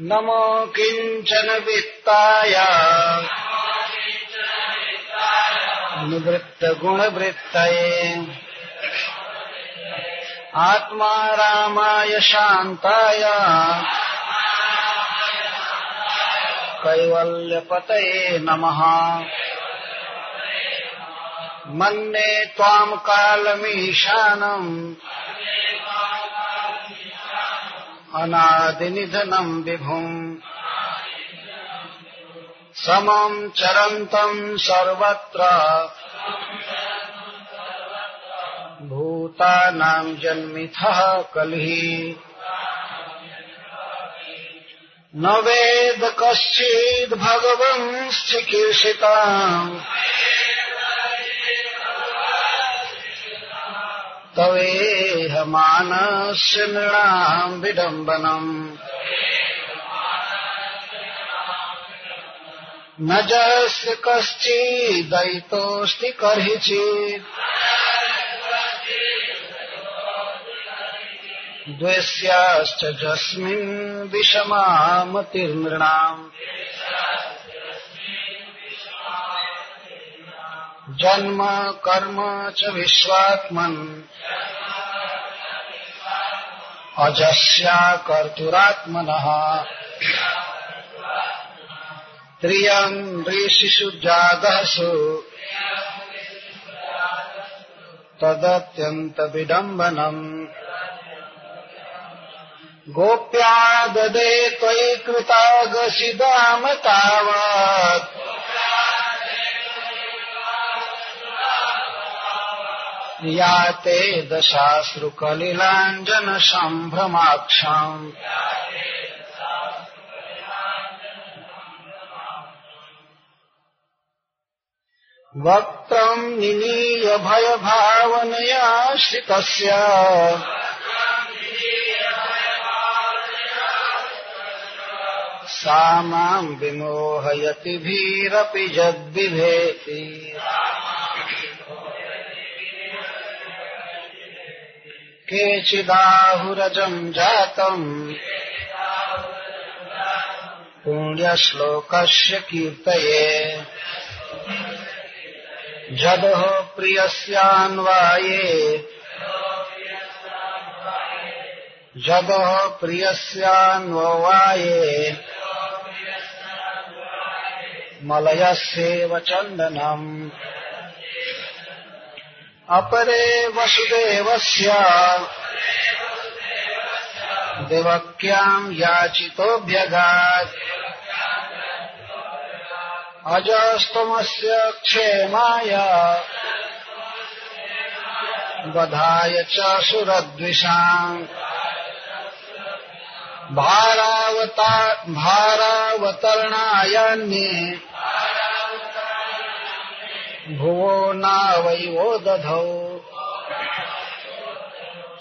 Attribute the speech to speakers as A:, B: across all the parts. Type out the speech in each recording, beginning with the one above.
A: नमो किंचन वित्ताय। निवृत्तगुणवृत्तये आत्मा रामाय शान्ताय। कैवल्यपतये नमः। मन्ये त्वाम् कालमीशानम्। अनादिनिधनम् विभुम् समम् चरन्तम् सर्वत्र। भूतानाम् जन्मिथः कलिः। न वेद कश्चिद् तवेह मानस्य नृणाम् विडम्बनम्। न जस्य कश्चिदयितोऽस्ति कर्हिचित् द्वेष्याश्च जस्मिन् विषमामतिर्नृणाम्। जन्म कर्म च विश्वात्मन्। अजस्याकर्तुरात्मनः त्रियम् ऋषिषु जागसु तदत्यन्तविडम्बनम्। गोप्या ददे त्वयि कृतागसिदाम तावत् या ते दशाश्रुकलिलाञ्जनसम्भ्रमाक्षाम्। वक्त्रम् निनीय भयभावनया श्रितस्य। सा माम् विमोहयति भीरपि जद्बिभेति केचिदाहुरजम् जातम्। पुण्यश्लोकस्य कीर्तये। जदः प्रियस्यान्वाये। जदः प्रियस्यान्ववाये। मलयस्येव चन्दनम्। अपरे वसुदेवस्य। देवक्याम् याचितोऽभ्यगात्। अजस्तमस्य क्षेमाय। वधाय च सुरद्विषाम् भारावता भारावतरणायान्ये। भुवो न वैवो दधौ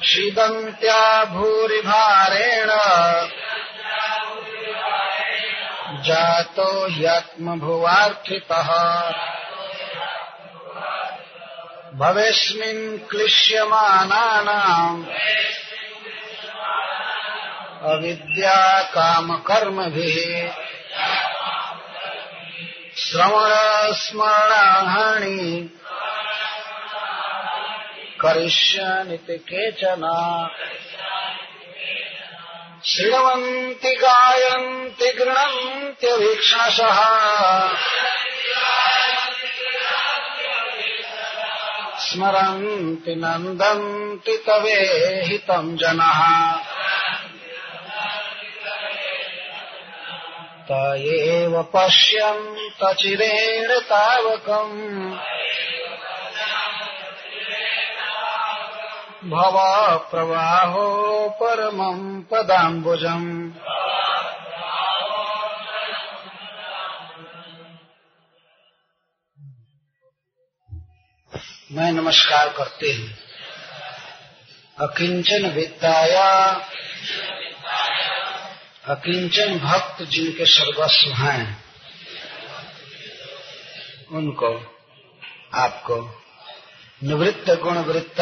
A: शिदन्त्या भूरिभारेण जातो ह्यात्मभुवार्थितः। भवेस्मिन् क्लिश्यमानानाम् अविद्या कामकर्मभिः श्रवणस्मरणानि करिष्यन्ति केचन शृण्वन्ति गायन्ति गृह्णन्त्यभीक्षणशः स्मरन्ति नन्दन्ति तवेहितम् जनः। मत्त एव पश्यन्त चिरेण तावकम्। भवाप्रवाहो परमम् पदाम्बुजम्। मैं नमस्कार करते हूँ। अकिंचन विद्याया अकिंचन भक्त जिनके सर्वस्व हैं, उनको, आपको, निवृत्त गुण वृत्त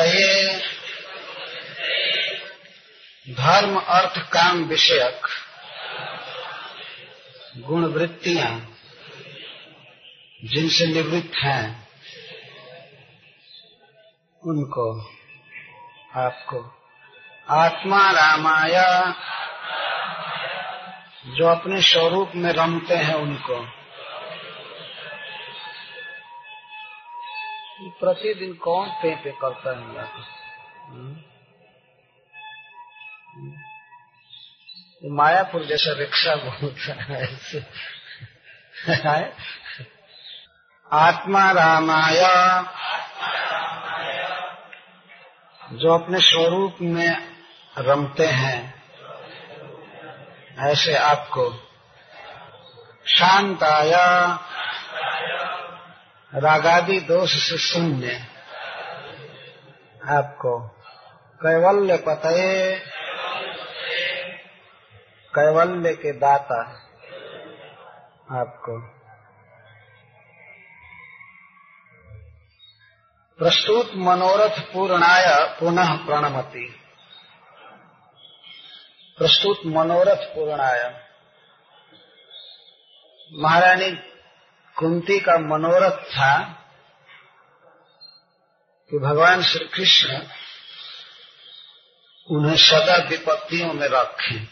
A: धर्म अर्थ काम विषयक गुण वृत्तियाँ, जिनसे निवृत्त हैं, उनको, आपको, आत्मा रामाया जो अपने स्वरूप में रमते हैं उनको। प्रतिदिन कौन पे पे करता है यहाँ हम्म? मायापुर जैसा रिक्शा बोलता है? आत्मा रामाया। जो अपने स्वरूप में रमते हैं। ऐसे आपको शांत आया। रागादि दोष से शून्य। आपको कैवल्य पतये। कैवल्य के दाता। आपको प्रस्तुत मनोरथ पूर्णाय पुनः प्रणमति। प्रस्तुत मनोरथ पूर्णाय महारानी कुंती का मनोरथ था कि भगवान श्री कृष्ण उन्हें सदा विपत्तियों में रखें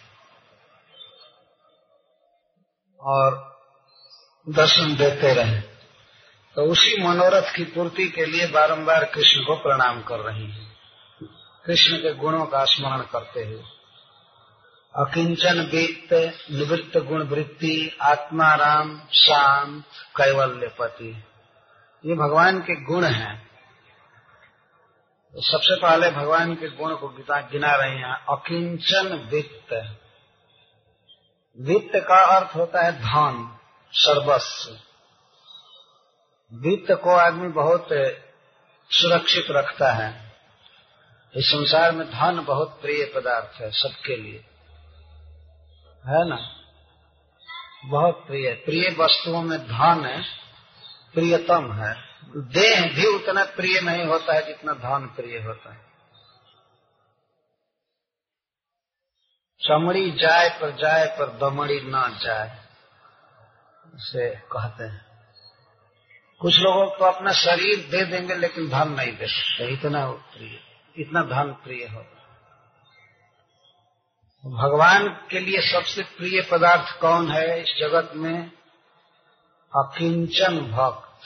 A: और दर्शन देते रहे। तो उसी मनोरथ की पूर्ति के लिए बारंबार कृष्ण को प्रणाम कर रही है। कृष्ण के गुणों का स्मरण करते हुए। अकिंचन वित्त निवृत्त गुण वृत्ति आत्मा राम शांत कैवल्य पति ये भगवान के गुण हैं। सबसे पहले भगवान के गुण को गिना रहे हैं अकिंचन वित्त। वित्त का अर्थ होता है धन, सर्वस्व। वित्त को आदमी बहुत सुरक्षित रखता है। इस संसार में धन बहुत प्रिय पदार्थ है सबके लिए। है ना? बहुत प्रिय प्रिय वस्तुओं में धन प्रियतम है। देह भी उतना प्रिय नहीं होता है जितना धन प्रिय होता है। चमड़ी जाए पर जाए पर दमड़ी न जाए उसे कहते हैं। कुछ लोगों को अपना शरीर दे देंगे, लेकिन धन नहीं दे सकते। इतना प्रिय, इतना धन प्रिय हो। भगवान के लिए सबसे प्रिय पदार्थ कौन है इस जगत में? अकिंचन भक्त।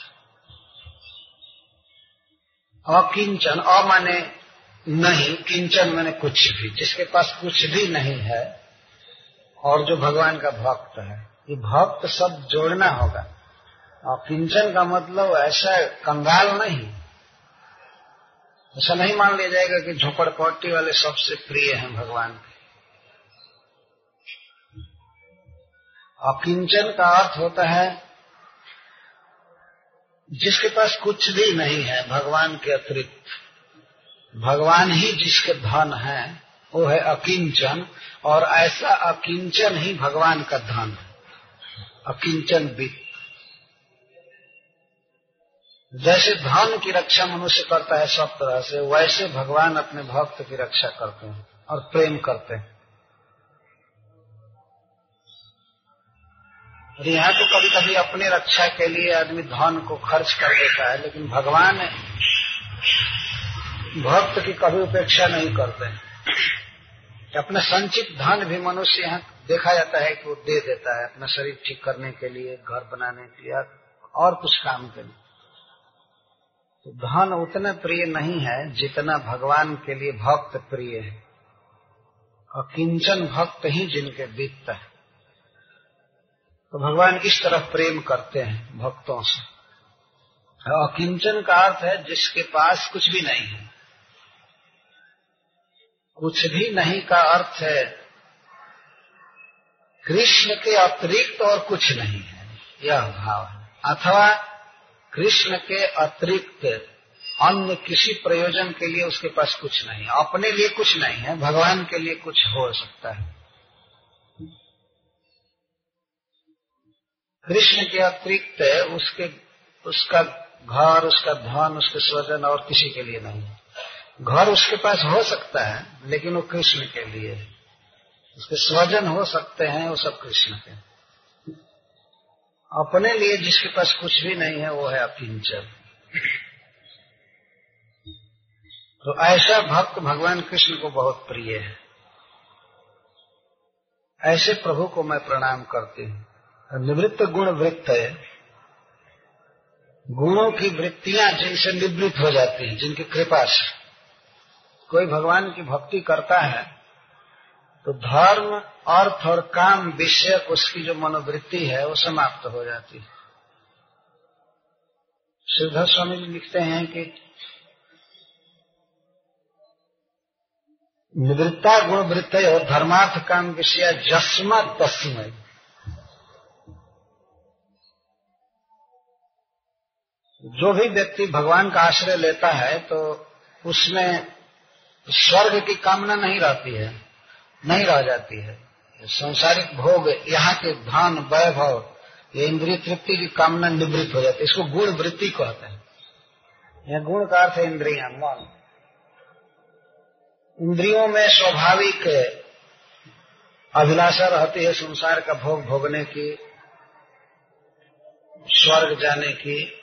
A: अकिंचन, अ माने नहीं, किंचन माने कुछ भी, जिसके पास कुछ भी नहीं है, और जो भगवान का भक्त है। ये भक्त सब जोड़ना होगा। और किंचन का मतलब ऐसा कंगाल नहीं। ऐसा नहीं मान लिया जाएगा कि झोपड़पट्टी वाले सबसे प्रिय हैं भगवान के अकिंचन का अर्थ होता है, जिसके पास कुछ भी नहीं है, भगवान के अतिरिक्त। भगवान ही जिसके धन है, वो है अकिंचन, और ऐसा अकिंचन ही भगवान का धन है। अकिंचन वित्त जैसे धन की रक्षा मनुष्य करता है सब तरह से, वैसे भगवान अपने भक्त की रक्षा करते हैं और प्रेम करते हैं। यहाँ तो कभी कभी अपने रक्षा के लिए आदमी धन को खर्च कर देता है, लेकिन भगवान भक्त की कभी उपेक्षा नहीं करते हैं। अपना संचित धन भी मनुष्य यहाँ देखा जाता है कि वो दे देता है अपना शरीर ठीक करने के लिए, घर बनाने के लिए, और कुछ काम के लिए। तो धन उतना प्रिय नहीं है जितना भगवान के लिए भक्त प्रिय है। और किंचन भक्त ही जिनके वित्त है। तो भगवान किस तरह प्रेम करते हैं भक्तों से। अकिंचन का अर्थ है जिसके पास कुछ भी नहीं है। कुछ भी नहीं का अर्थ है कृष्ण के अतिरिक्त और कुछ नहीं है। यह भाव है। अथवा कृष्ण के अतिरिक्त अन्य किसी प्रयोजन के लिए उसके पास कुछ नहीं है। अपने लिए कुछ नहीं है, भगवान के लिए कुछ हो सकता है। कृष्ण के अतिरिक्त उसके, उसका घर, उसका धन, उसके स्वजन और किसी के लिए नहीं। घर उसके पास हो सकता है, लेकिन वो कृष्ण के लिए। है उसके स्वजन हो सकते हैं, वो सब कृष्ण के। अपने लिए जिसके पास कुछ भी नहीं है, वो है अपिंचर तो ऐसा भक्त भगवान कृष्ण को बहुत प्रिय है। ऐसे प्रभु को मैं प्रणाम करती हूँ। निवृत्त गुण वृत्त है, गुणों की वृत्तियाँ जिनसे निवृत्त हो जाती हैं, जिनकी कृपा से। कोई भगवान की भक्ति करता है तो धर्म, अर्थ और काम विषय उसकी जो मनोवृत्ति है, वो समाप्त हो जाती है। श्रीधर स्वामी जी लिखते हैं कि निवृत्ता गुण वृत्त और धर्मार्थ काम विषय जस्मा तस्मय। जो भी व्यक्ति भगवान का आश्रय लेता है तो उसमें स्वर्ग की कामना नहीं रहती है, नहीं रह जाती है। संसारिक भोग, यहाँ के धन, वैभव, ये इंद्रिय तृप्ति की कामना निवृत्त हो जाती है। इसको गुण वृत्ति कहते हैं। यह गुण का अर्थ है इंद्रिया, मन। इंद्रियों में स्वाभाविक अभिलाषा रहती है संसार का भोग भोगने की, स्वर्ग जाने की।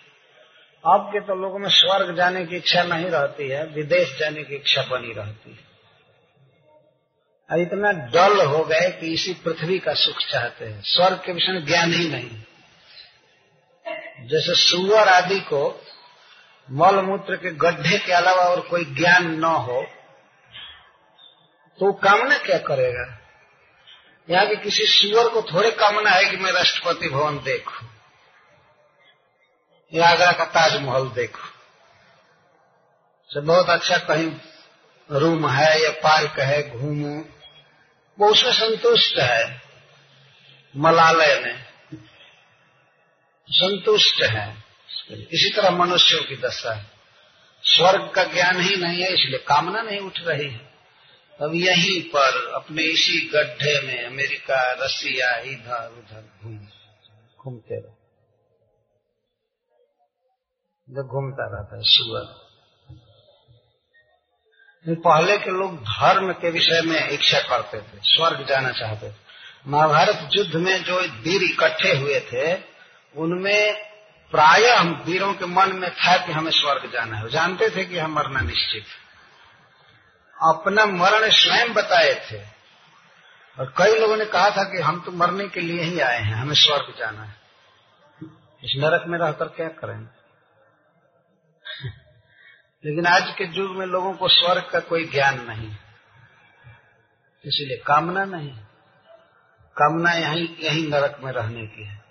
A: अब के तो लोगों में स्वर्ग जाने की इच्छा नहीं रहती है, विदेश जाने की इच्छा बनी रहती है। इतना डल हो गए कि इसी पृथ्वी का सुख चाहते हैं। स्वर्ग के विषय में ज्ञान ही नहीं। जैसे सुअर आदि को मल मूत्र के गड्ढे के अलावा और कोई ज्ञान न हो तो कामना क्या करेगा? यहाँ के किसी सुअर को थोड़े कामना है कि मैं राष्ट्रपति भवन देखूँ। या आगरा का ताजमहल देखो बहुत अच्छा कहीं रूम है, या पार्क है, घूमू। वो उसमें संतुष्ट है, मलालय में। संतुष्ट है। इसी तरह मनुष्यों की दशा है। स्वर्ग का ज्ञान ही नहीं है, इसलिए कामना नहीं उठ रही है। अब यहीं पर अपने इसी गड्ढे में अमेरिका, रसिया इधर उधर घूम घूमते रहो। जो घूमता रहता है सुअर पहले के लोग धर्म के विषय में इच्छा करते थे, स्वर्ग जाना चाहते थे। महाभारत युद्ध में जो वीर इकट्ठे हुए थे, उनमें प्राय हम वीरों के मन में था कि हमें स्वर्ग जाना है। जानते थे कि हम मरना निश्चित अपना मरण स्वयं बताए थे। और कई लोगों ने कहा था कि हम तो मरने के लिए ही आए हैं, हमें स्वर्ग जाना है। इस नरक में रहकर क्या करेंगे लेकिन आज के युग में लोगों को स्वर्ग का कोई ज्ञान नहीं। इसीलिए कामना नहीं। कामना यही यही नरक में रहने की है।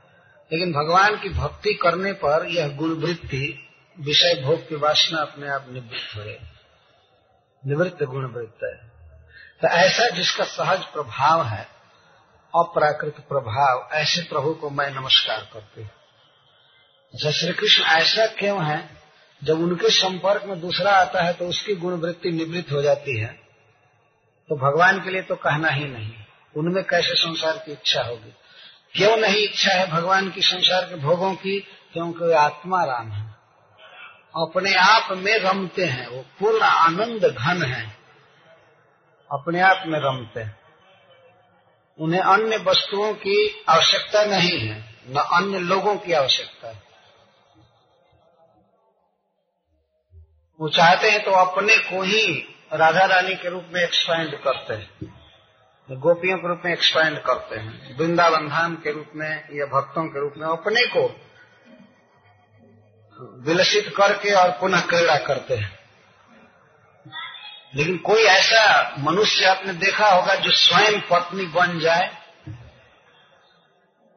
A: लेकिन भगवान की भक्ति करने पर यह गुणवृत्ति, विषय भोग की वासना अपने आप निवृत्त हो निवृत्त गुणवृत्त है। तो ऐसा जिसका सहज प्रभाव है, अप्राकृत प्रभाव, ऐसे प्रभु को मैं नमस्कार करती हूँ। श्री कृष्ण, ऐसा क्यों है जब उनके संपर्क में दूसरा आता है तो उसकी गुणवृत्ति निवृत्त हो जाती है। तो भगवान के लिए तो कहना ही नहीं। उनमें कैसे संसार की इच्छा होगी? क्यों नहीं इच्छा है भगवान की संसार के भोगों की? क्योंकि वे आत्मा राम है। अपने आप में रमते हैं। वो पूर्ण आनंद घन है। अपने आप में रमते हैं। उन्हें अन्य वस्तुओं की आवश्यकता नहीं है। न अन्य लोगों की आवश्यकता है। वो चाहते हैं तो अपने को ही राधा रानी के रूप में एक्सपैंड करते हैं। गोपियों के रूप में एक्सपैंड करते हैं। वृंदावन धाम के रूप में या भक्तों के रूप में अपने को विलसित करके और पुनः क्रीड़ा करते हैं। लेकिन कोई ऐसा मनुष्य आपने देखा होगा जो स्वयं पत्नी बन जाए,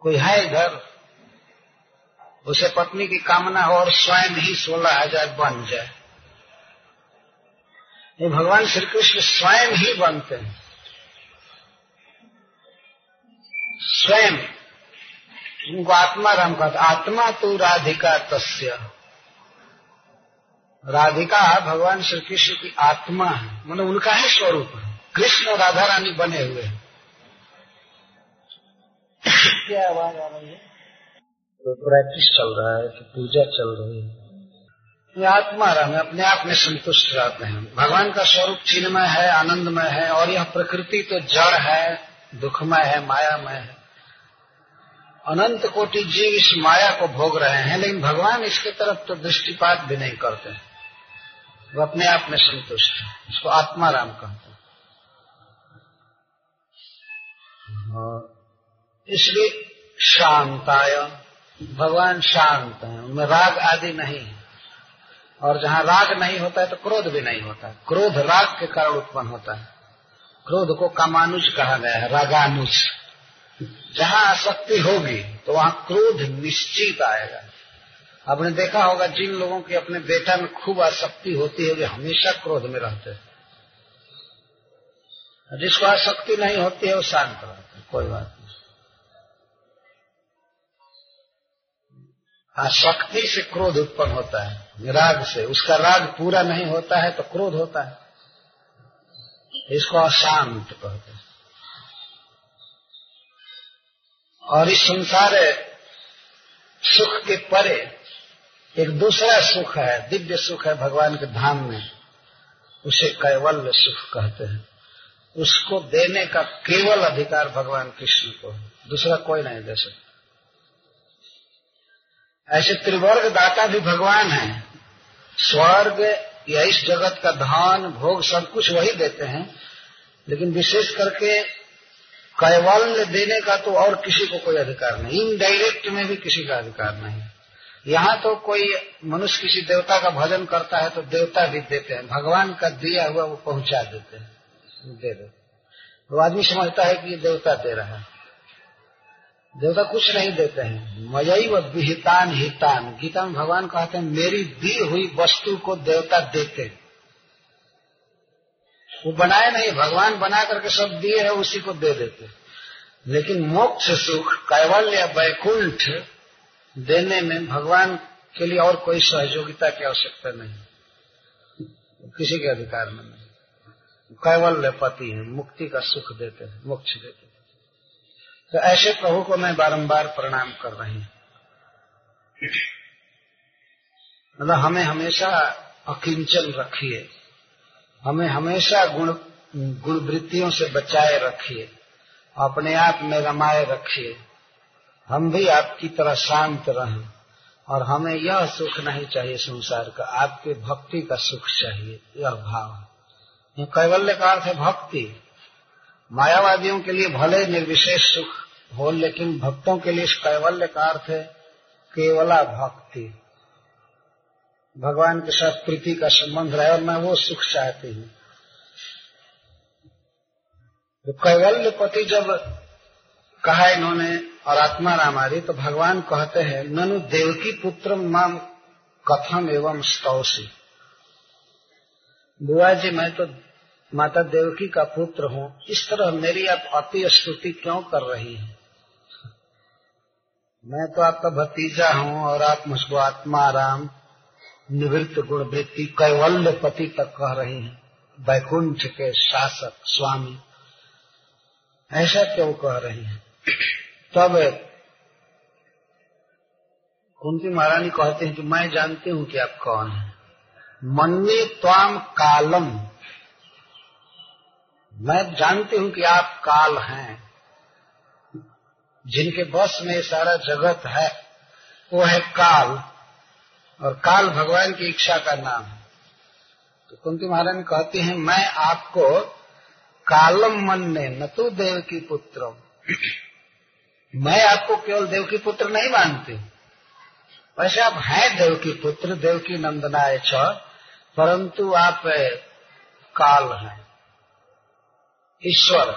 A: कोई है इधर? उसे पत्नी की कामना हो और स्वयं ही सोलह हज़ार बन जाए। ये भगवान श्री कृष्ण स्वयं ही बनते हैं। स्वयं। उनको आत्मा राम का आत्मा तो राधिका तस्य। राधिका भगवान श्री कृष्ण की आत्मा है। मतलब उनका ही स्वरूप है। कृष्ण और राधा रानी बने हुए हैं। क्या आवाज़ आ रही है? तो प्रैक्टिस चल रहा है कि पूजा चल रही है। ये आत्मा राम अपने आप में संतुष्ट रहते हैं। भगवान का स्वरूप चिन्मय है, आनंदमय है, और यह प्रकृति तो जड़ है, दुखमय है, मायामय है। अनंत कोटि जीव इस माया को भोग रहे हैं, लेकिन भगवान इसके तरफ़ तो दृष्टिपात भी नहीं करते। वो अपने आप में संतुष्ट है इसको आत्मा राम कहते हैं। इसलिए शांताय, भगवान शांत है, उनमें राग आदि नहीं है। और जहाँ राग नहीं होता है तो क्रोध भी नहीं होता। क्रोध राग के कारण उत्पन्न होता है। क्रोध को कामानुज कहा गया है, रागानुज। जहाँ आसक्ति होगी तो वहाँ क्रोध निश्चित आएगा। आपने देखा होगा जिन लोगों की अपने बेटा में खूब आसक्ति होती है, वे हमेशा क्रोध में रहते हैं। जिसको आसक्ति नहीं होती है, वो शांत रहते कोई बात नहीं। आसक्ति से क्रोध उत्पन्न होता है। राग से। उसका राग पूरा नहीं होता है तो क्रोध होता है। इसको अशांत कहते हैं। और इस संसार सुख के परे एक दूसरा सुख है, दिव्य सुख है भगवान के धाम में। उसे कैवल्य सुख कहते हैं। उसको देने का केवल अधिकार भगवान कृष्ण को है। दूसरा कोई नहीं दे सकता। ऐसे त्रिवर्ग दाता भी भगवान है। स्वर्ग या इस जगत का धन भोग सब कुछ वही देते हैं। लेकिन विशेष करके कैवल्य देने का तो और किसी को कोई अधिकार नहीं। इनडायरेक्ट में भी किसी का अधिकार नहीं। यहाँ तो कोई मनुष्य किसी देवता का भजन करता है तो देवता भी देते हैं। भगवान का दिया हुआ वो पहुँचा देते हैं। दे देते वो आदमी समझता है कि ये देवता दे रहा है। देवता कुछ नहीं देते हैं। मयई व विहितान हितान। गीता में भगवान कहते हैं, मेरी दी हुई वस्तु को देवता देते। हैं वो बनाए नहीं, भगवान बना करके सब दिए है, उसी को दे देते। लेकिन मोक्ष सुख, कैवल्य वैकुंठ देने में भगवान के लिए और कोई सहयोगिता की आवश्यकता नहीं। किसी के अधिकार में नहीं। कैवल्य पति है, मुक्ति का सुख देते हैं, मोक्ष देते तो ऐसे प्रभु को मैं बारंबार प्रणाम कर रही हूँ। मतलब हमें हमेशा अकिंचन रखिए। हमें हमेशा गुण गुण वृत्तियों से बचाए रखिए। अपने आप में रमाए रखिए। हम भी आपकी तरह शांत रहें और हमें यह सुख नहीं चाहिए संसार का। आपके भक्ति का सुख चाहिए, यह भाव कैवल्य का अर्थ है भक्ति। मायावादियों के लिए भले निर्विशेष सुख हो, लेकिन भक्तों के लिए इस कैवल्य का अर्थ है केवला भक्ति। भगवान के साथ प्रीति का संबंध रहे और मैं वो सुख चाहती हूँ। तो कैवल्य पति जब कहा इन्होंने और आत्मा रामारी तो भगवान कहते हैं, ननु देवकी पुत्र माम कथम एवं स्तौसी। बुआ जी, मैं तो माता देवकी का पुत्र हूँ। इस तरह मेरी आप अति स्तुति क्यों कर रही हैं? मैं तो आपका भतीजा हूँ और आप मुझको आत्मा राम निवृत्त गुण वृत्ति कैवल्य पति तक कह रही हैं। वैकुंठ के शासक स्वामी, ऐसा क्यों कह रही हैं? तब कुंती महारानी कहते हैं कि मैं जानती हूँ कि आप कौन है। मन्ने त्वाम कालम। मैं जानती हूँ कि आप काल हैं, जिनके बस में सारा जगत है, वो है काल, और काल भगवान की इच्छा का नाम है। तो कुंती महारानी कहती हैं, मैं आपको कालम मन ने न तो देव की पुत्र मैं आपको केवल देव की पुत्र नहीं मानती वैसे आप हैं देव की पुत्र, देव की नंदनाय छ परंतु आप काल हैं। ईश्वर।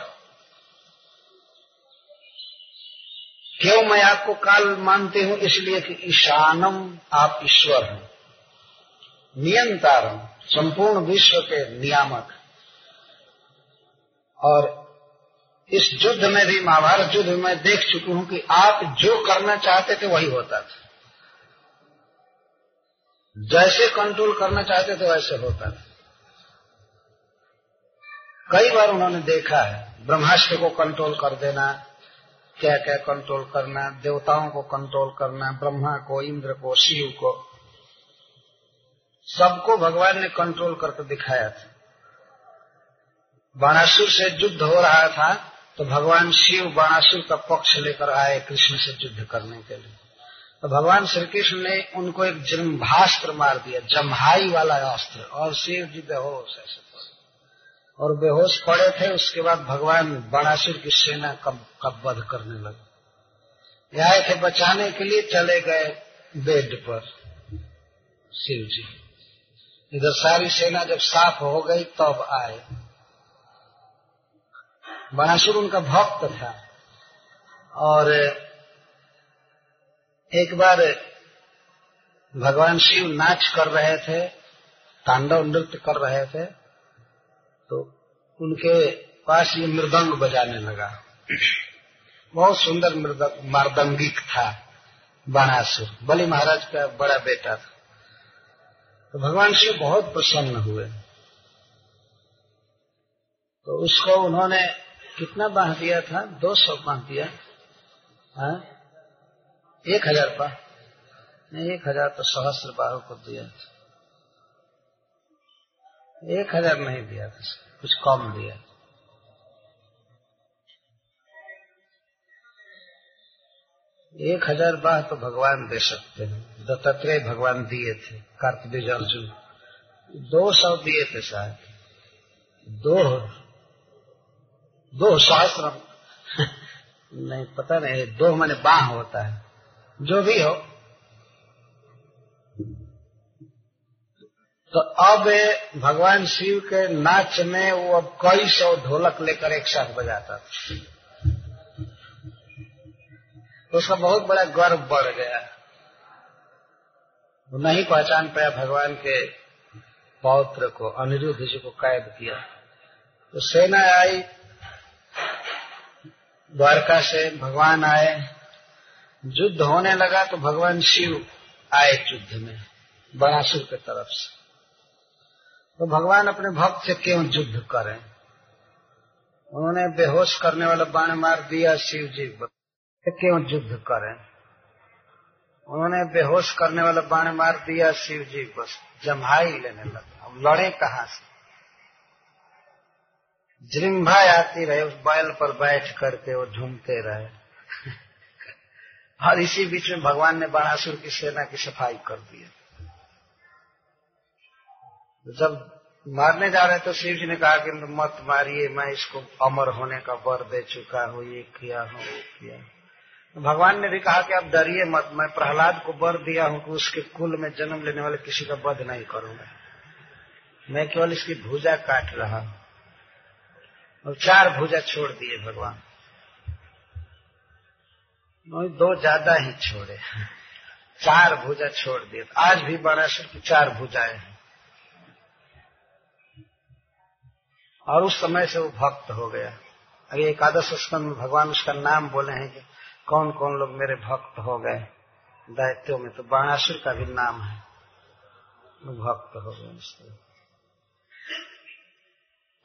A: क्यों मैं आपको काल मानती हूँ? इसलिए कि ईशानम आप ईश्वर हैं। नियंतारम, संपूर्ण विश्व के नियामक। और इस युद्ध में भी, महाभारत युद्ध में देख चुकी हूँ कि आप जो करना चाहते थे, वही होता था। जैसे कंट्रोल करना चाहते थे, वैसे होता था। कई बार उन्होंने देखा है, ब्रह्मास्त्र को कंट्रोल कर देना, क्या क्या कंट्रोल करना, देवताओं को कंट्रोल करना, ब्रह्मा को, इंद्र को, शिव को, सबको भगवान ने कंट्रोल करके दिखाया था। बाणासुर से युद्ध हो रहा था तो भगवान शिव बाणासुर का पक्ष लेकर आए कृष्ण से युद्ध करने के लिए। तो भगवान श्री कृष्ण ने उनको एक जम्भास्त्र मार दिया, जम्हाई वाला अस्त्र, और शिव जी हो ऐसे और बेहोश पड़े थे, उसके बाद भगवान बाणासुर की सेना का वध करने लगे। आए थे बचाने के लिए, चले गए बेड पर, शिव जी। इधर सारी सेना जब साफ़ हो गई, तब आए। बाणासुर उनका भक्त था। और एक बार भगवान शिव नाच कर रहे थे, तांडव नृत्य कर रहे थे। उनके पास ये मृदंग बजाने लगा। बहुत सुंदर मृदंग, मारदंगिक था बाणासुर बलि महाराज का बड़ा बेटा था। तो भगवान शिव बहुत प्रसन्न हुए। तो उसको उन्होंने कितना बाँध दिया था? दो सौ बाँध दिया। हाँ? एक हज़ार पा। नहीं, एक हज़ार तो सहस्र बाहु को दिया था। एक हज़ार नहीं दिया था कुछ कम दिया। एक हज़ार बाह तो भगवान दे सकते हैं। दत्तात्रेय भगवान दिए थे कार्तिक अर्जुन दो सौ दिए थे शायद। दो दो सहस्र नहीं, पता नहीं, दो मैंने बाह होता है। जो भी हो तो अब भगवान शिव के नाच में वो अब कई सौ ढोलक लेकर एक साथ बजाता था। तो उसका बहुत बड़ा गर्व बढ़ गया। वो नहीं पहचान पाया भगवान के पौत्र को, अनिरुद्ध जी को कैद किया। तो सेना आई, द्वारका से भगवान आए। युद्ध होने लगा तो भगवान शिव आए युद्ध में बनासुर के तरफ़ से। तो भगवान अपने भक्त से क्यों युद्ध करें? उन्होंने बेहोश करने वाला बाण मार दिया, शिव जी क्यों युद्ध करें? उन्होंने बेहोश करने वाला बाण मार दिया, शिव जी बस जम्हाई लेने लगा। अब लड़े कहा से? जृम्भा आती रहे, उस बैल पर बैठ करके वो झूमते रहे। और इसी बीच में भगवान ने बाणासुर की सेना की सफ़ाई कर दी। जब मारने जा रहे तो शिव जी ने कहा कि मत मारिए, मैं इसको अमर होने का वर दे चुका हूँ, ये किया हूँ, वो किया तो भगवान ने भी कहा कि आप डरिए मत, मैं प्रहलाद को वर दिया हूँ कि उसके कुल में जन्म लेने वाले किसी का वध नहीं करूँगा। मैं केवल इसकी भूजा काट रहा और चार भूजा छोड़ दिए भगवान। दो ज़्यादा ही छोड़े। चार भुजा छोड़ दिए। आज भी बाणासुर की चार भुजाएँ हैं। और उस समय से वो भक्त हो गया। अगर एकादश स्कंद में भगवान उसका नाम बोले हैं कि कौन कौन लोग मेरे भक्त हो गए? दायित्व में तो बाणासुर का भी नाम है। भक्त हो गए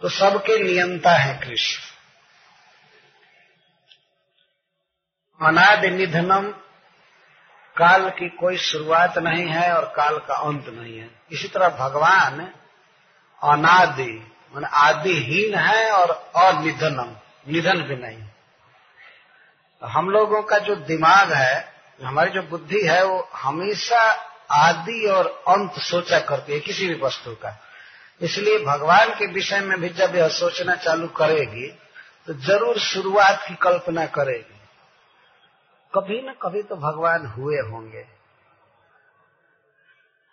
A: तो सबके नियंता है कृष्ण। अनाद निधनम, काल की कोई शुरुआत नहीं है और काल का अंत नहीं है। इसी तरह भगवान अनादि मान आदिहीन है और अनिधनम, निधन भी नहीं। तो हम लोगों का जो दिमाग है, हमारी जो बुद्धि है, वो हमेशा आदि और अंत सोचा करती है, किसी भी वस्तु का। इसलिए भगवान के विषय में भी जब यह सोचना चालू करेगी तो ज़रूर शुरुआत की कल्पना करेगी। कभी न कभी तो भगवान हुए होंगे।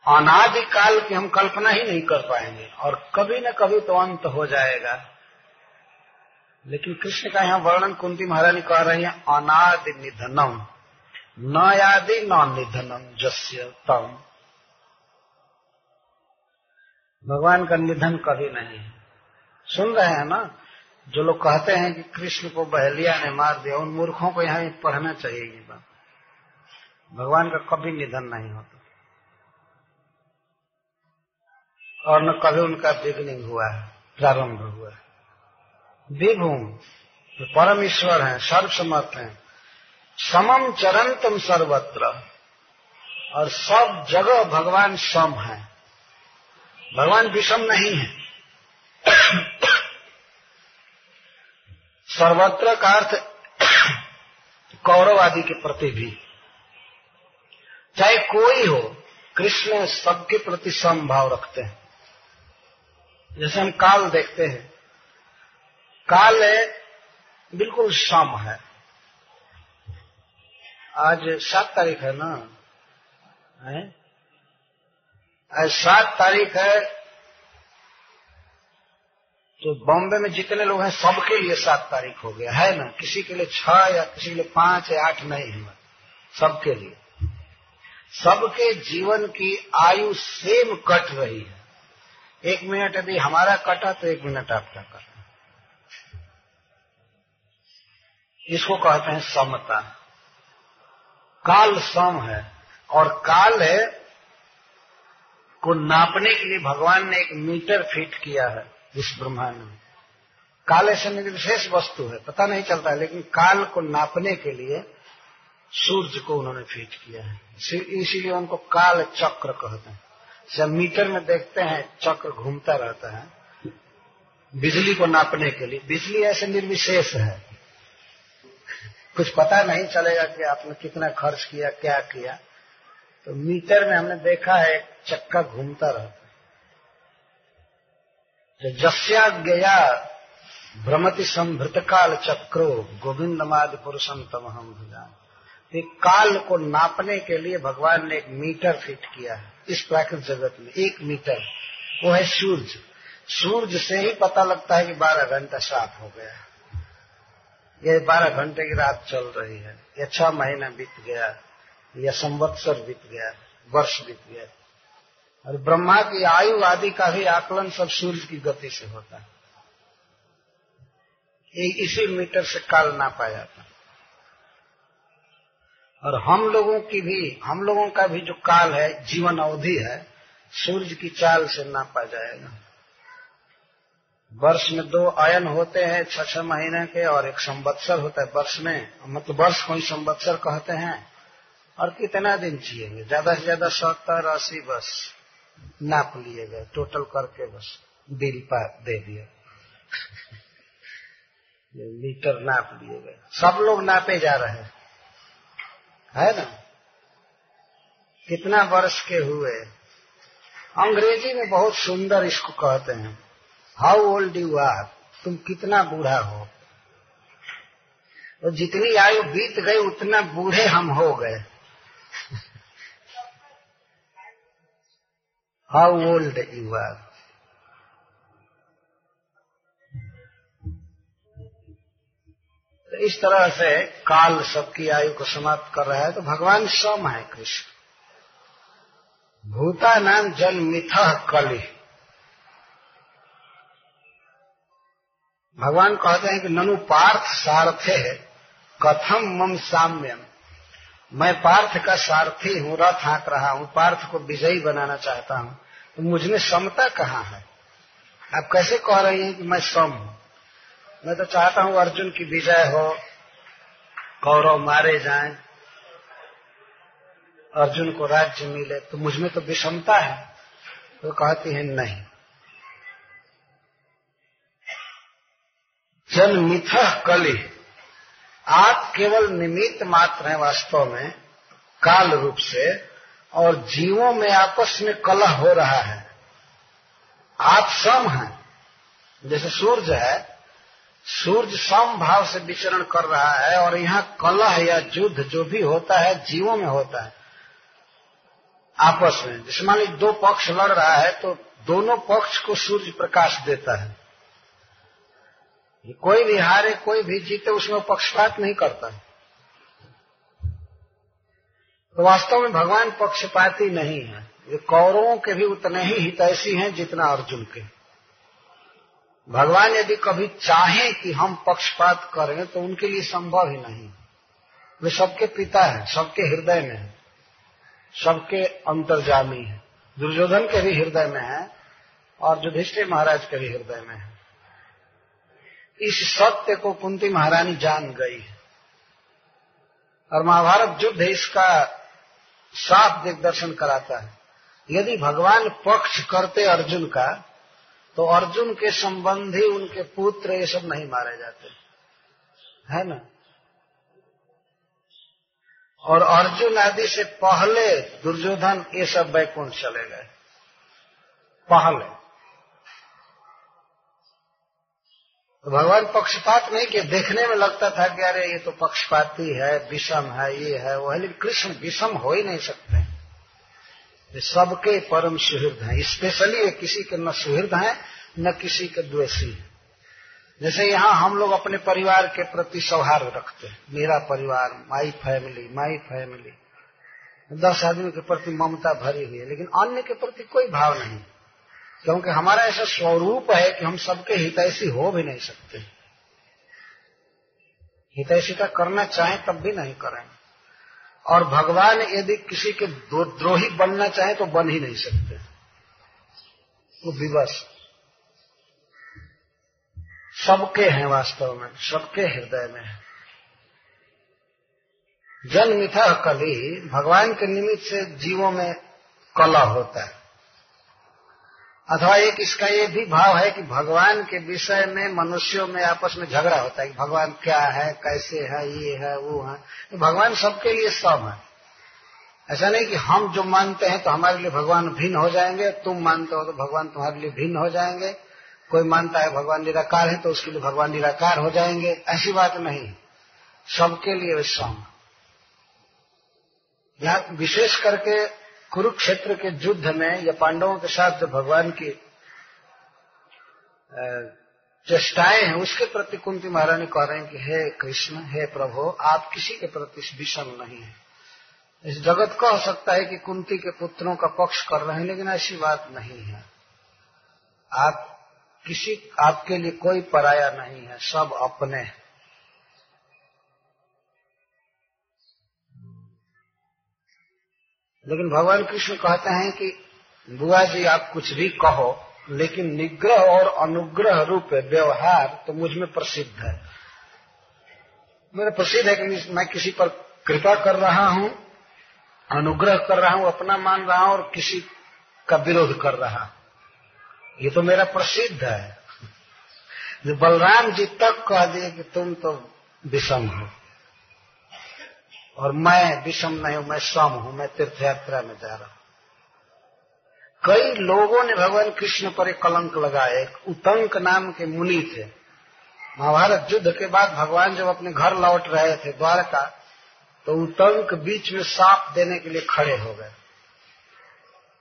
A: अनादिकाल की हम कल्पना ही नहीं कर पाएँगे, और कभी न कभी तो अंत हो जाएगा। लेकिन कृष्ण का यहाँ वर्णन कुंती महारानी कह रही है, अनादि निधनम, न यादि न निधनम जस्य तम। भगवान का निधन कभी नहीं है। सुन रहे हैं ना, जो लोग कहते हैं कि कृष्ण को बहलिया ने मार दिया, उन मूर्खों को यहाँ पढ़ना चाहिए ये बात। भगवान का कभी निधन नहीं होता। और न कभी उनका बिगनिंग हुआ है, प्रारंभ हुआ है। विभूम परम ईश्वर है सर्वसमर्थ है समम चरंतम सर्वत्र, और सब जगह भगवान सम है। भगवान विषम नहीं है। सर्वत्र का अर्थ कौरव आदि के प्रति भी। चाहे कोई हो, कृष्ण सबके प्रति समभाव रखते हैं। जैसे हम काल देखते हैं। काल है बिल्कुल सम है। आज सात तारीख है ना? है? आज सात तारीख है तो बॉम्बे में जितने लोग हैं, सबके लिए सात तारीख हो गया। है ना? किसी के लिए छह या किसी के लिए पाँच या आठ नहीं है। सबके लिए। सबके जीवन की आयु सेम कट रही है। एक मिनट यदि हमारा कटा तो एक मिनट आपका कटा। इसको कहते हैं समता। काल सम है और काल है को नापने के लिए भगवान ने एक मीटर फिट किया है इस ब्रह्मांड में। काल ऐसे विशेष वस्तु है, पता नहीं चलता है, लेकिन काल को नापने के लिए सूर्य को उन्होंने फिट किया है। इसीलिए उनको काल चक्र कहते हैं। जब मीटर में देखते हैं, चक्र घूमता रहता है, बिजली को नापने के लिए। बिजली ऐसे निर्विशेष है। कुछ पता नहीं चलेगा कि आपने कितना खर्च किया, क्या किया। तो मीटर में हमने देखा है चक्का घूमता रहता है। जस्या गया भ्रमति संभृत काल चक्रो गोविंद माद पुरुषम तम हम भुजान काल को नापने के लिए भगवान ने एक मीटर फिट किया है, इस प्राकृतिक जगत में, एक मीटर। वो है सूर्य। सूर्य से ही पता लगता है कि बारह घंटा साफ़ हो गया। ये बारह घंटे की रात चल रही है। या छह महीना बीत गया। या संवत्सर बीत गया। वर्ष बीत गया। और ब्रह्मा की आयु आदि का भी आकलन सब सूर्य की गति से होता है। इसी मीटर से काल नापा जाता और हम लोगों की भी, हम लोगों का भी जो काल है, जीवन अवधि है, सूर्य की चाल से नापा जाएगा। वर्ष में दो आयन होते हैं छह छह महीने के और एक संवत्सर होता है वर्ष में। मतलब वर्ष को ही संवत्सर कहते हैं। और कितना दिन जिएँगे? ज़्यादा से ज़्यादा सत्तर, अस्सी बस नाप लिए गए टोटल करके बस बिल पर दे दिए मीटर नाप लिए गए। सब लोग नापे जा रहे हैं। है ना? कितना वर्ष के हुए। अंग्रेज़ी में बहुत सुंदर इसको कहते हैं। हाउ ओल्ड यू आर तुम कितना बूढ़ा हो? तो जितनी आयु बीत गई, उतना बूढ़े हम हो गए। हाउ ओल्ड यू आर तो इस तरह से काल सबकी आयु को समाप्त कर रहा है तो भगवान सम है कृष्ण। भूता नाम जन मिथ कलि। भगवान कहते हैं कि ननु पार्थ सारथे कथम मम साम्यम। मैं पार्थ का सारथी हूँ, रथ हाँक रहा हूँ, पार्थ को विजयी बनाना चाहता हूँ। तो मुझने समता कहाँ है? आप कैसे कह रही हैं कि मैं सम हूँ? मैं तो चाहता हूँ अर्जुन की विजय हो, कौरव मारे जाएँ, अर्जुन को राज्य मिले। तो मुझमें तो विषमता है। वो तो कहती है, नहीं। जन मिथ कली। आप केवल निमित्त मात्र हैं वास्तव में, काल रूप से, और जीवों में आपस में कलह हो रहा है। आप सम हैं। जैसे सूर्य है सूर्य सम भाव से विचरण कर रहा है और यहाँ कलह या युद्ध जो भी होता है, जीवों में होता है। आपस में। जैसे मान लीजिए दो पक्ष लड़ रहा है तो दोनों पक्ष को सूर्य प्रकाश देता है। कोई भी हारे, कोई भी जीते, उसमें पक्षपात नहीं करता। तो वास्तव में भगवान पक्षपाती नहीं है। ये कौरवों के भी उतने ही हितैषी हैं जितना अर्जुन के। भगवान यदि कभी चाहें कि हम पक्षपात करें तो उनके लिए संभव ही नहीं। वे सबके पिता हैं, सबके हृदय में है, सबके अंतर्जामी है। दुर्योधन के भी हृदय में है और युधिष्ठिर महाराज के भी हृदय में है। इस सत्य को कुंती महारानी जान गई है। और महाभारत युद्ध इसका साफ़ दिग्दर्शन कराता है। यदि भगवान पक्ष करते अर्जुन का तो अर्जुन के संबंधी उनके पुत्र ये सब नहीं मारे जाते। है ना? और अर्जुन आदि से पहले दुर्योधन ये सब बैकुंठ चले गए। पहले। तो भगवान पक्षपात नहीं किया देखने में लगता था कि अरे ये तो पक्षपाती है, विषम है, ये है वो है, लेकिन कृष्ण विषम हो ही नहीं सकते। सबके परम सुहृद हैं। स्पेशली किसी के न सुहृद हैं, न किसी के द्वेषी हैं। जैसे यहाँ हम लोग अपने परिवार के प्रति सौहार्द रखते हैं। मेरा परिवार माई फैमिली माई फैमिली दस आदमी के प्रति ममता भरी हुई है, लेकिन अन्य के प्रति कोई भाव नहीं। क्योंकि हमारा ऐसा स्वरूप है कि हम सबके हितैषी हो भी नहीं सकते। हितैषी का करना चाहे तब भी नहीं करें। और भगवान यदि किसी के द्रोही बनना चाहे तो बन ही नहीं सकते। वो विवश। सबके हैं वास्तव में, सबके हृदय में है। जन्मिथा कली भगवान के निमित्त से जीवों में कला होता है। अथवा एक इसका ये भी भाव है कि भगवान के विषय में मनुष्यों में आपस में झगड़ा होता है कि भगवान क्या है, कैसे है, ये है, वो है। तो भगवान सबके लिए सब है। ऐसा नहीं कि हम जो मानते हैं तो हमारे लिए भगवान भिन्न हो जाएँगे, तुम मानते हो तो भगवान तुम्हारे लिए भिन्न हो जाएँगे। कोई मानता है भगवान निराकार है तो उसके लिए भगवान निराकार हो जाएँगे। ऐसी बात नहीं। सबके लिए सम। यहाँ विशेष करके कुरुक्षेत्र के युद्ध में या पांडवों के साथ जो भगवान की चेष्टाएँ हैं, उसके प्रति कुंती महारानी कह रहे हैं कि हे कृष्ण, हे प्रभु, आप किसी के प्रति विषम नहीं है। इस जगत कह सकता है कि कुंती के पुत्रों का पक्ष कर रहे हैं, लेकिन ऐसी बात नहीं है। आप किसी, आपके लिए कोई पराया नहीं है, सब अपने हैं। लेकिन भगवान कृष्ण कहते हैं कि, बुआ जी, आप कुछ भी कहो, लेकिन निग्रह और अनुग्रह रूप व्यवहार तो मुझमें प्रसिद्ध है। मेरा प्रसिद्ध है कि मैं किसी पर कृपा कर रहा हूँ, अनुग्रह कर रहा हूँ, अपना मान रहा हूँ और किसी का विरोध कर रहा ये तो मेरा प्रसिद्ध है। जो बलराम जी तक कह दिए कि तुम तो विषम हो। और मैं विषम नहीं हूँ, मैं सम हूँ, मैं तीर्थ यात्रा में जा रहा हूँ। कई लोगों ने भगवान कृष्ण पर एक कलंक लगाया, एक उतंक नाम के मुनि थे। महाभारत युद्ध के बाद भगवान जब अपने घर लौट रहे थे द्वारका तो उतंक बीच में साप देने के लिए खड़े हो गए।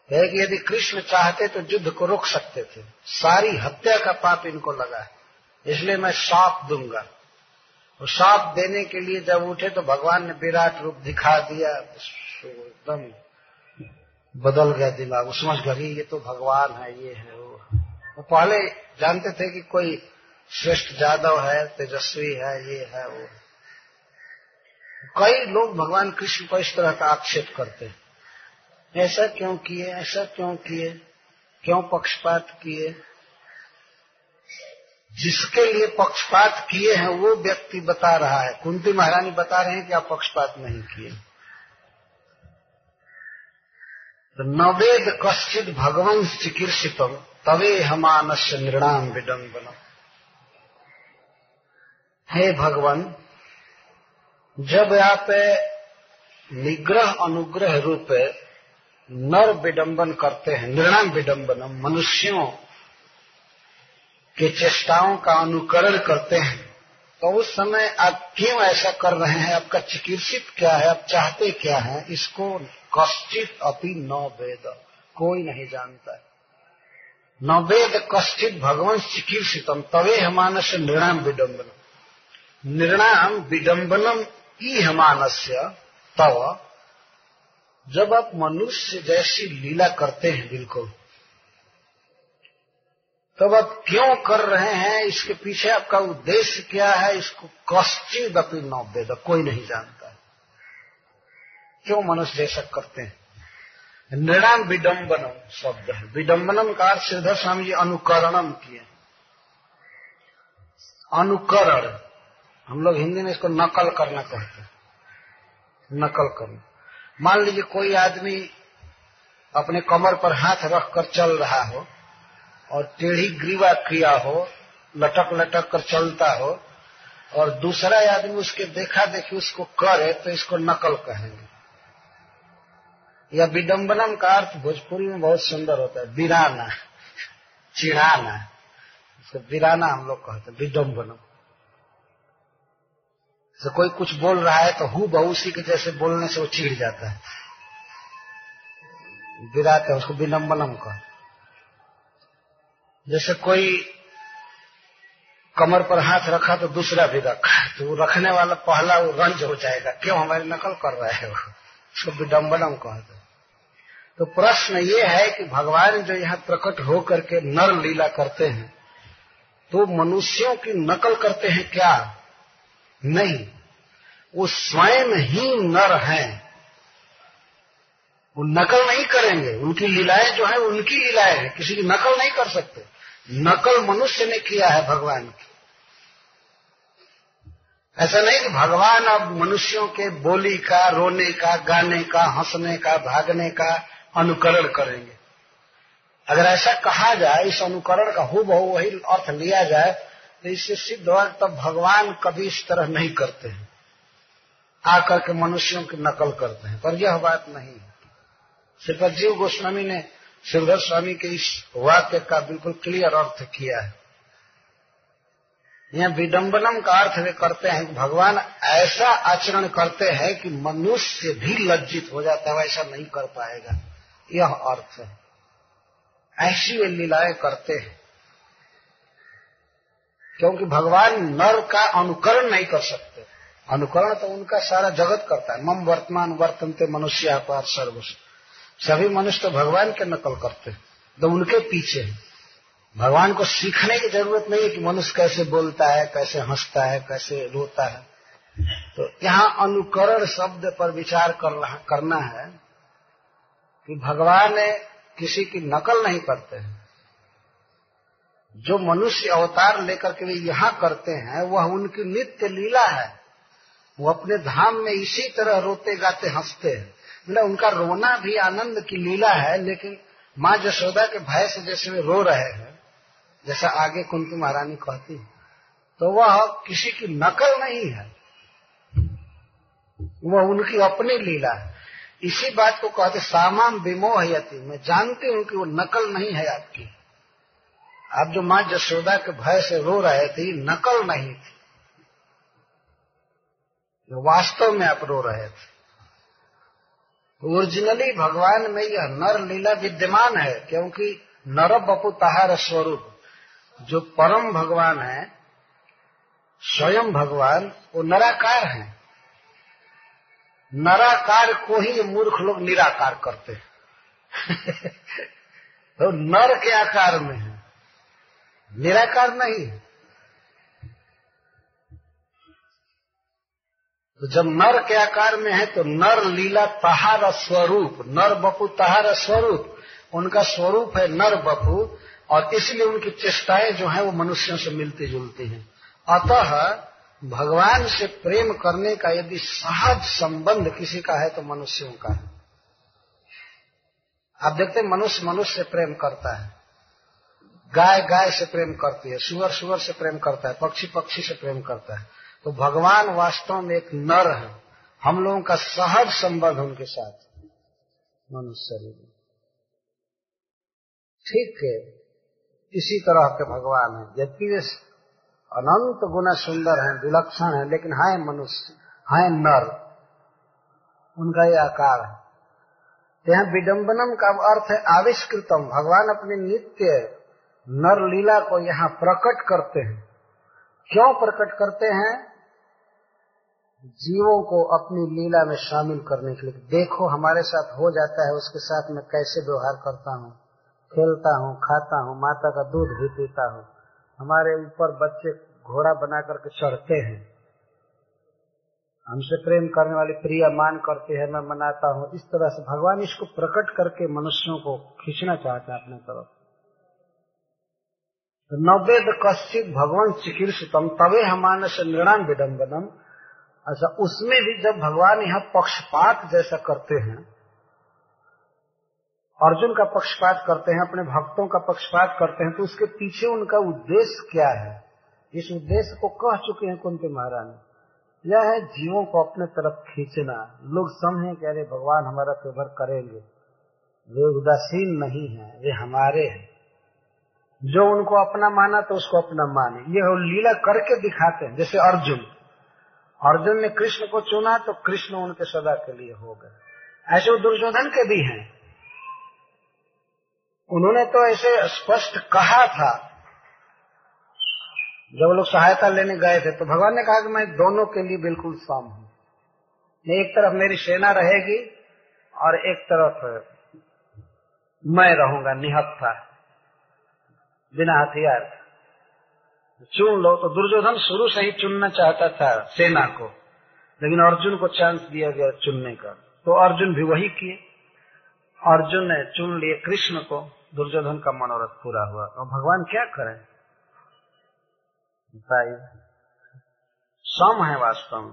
A: है कि यदि कृष्ण चाहते तो युद्ध को रोक सकते थे। सारी हत्या का पाप इनको लगा है, इसलिए मैं साप दूँगा। और साप देने के लिए जब उठे तो भगवान ने विराट रूप दिखा दिया एकदम बदल गया दिमाग। वो समझ गए ये तो भगवान है, ये है वो। वो पहले जानते थे कि कोई श्रेष्ठ जादव है, तेजस्वी है, ये है वो। कई लोग भगवान कृष्ण को इस तरह का आक्षेप करते हैं। ऐसा क्यों किए, ऐसा क्यों किए, क्यों पक्षपात किए? जिसके लिए पक्षपात किए हैं, वो व्यक्ति बता रहा है। कुंती महारानी बता रहे हैं कि आप पक्षपात नहीं किए। तो नवेद कश्चित भगवान चिकित्सितम तवे हमानस नृणाम विडम्बनम। हे भगवान, जब आप निग्रह अनुग्रह रूप नर विडंबन करते हैं निर्णाम विडंबनम मनुष्यों के चेष्टाओं का अनुकरण करते हैं तो उस समय आप क्यों ऐसा कर रहे हैं? आपका चिकित्सित क्या है? आप चाहते क्या है? इसको कश्चित अपनी न वेद। कोई नहीं जानता है। न वेद कश्चित भगवान चिकित्सितम, तवे हमानस निर्णाम विडम्बनम निर्णाम विडम्बनम ई हमानस्य तव। जब आप मनुष्य जैसी लीला करते हैं बिल्कुल तब आप क्यों कर रहे हैं? इसके पीछे आपका उद्देश्य क्या है? इसको कश्चित अपनी नौवेद कोई नहीं जानता। क्यों मनुष्य जैसा करते हैं? नृणाम विडम्बनम शब्द। है विडम्बनम का श्रीधर स्वामी जी अनुकरणम किए। अनुकरण। हम लोग हिंदी में इसको नकल करना कहते हैं। नकल करना। मान लीजिए कोई आदमी अपने कमर पर हाथ रखकर चल रहा हो और टेढ़ी ग्रीवा किया हो, लटक लटक कर चलता हो, और दूसरा आदमी उसके देखा देखी उसको करे तो इसको नकल कहेंगे। या विडम्बनम का अर्थ भोजपुरी में बहुत सुंदर होता है, बिराना, चिढ़ाना। इसको बिराना हम लोग कहते हैं विडम्बनम से कोई कुछ बोल रहा है तो हु बहु उसी के जैसे बोलने से वो चिढ़ जाता है। बिराते उसको विडम्बनम कह जैसे कोई कमर पर हाथ रखा तो दूसरा भी रखा तो वो रखने वाला पहला वो रंज हो जाएगा। क्यों हमारी नकल कर रहा है? वो उसको विडम्बनम कहते तो प्रश्न ये है कि भगवान जो यहाँ प्रकट होकर के नर लीला करते हैं तो मनुष्यों की नकल करते हैं क्या? नहीं। वो स्वयं ही नर हैं। वो नकल नहीं करेंगे। उनकी लीलाएँ जो है उनकी लीलाएँ हैं। किसी की नकल नहीं कर सकते। नकल मनुष्य ने किया है भगवान की। ऐसा नहीं कि भगवान अब मनुष्यों के बोली का, रोने का, गाने का, हंसने का, भागने का अनुकरण करेंगे। अगर ऐसा कहा जाए, इस अनुकरण का हु बहु वही अर्थ लिया जाए तो इससे सिद्ध हो तब भगवान कभी इस तरह नहीं करते हैं। आकर के मनुष्यों की नकल करते हैं। पर यह बात नहीं है। श्रीपद जीव गोस्वामी ने शिवधर स्वामी के इस वाक्य का बिल्कुल क्लियर अर्थ किया है। यह विडम्बनम का अर्थ वे करते हैं कि भगवान ऐसा आचरण करते हैं कि मनुष्य भी लज्जित हो जाता है ऐसा नहीं कर पाएगा। यह अर्थ है। ऐसी वे लीलाएँ करते हैं। क्योंकि भगवान नर का अनुकरण नहीं कर सकते। अनुकरण तो उनका सारा जगत करता है। मम वर्तमान वर्तनते मनुष्य पार सर्वस्व। सभी मनुष्य तो भगवान के नकल करते हैं तो उनके पीछे है। भगवान को सीखने की ज़रूरत नहीं है कि मनुष्य कैसे बोलता है कैसे हंसता है कैसे रोता है। तो यहाँ अनुकरण शब्द पर विचार कर रहा, करना है कि भगवान किसी की नकल नहीं करते हैं। जो मनुष्य अवतार लेकर के वे यहाँ करते हैं वह उनकी नित्य लीला है। वो अपने धाम में इसी तरह रोते गाते हँसते हैं। मतलब उनका रोना भी आनंद की लीला है, लेकिन माँ जशोदा के भय से जैसे वे रो रहे हैं, जैसा आगे कुंती महारानी कहती है तो वह किसी की नकल नहीं है। वह उनकी अपनी लीला है। इसी बात को कहते सामान विमोह मैं जानती हूँ कि वो नकल नहीं है आपकी। आप जो माँ जशोदा के भय से रो रहे थे नकल नहीं थी। वास्तव में आप रो रहे थे। ओरिजिनली भगवान में यह नर लीला विद्यमान है, क्योंकि नर बपु तहार स्वरूप। जो परम भगवान है, स्वयं भगवान, वो नराकार है। नराकार को ही मूर्ख लोग निराकार करते हैं। तो नर के आकार में है। निराकार नहीं है। तो जब नर के आकार में है तो नर लीला तहार स्वरूप, नर बपू तहार स्वरूप, उनका स्वरूप है नर बपू, और इसलिए उनकी चेष्टाएँ जो है, वो मनुष्यों से मिलती जुलती हैं। अतः भगवान से प्रेम करने का यदि सहज संबंध किसी का है तो मनुष्यों का है। आप देखते हैं, मनुष्य मनुष्य से प्रेम करता है। गाय गाय से प्रेम करती है, सुअर सुअर से प्रेम करता है, पक्षी पक्षी से प्रेम करता है। तो भगवान वास्तव में एक नर है। हम लोगों का सहज संबंध उनके साथ। मनुष्य शरीर। ठीक है। इसी तरह के भगवान है। जबकि वे अनंत गुना सुंदर हैं, विलक्षण है, लेकिन हाय मनुष्य हाय नर। उनका ये आकार है। यहाँ विडम्बनम का अर्थ है आविष्कृतम। भगवान अपने नित्य नर लीला को यहाँ प्रकट करते हैं। क्यों प्रकट करते हैं? जीवों को अपनी लीला में शामिल करने के लिए, देखो हमारे साथ हो जाता है, उसके साथ मैं कैसे व्यवहार करता हूँ? खेलता हूँ, खाता हूँ, माता का दूध भी पीता हूँ। हमारे ऊपर बच्चे घोड़ा बना करके चढ़ते हैं। हमसे प्रेम करने वाली प्रिया मान करते हैं, मैं मनाता हूँ। इस तरह से भगवान इसको प्रकट करके मनुष्यों को खींचना चाहते हैं अपने तरफ़। तो नवेद कश्चित भगवान चिकित्सितम तवे हमान से निर्णाम विडम्बनम अच्छा उसमें भी जब भगवान यहाँ पक्षपात जैसा करते हैं, अर्जुन का पक्षपात करते हैं, अपने भक्तों का पक्षपात करते हैं तो उसके पीछे उनका उद्देश्य क्या है? इस उद्देश्य को कह चुके हैं कुंती महारानी यह है जीवों को अपने तरफ़ खींचना। लोग समझे कि अरे भगवान हमारा फेवर करेंगे। वे उदासीन नहीं है, वे हमारे हैं। जो उनको अपना माना तो उसको अपना माने। ये लीला करके दिखाते हैं, जैसे अर्जुन। अर्जुन ने कृष्ण को चुना तो कृष्ण उनके सदा के लिए हो गए। ऐसे वो दुर्योधन के भी हैं। उन्होंने तो ऐसे स्पष्ट कहा था। जब लोग सहायता लेने गए थे तो भगवान ने कहा कि मैं दोनों के लिए बिल्कुल सम हूँ। एक तरफ़ मेरी सेना रहेगी और एक तरफ़ मैं रहूँगा निहत्था, बिना हथियार। चुन लो। तो दुर्योधन शुरू से ही चुनना चाहता था सेना को, लेकिन अर्जुन को चांस दिया गया चुनने का। तो अर्जुन भी वही किए। अर्जुन ने चुन लिए कृष्ण को। दुर्योधन का मनोरथ पूरा हुआ। और भगवान क्या करें? सम है वास्तव में।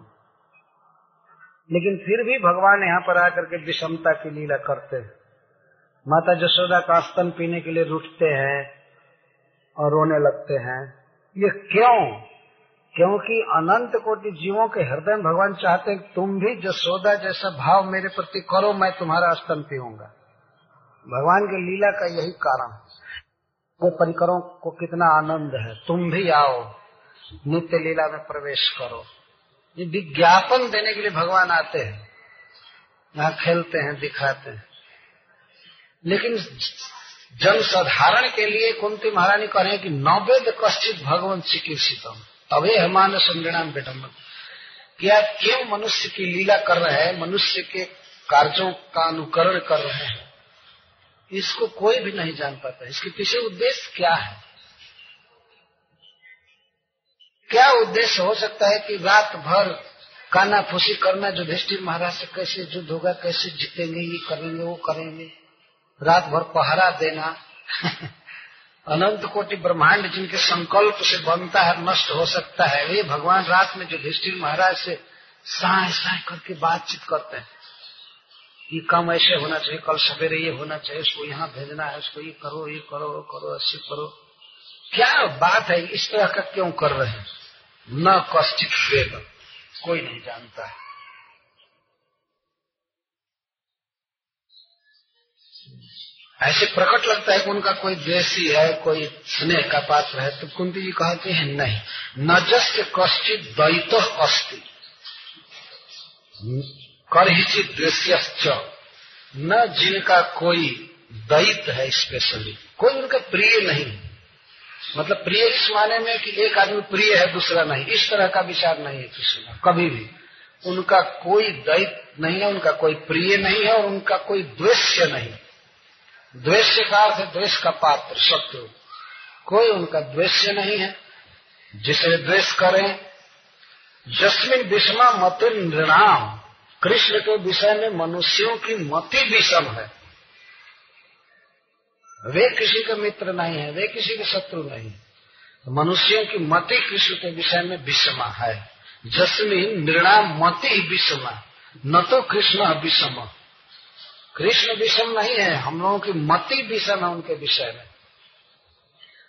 A: लेकिन फिर भी भगवान यहाँ पर आकर के विषमता की लीला करते हैं। माता जशोदा का स्तन पीने के लिए रुठते हैं और रोने लगते हैं। ये क्यों? क्योंकि अनंत कोटि जीवों के हृदय में भगवान चाहते हैं तुम भी जसोदा जैसा भाव मेरे प्रति करो, मैं तुम्हारा स्तन पीऊँगा। भगवान की लीला का यही कारण वो परिकरों को कितना आनंद है। तुम भी आओ, नित्य लीला में प्रवेश करो। ये विज्ञापन देने के लिए भगवान आते हैं। यहाँ खेलते हैं, दिखाते हैं। लेकिन जन साधारण के लिए कुंती महारानी कह रहे हैं कि नवेद कश्चित भगवान चिकित्सितम तबे हमान संजनाम विडम्बन कि आप क्यों मनुष्य की लीला कर रहे हैं, मनुष्य के कार्यों का अनुकरण कर रहे हैं। इसको कोई भी नहीं जान पाता। इसके पीछे उद्देश्य क्या है? क्या उद्देश्य हो सकता है कि रात भर काना फूसी करना, युधिष्ठिर महाराज से कैसे युद्ध होगा, कैसे जीतेंगे, ये करेंगे, वो करेंगे? रात भर पहरा देना। अनंत कोटि ब्रह्मांड जिनके संकल्प से बनता है, नष्ट हो सकता है, वे भगवान रात में जो युधिष्ठिर महाराज से साय साय करके बातचीत करते हैं। ये काम ऐसे होना चाहिए, कल सवेरे ये होना चाहिए, उसको यहाँ भेजना है, उसको ये करो ये करो करो, ऐसे करो। क्या बात है, इस तरह का क्यों कर रहे हैं? न कष्टित वेद, कोई नहीं जानता है। ऐसे प्रकट लगता है कि उनका कोई देशी है, कोई स्नेह का पात्र है तो कुंती जी कहते हैं, नहीं, न जस्य कश्चित द्वैत अस्ति। करहिचित दृश्य न जिनका कोई दैत है स्पेशली कोई उनका प्रिय नहीं। मतलब प्रिय इस माने में कि एक आदमी प्रिय है, दूसरा नहीं। इस तरह का विचार नहीं है किसी का, कभी भी। उनका कोई दैत नहीं है, उनका कोई प्रिय नहीं है और उनका कोई द्वेष्य नहीं। द्वेष्य का अर्थ द्वेष का पात्र शत्रु। कोई उनका द्वेष्य नहीं है। जिसे द्वेष करें जस्मिन विषमा मति नृणाम कृष्ण के विषय में मनुष्यों की मति विषम है। वे किसी के मित्र नहीं है, वे किसी के शत्रु नहीं मनुष्यों की मति कृष्ण के विषय में विषमा है। जस्मिन नृणाम मति विषमा। न तो कृष्ण विषम कृष्ण विषम नहीं है, हम लोगों की मति विषम है उनके विषय में।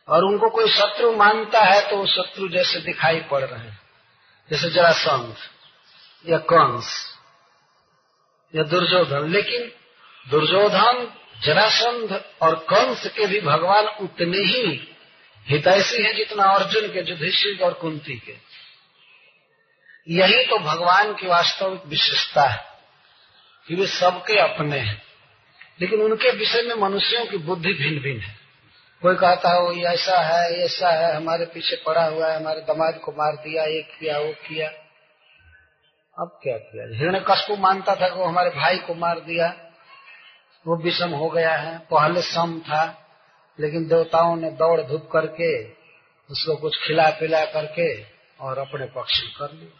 A: और उनको कोई शत्रु मानता है तो वो शत्रु जैसे दिखाई पड़ रहे हैं। जैसे जरासंध, या कंस, या दुर्योधन। लेकिन दुर्योधन, जरासंध और कंस के भी भगवान उतने ही हितैषी हैं जितना अर्जुन के, युधिष्ठिर और कुंती के। यही तो भगवान की वास्तविक विशेषता है। कि वे सबके अपने हैं। लेकिन उनके विषय में मनुष्यों की बुद्धि भिन्न भिन्न है। कोई कहता है वो ऐसा है ऐसा है, हमारे पीछे पड़ा हुआ है, हमारे दमाद को मार दिया, ये किया, वो किया। अब क्या किया? हिरण्य को मानता था कि वो हमारे भाई को मार दिया। वो विषम हो गया है, पहले सम था, लेकिन देवताओं ने दौड़ धूप करके उसको कुछ खिला पिला करके और अपने पक्ष कर लिया।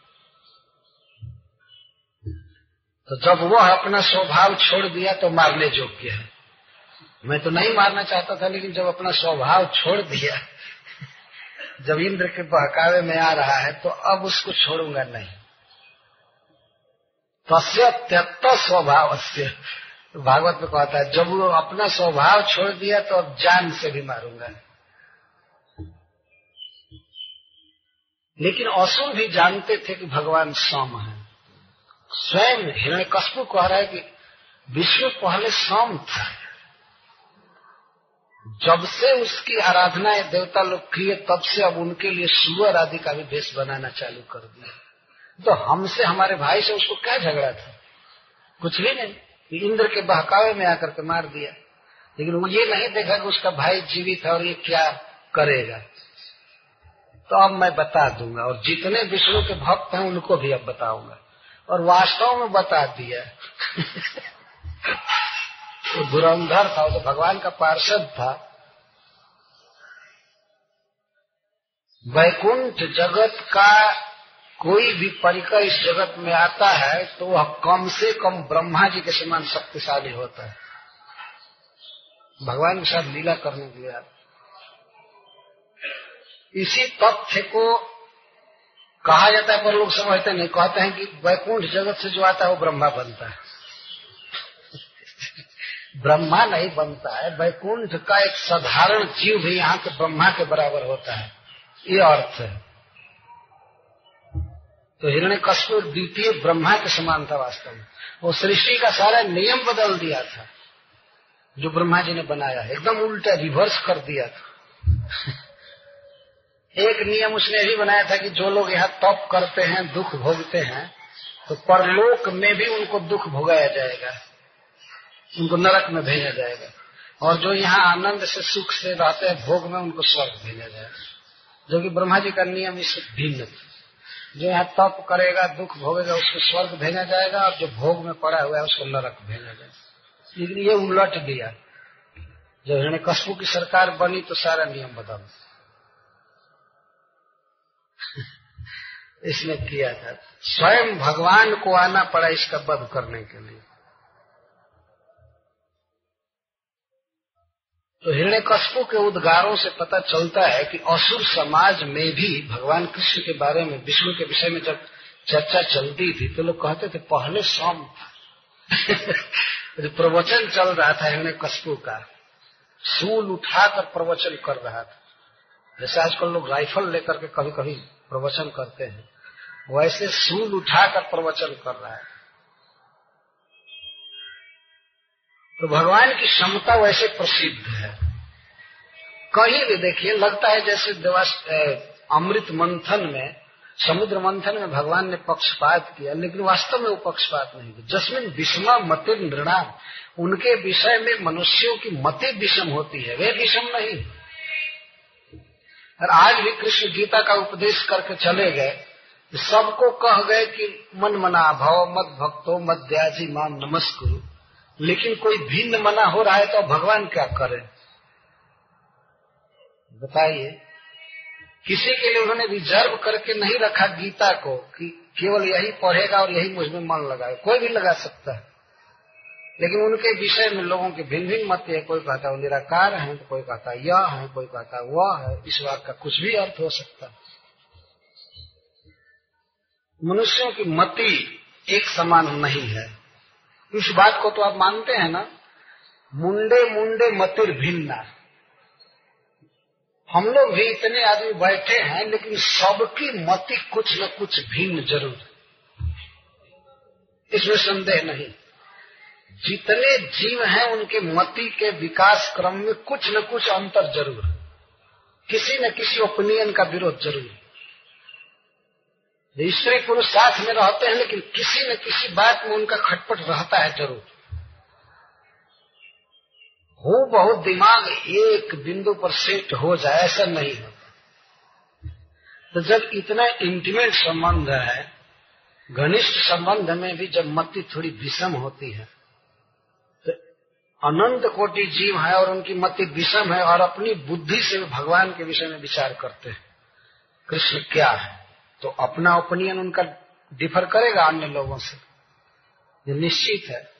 A: तो जब वह अपना स्वभाव छोड़ दिया तो मारने योग्य है। मैं तो नहीं मारना चाहता था, लेकिन जब अपना स्वभाव छोड़ दिया, जब इंद्र के बहकावे में आ रहा है तो अब उसको छोड़ूँगा नहीं। तस्य त्यक्त स्वभाव से भागवत में कहता है जब वो अपना स्वभाव छोड़ दिया तो अब जान से भी मारूँगा लेकिन असुर भी जानते थे कि भगवान सौम है। स्वयं हिरण्य कस्पू कह रहा है कि विश्व पहले सौम था। जब से उसकी आराधना देवता लोग किए, तब से अब उनके लिए सुअर आदि का भी भेष बनाना चालू कर दिया। तो हमसे हमारे भाई से उसको क्या झगड़ा था? कुछ भी नहीं। इंद्र के बहकावे में आकर के मार दिया। लेकिन वो ये नहीं देखा कि उसका भाई जीवित है और ये क्या करेगा। तो अब मैं बता दूँगा और जितने विष्णु के भक्त हैं, उनको भी अब बताऊँगा। और वास्तव में बता दिया। तो धुरंधर था तो भगवान का पार्षद था। वैकुंठ जगत का कोई भी परिकर इस जगत में आता है तो वह कम से कम ब्रह्मा जी के समान शक्तिशाली होता है। भगवान के साथ लीला करने के लिए इसी तथ्य को कहा जाता है, पर लोग समझते नहीं। कहते हैं कि वैकुंठ जगत से जो आता है, वो ब्रह्मा बनता है। ब्रह्मा नहीं बनता है। वैकुंठ का एक साधारण जीव भी यहाँ के ब्रह्मा के बराबर होता है। ये अर्थ है। तो हिरण्य कश्मीर द्वितीय ब्रह्मा के समान था वास्तव में। वो सृष्टि का सारा नियम बदल दिया था, जो ब्रह्मा जी ने बनाया। एकदम उल्टा रिवर्स कर दिया था। एक नियम उसने भी बनाया था कि जो लोग यहाँ तप करते हैं, दुख भोगते हैं तो परलोक में भी उनको दुख भोगाया जाएगा। उनको नरक में भेजा जाएगा। और जो यहाँ आनंद से, सुख से रहते हैं, भोग में उनको स्वर्ग भेजा जाएगा। जो कि ब्रह्मा जी का नियम इससे भिन्न जो यहाँ तप करेगा, दुख भोगेगा, उसको स्वर्ग भेजा जाएगा, और जो भोग में पड़ा हुआ है, उसको नरक भेजा जाएगा। ये उलट दिया। जब हिरण्य की सरकार बनी तो सारा नियम बदल इसने किया था। स्वयं भगवान को आना पड़ा इसका वध करने के लिए। तो हिरण्य कस्पू के उद्गारों से पता चलता है कि असुर समाज में भी भगवान कृष्ण के बारे में, विष्णु के विषय में जब चर्चा चलती थी तो लोग कहते थे, पहले सोम जो प्रवचन चल रहा था हिरण्य कस्पू का, सूल उठाकर प्रवचन कर रहा था। जैसे आजकल लोग राइफल लेकर के कभी कभी प्रवचन करते हैं। वैसे सूल उठाकर प्रवचन कर रहा है। तो भगवान की क्षमता वैसे प्रसिद्ध है। कहीं भी देखिए, लगता है जैसे देवास अमृत मंथन में, समुद्र मंथन में भगवान ने पक्षपात किया, लेकिन वास्तव में वो पक्षपात नहीं किया जसमिन विषमा मति नृणाम उनके विषय में मनुष्यों की मति विषम होती है, वे विषम नहीं। और आज भी कृष्ण गीता का उपदेश करके चले गए सबको कह गए कि मन मना भाव, मत भक्तो, मत दयाजी मान नमस्कुरु। लेकिन कोई भिन्न मना हो रहा है तो भगवान क्या करे? बताइए। किसी के लिए उन्होंने रिज़र्व करके नहीं रखा गीता को कि केवल यही पढ़ेगा और यही मुझमें मन लगाए। कोई भी लगा सकता है। लेकिन उनके विषय में लोगों के भिन्न भिन्न मत है। कोई कहता है निराकार है तो कोई कहता है यह है, कोई कहता है वह है। इस बात का कुछ भी अर्थ हो सकता है। मनुष्यों की मति एक समान नहीं है। इस बात को तो आप मानते हैं ना? मुंडे मुंडे मतिर भिन्ना। हम लोग भी इतने आदमी बैठे हैं, लेकिन सबकी मति कुछ न कुछ भिन्न ज़रूर इसमें संदेह नहीं। जितने जीव हैं, उनके मति के विकास क्रम में कुछ न कुछ अंतर ज़रूर किसी न किसी ओपिनियन का विरोध ज़रूर स्त्री पुरुष साथ में रहते हैं, लेकिन किसी न किसी बात में उनका खटपट रहता है ज़रूर। हो बहुत दिमाग एक बिंदु पर सेट हो जाए, ऐसा नहीं होता। तो जब इतना इंटीमेट संबंध है, घनिष्ठ संबंध में भी जब मति थोड़ी विषम होती है तो अनंत कोटि जीव है और उनकी मति विषम है और अपनी बुद्धि से भगवान के विषय में विचार करते हैं, कृष्ण क्या है? तो अपना ओपिनियन उनका डिफर करेगा अन्य लोगों से। ये निश्चित है।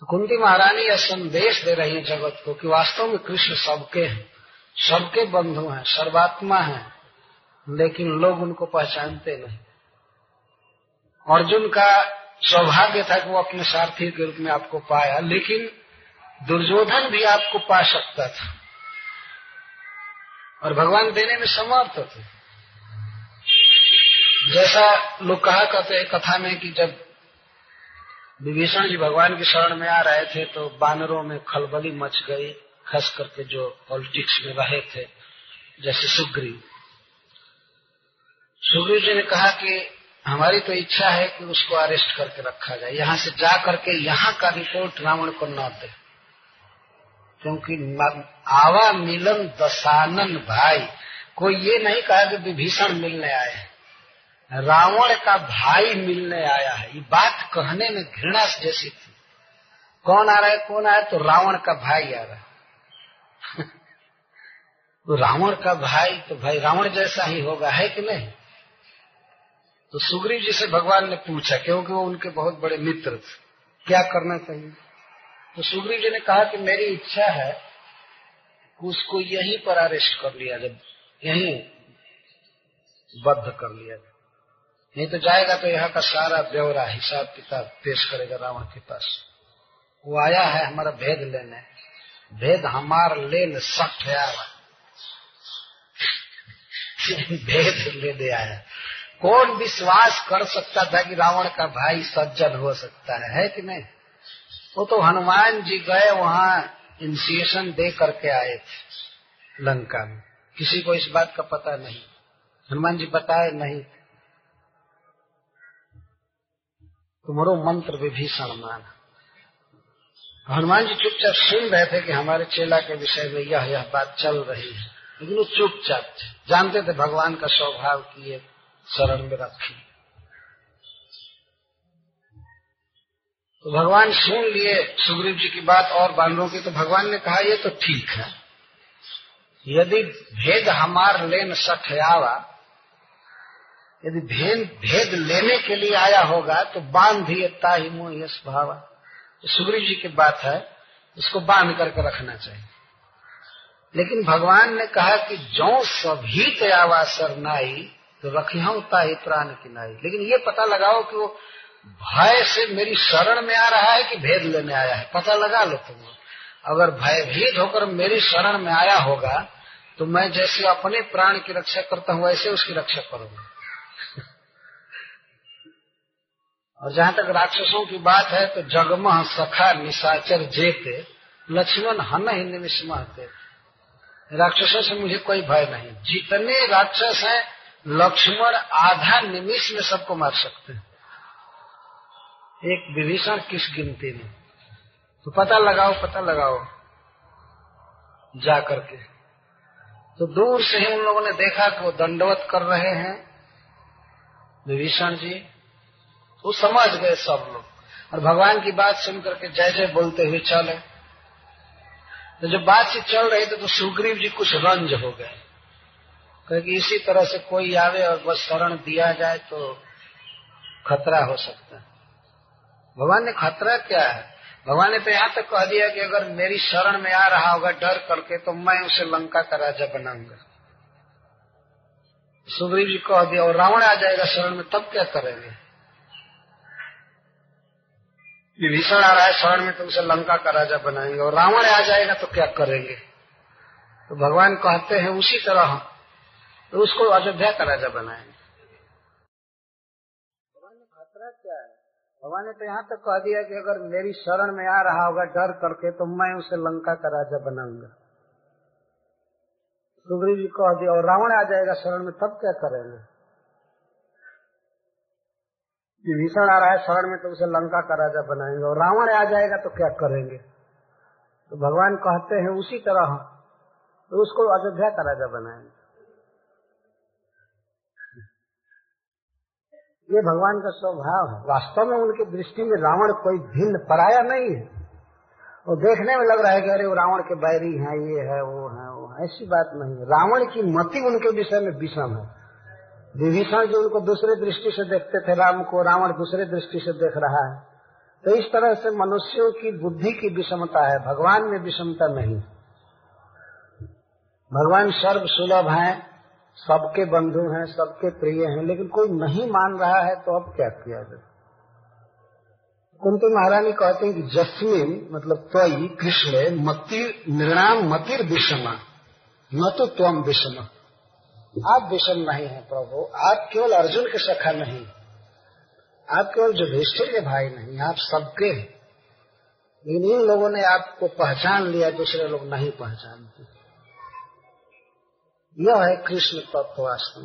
A: तो कुंती महारानी यह संदेश दे रही है जगत को कि वास्तव में कृष्ण सबके हैं, सबके बंधु हैं, सर्वात्मा हैं, लेकिन लोग उनको पहचानते नहीं। अर्जुन का सौभाग्य था कि वो अपने सारथी के रूप में आपको पाया, लेकिन दुर्योधन भी आपको पा सकता था। और भगवान देने में समर्थ थे। जैसा लोग कहा करते हैं कथा में कि जब विभीषण जी भगवान की शरण में आ रहे थे तो बानरों में खलबली मच गई, खास करके जो पॉलिटिक्स में रहे थे, जैसे सुग्रीव। सुग्रीव जी ने कहा कि हमारी तो इच्छा है कि उसको अरेस्ट करके रखा जाए। यहाँ से जा करके यहाँ का रिपोर्ट रावण को न दे। क्योंकि आवा मिलन दसानन भाई। कोई ये नहीं कहा कि विभीषण मिलने आए रावण का भाई मिलने आया है। ये बात कहने में घृणा जैसी थी। कौन आ रहा है, कौन आया तो रावण का भाई आ रहा है। तो रावण का भाई तो भाई रावण जैसा ही होगा, है कि नहीं? तो सुग्रीव जी से भगवान ने पूछा, क्योंकि वो उनके बहुत बड़े मित्र थे। क्या करना चाहिए? तो सुग्रीव जी ने कहा कि मेरी इच्छा है उसको यहीं पर अरेस्ट कर लिया जब यहीं बद्ध कर लिया जाए। नहीं तो जाएगा तो यहाँ का सारा ब्यौरा हिसाब किताब पेश करेगा रावण के पास। वो आया है हमारा भेद लेने। भेद हमार लेन है भेद ले दे आया। कौन विश्वास कर सकता था कि रावण का भाई सज्जन हो सकता है? है कि नहीं? वो तो हनुमान जी गए, वहाँ इनिशिएशन दे करके आए थे लंका में। किसी को इस बात का पता नहीं। हनुमान जी बताए नहीं तुम्हारो मंत्र विभीषण मान। हनुमान जी चुपचाप सुन रहे थे कि हमारे चेला के विषय में यह यह बात चल रही है। लेकिन वो चुपचाप जानते थे भगवान का स्वभाव की ये शरण में रखी। तो भगवान सुन लिए। सुग्रीव जी की बात और बानरों की। तो भगवान ने कहा, ये तो ठीक है। यदि भेद हमार लेन सठयावा यदि भेद भेद लेने के लिए आया होगा तो बाँध ही ताही मोह यश भावा। सुग्रीव जी की बात है, इसको बाँध करके रखना चाहिए। लेकिन भगवान ने कहा कि जो सभी तयावा सरनाई तो रखिया ताही प्राण की नाई। लेकिन ये पता लगाओ कि वो भय से मेरी शरण में आ रहा है कि भेद लेने आया है? पता लगा लो तुम अगर भयभीत होकर मेरी शरण में आया होगा तो मैं जैसे अपने प्राण की रक्षा करता हूँ, वैसे उसकी रक्षा करूँगा। और जहाँ तक राक्षसों की बात है तो जगमह सखा निशाचर जेते, लक्ष्मण हन ही निमिषमहते राक्षसों से मुझे कोई भय नहीं। जितने राक्षस हैं, लक्ष्मण आधा निमिष में सबको मार सकते हैं। एक विभीषण किस गिनती में? तो पता लगाओ पता लगाओ। जा करके तो दूर से ही उन लोगों ने देखा कि वो दंडवत कर रहे हैं। विभीषण जी वो समझ गए सब लोग। और भगवान की बात सुन करके जय जय बोलते हुए चले। तो जब बातचीत चल रही थी तो सुग्रीव जी कुछ रंज हो गए। क्योंकि इसी तरह से कोई आवे और बस शरण दिया जाए तो खतरा हो सकता है। भगवान ने खतरा क्या है? भगवान ने तो यहाँ तक कह दिया कि अगर मेरी शरण में आ रहा होगा डर करके तो मैं उसे लंका का राजा बनाऊँगा। सुग्रीव जी कह दिया, और रावण आ जाएगा शरण में, तब क्या करेंगे? विभीषण आ रहा है शरण में तो उसे लंका का राजा बनाएँगे और रावण आ जाएगा तो क्या करेंगे? तो भगवान कहते हैं उसी तरह हम तो उसको अयोध्या का राजा बनाएँगे। भगवान ने खतरा क्या है? भगवान ने तो यहाँ तक कह दिया कि अगर मेरी शरण में आ रहा होगा डर करके तो मैं उसे लंका का राजा बनाऊँगा। सुग्रीव जी कह दिया, और रावण आ जाएगा शरण में, तब क्या करेंगे? विभीषण आ रहा है शरण में तो उसे लंका का राजा बनाएँगे और रावण आ जाएगा तो क्या करेंगे? तो भगवान कहते हैं उसी तरह तो उसको अयोध्या का राजा बनाएँगे। ये भगवान का स्वभाव है। वास्तव में उनकी दृष्टि में रावण कोई भिन्न पराया नहीं है। वो देखने में लग रहा है कि अरे वो रावण के बैरी हैं, ये है, वो है वो है। ऐसी बात नहीं है। रावण की मति उनके विषय में विषम है। विभीषण जो उनको दूसरे दृष्टि से देखते थे, राम को रावण दूसरे दृष्टि से देख रहा है। तो इस तरह से मनुष्यों की बुद्धि की विषमता है, भगवान में विषमता नहीं। भगवान सर्व सुलभ है, सबके बंधु हैं, सबके प्रिय हैं, लेकिन कोई नहीं मान रहा है तो अब क्या किया जाए? कुंती महारानी कहते हैं कि जस्मिन मतलब त्वयी, कृष्ण मतिर निर्णाम मतिर विषमा, न तो त्वम विषमा। आप विषम नहीं है प्रभु, आप केवल अर्जुन के सखा नहीं आप केवल युधिष्ठिर के भाई नहीं आप सबके इन इन लोगों ने आपको पहचान लिया, दूसरे लोग नहीं पहचानते। यह है कृष्ण तत्व वास्तव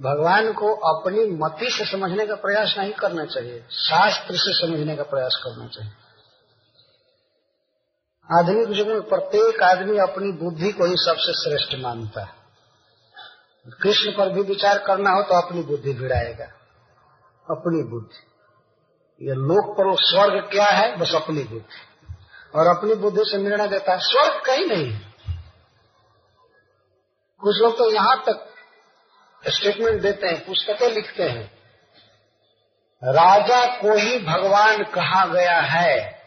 A: भगवान को अपनी मति से समझने का प्रयास नहीं करना चाहिए, शास्त्र से समझने का प्रयास करना चाहिए। आधुनिक युग में प्रत्येक आदमी अपनी बुद्धि को ही सबसे श्रेष्ठ मानता है। कृष्ण पर भी विचार करना हो तो अपनी बुद्धि भिड़ाएगा अपनी बुद्धि। ये लोक पर स्वर्ग क्या है? बस अपनी बुद्धि। और अपनी बुद्धि से निर्णय देता है। स्वर्ग कहीं नहीं है। कुछ लोग तो यहाँ तक स्टेटमेंट देते हैं, पुस्तकें लिखते हैं। राजा को ही भगवान कहा गया है।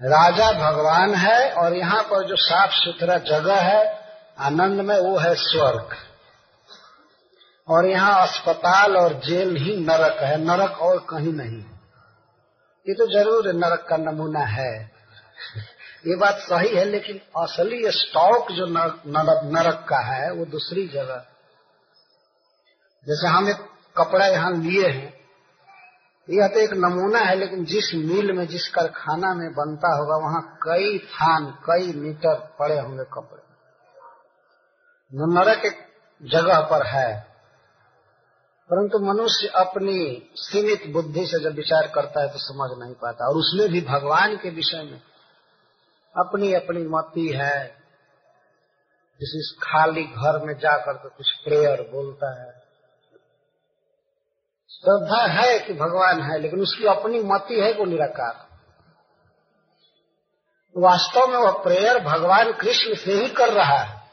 A: राजा भगवान है और यहाँ पर जो साफ़ सुथरा जगह है आनंद में वो है स्वर्ग। और यहाँ अस्पताल और जेल ही नरक है, नरक और कहीं नहीं। ये तो ज़रूर नरक का नमूना है। ये बात सही है, लेकिन असली स्टॉक जो नरक नरक का है, वो दूसरी जगह। जैसे हम एक कपड़ा यहाँ लिए हैं यह तो एक नमूना है, लेकिन जिस मिल में, जिस कारखाना में बनता होगा, वहाँ कई थान, कई मीटर पड़े होंगे कपड़े। नरक एक जगह पर है। परंतु मनुष्य अपनी सीमित बुद्धि से जब विचार करता है तो समझ नहीं पाता। और उसमें भी भगवान के विषय में अपनी अपनी मति है। किसी खाली घर में जाकर के कुछ प्रेयर बोलता है। श्रद्धा है कि भगवान है, लेकिन उसकी अपनी मति है वो निराकार। वास्तव में वह प्रेयर भगवान कृष्ण से ही कर रहा है।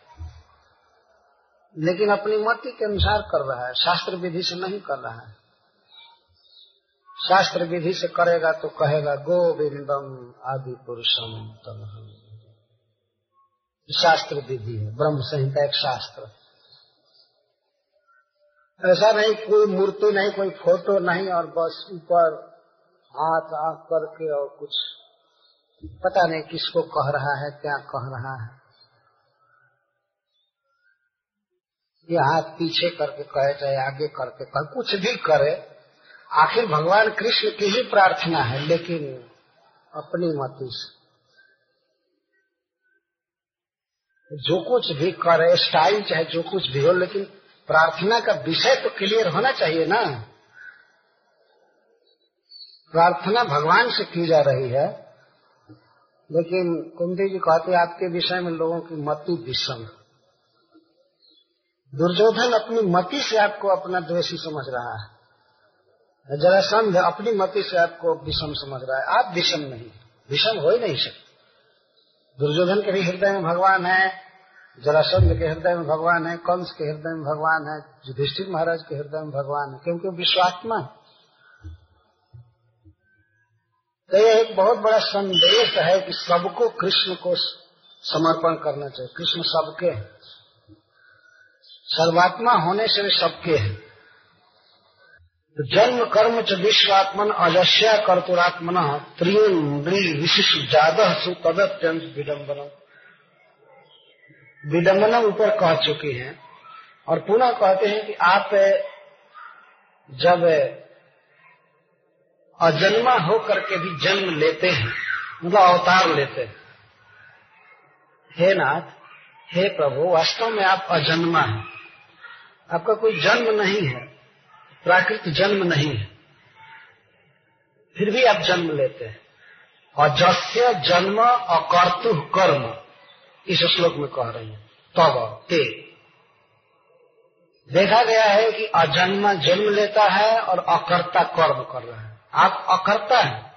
A: लेकिन अपनी मति के अनुसार कर रहा है, शास्त्र विधि से नहीं कर रहा है। शास्त्र विधि से करेगा तो कहेगा, गोविंदम आदि पुरुषम तम शास्त्र विधि है, ब्रह्म संहिता एक शास्त्र। ऐसा नहीं, कोई मूर्ति नहीं, कोई फ़ोटो नहीं, और बस ऊपर हाथ आँख करके और कुछ पता नहीं किसको कह रहा है, क्या कह रहा है। ये हाथ पीछे करके कहे, चाहे आगे करके कहे, कुछ भी करे, आखिर भगवान कृष्ण की ही प्रार्थना है, लेकिन अपनी मति से। जो कुछ भी करे स्टाइल चाहे जो कुछ भी हो, लेकिन प्रार्थना का विषय तो क्लियर होना चाहिए ना। प्रार्थना भगवान से की जा रही है, लेकिन कुंती जी कहते आपके विषय में लोगों की मति विषम। है दुर्योधन अपनी मति से आपको अपना द्वेषी समझ रहा है। जरासंध अपनी मति से आपको विषम समझ रहा है। आप विषम नहीं, विषम हो ही नहीं सकते। दुर्योधन के भी हृदय में भगवान है जरासंध के हृदय में भगवान है, कंस के हृदय में भगवान है, युधिष्ठिर महाराज के हृदय में भगवान है, क्योंकि विश्वात्मा है। तो यह एक बहुत बड़ा संदेश है कि सबको कृष्ण को समर्पण करना चाहिए। कृष्ण सबके हैं। सर्वात्मा होने से वे सबके हैं। तो जन्म, कर्म च विश्वात्मन, अजस्या कर्तुरात्मन, त्रियन्द्री विशिष्ट जाद सुतदत्यंत विडम्बनम विडम्बना ऊपर कह चुकी हैं और पुनः कहते हैं कि आप, जब अजन्मा हो करके भी जन्म लेते हैं मतलब अवतार लेते हैं, हे नाथ, हे प्रभु, वास्तव में आप अजन्मा हैं। आपका कोई जन्म नहीं है, प्राकृत जन्म नहीं है, फिर भी आप जन्म लेते हैं। और जस्य जन्म अकर्तु कर्म, इस श्लोक में कह रही है। तब ते। देखा गया है कि अजन्मा जन्म लेता है और अकर्ता कर्म कर रहा है। आप अकर्ता है।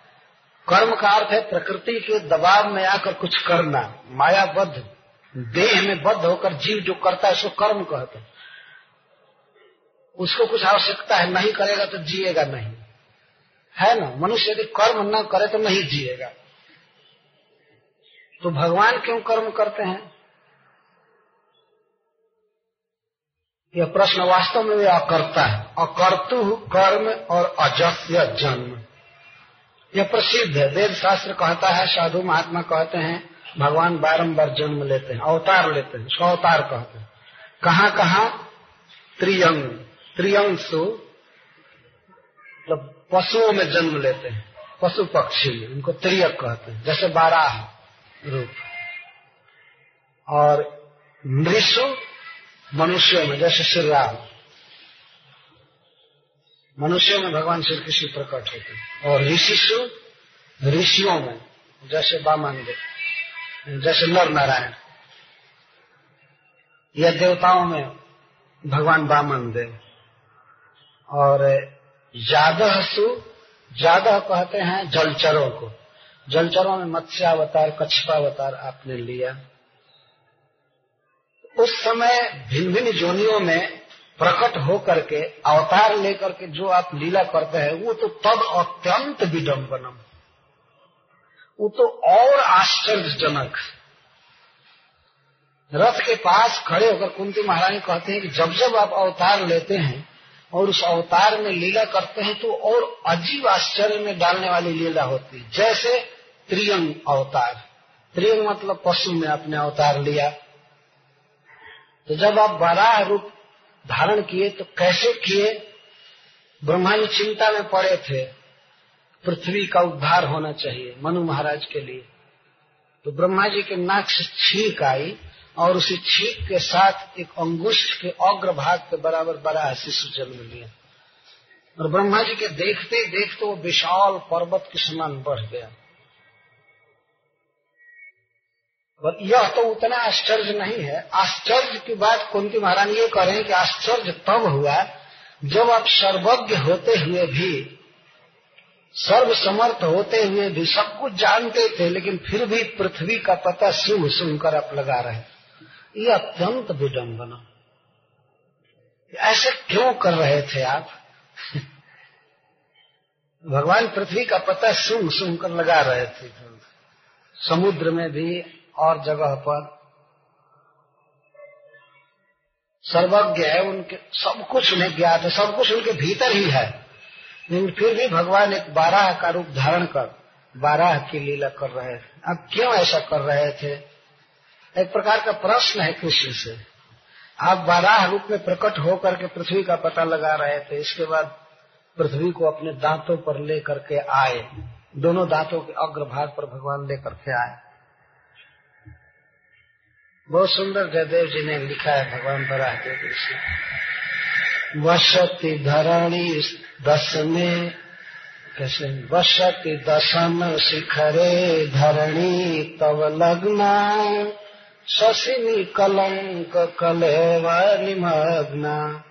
A: कर्म का अर्थ है प्रकृति के दबाव में आकर कुछ करना, मायाबद्ध, देह में बद्ध होकर जीव जो करता है, उसको कर्म कहते हैं। उसको कुछ आवश्यकता है, नहीं करेगा तो जिएगा नहीं। है ना? मनुष्य यदि कर्म न करे तो नहीं जिएगा। तो भगवान क्यों कर्म करते हैं? यह प्रश्न वास्तव में वे अकर्ता है। अकर्तु कर्म और अजस्य जन्म। यह प्रसिद्ध है। वेद शास्त्र कहता है, साधु महात्मा कहते हैं, भगवान बारंबार जन्म लेते हैं, अवतार लेते हैं, उसको अवतार कहते हैं। कहाँ कहाँ त्रियंग। त्रियंशु मतलब पशुओं में जन्म लेते हैं, पशु पक्षी उनको त्रियक कहते हैं, जैसे बाराह रूप। और नृषु मनुष्यों में, जैसे श्री राम मनुष्यों में भगवान श्री कृष्ण प्रकट होते हैं। और ऋषिशु, ऋषियों में, जैसे बामन देव जैसे नर नारायण या देवताओं में भगवान बामन देव और जादह सु जादह कहते हैं जलचरों को। जलचरों में मत्स्यावतार कच्छपावतार आपने लिया। उस समय भिन्न भिन्न जोनियों में प्रकट हो करके अवतार लेकर के जो आप लीला करते हैं, वो तो तब अत्यंत विडम्बनम वो तो और आश्चर्यजनक। रथ के पास खड़े होकर कुंती महारानी कहते हैं कि जब जब आप अवतार लेते हैं और उस अवतार में लीला करते हैं तो और अजीब आश्चर्य में डालने वाली लीला होती है। जैसे त्रियंग अवतार। त्रियंग मतलब पशु में अपने अवतार लिया। तो जब आप बारह रूप धारण किए तो कैसे किए? ब्रह्मा जी चिंता में पड़े थे। पृथ्वी का उद्धार होना चाहिए मनु महाराज के लिए। तो ब्रह्मा जी के नाक से छींक आई। और उसी छीक के साथ एक अंगुष्ठ के अग्र भाग के बराबर बड़ा शिशु जन्म लिया। और ब्रह्मा जी के देखते देखते वो विशाल पर्वत के समान बढ़ गया। और यह तो उतना आश्चर्य नहीं है। आश्चर्य की बात कुंती महारानी ये कह रहे हैं कि आश्चर्य तब हुआ जब आप सर्वज्ञ होते हुए भी सर्व समर्थ होते हुए भी सब कुछ जानते थे, लेकिन फिर भी पृथ्वी का पता सुन सुनकर आप लगा रहे ये अत्यंत विडम्बना ऐसे क्यों कर रहे थे आप? भगवान पृथ्वी का पता सुन कर लगा रहे थे। समुद्र में भी और जगह पर। सर्वज्ञ है उनके, सब कुछ उन्हें ज्ञात है, सब कुछ उनके भीतर ही है। लेकिन फिर भी भगवान एक बारह का रूप धारण कर, बारह की लीला कर रहे थे। अब क्यों ऐसा कर रहे थे? एक प्रकार का प्रश्न है कृष्ण से। आप बारह रूप में प्रकट होकर के पृथ्वी का पता लगा रहे थे, इसके बाद पृथ्वी को अपने दांतों पर लेकर के आए। दोनों दांतों के अग्रभाग पर भगवान लेकर के आए। बहुत सुंदर जयदेव जी ने लिखा है भगवान बराहदेव कृष्ण। वसति धरणी दस में, कैसे? वसति दशन शिखरे धरणी तव लग्ना शशिनी कलंक कलेव निमग्ना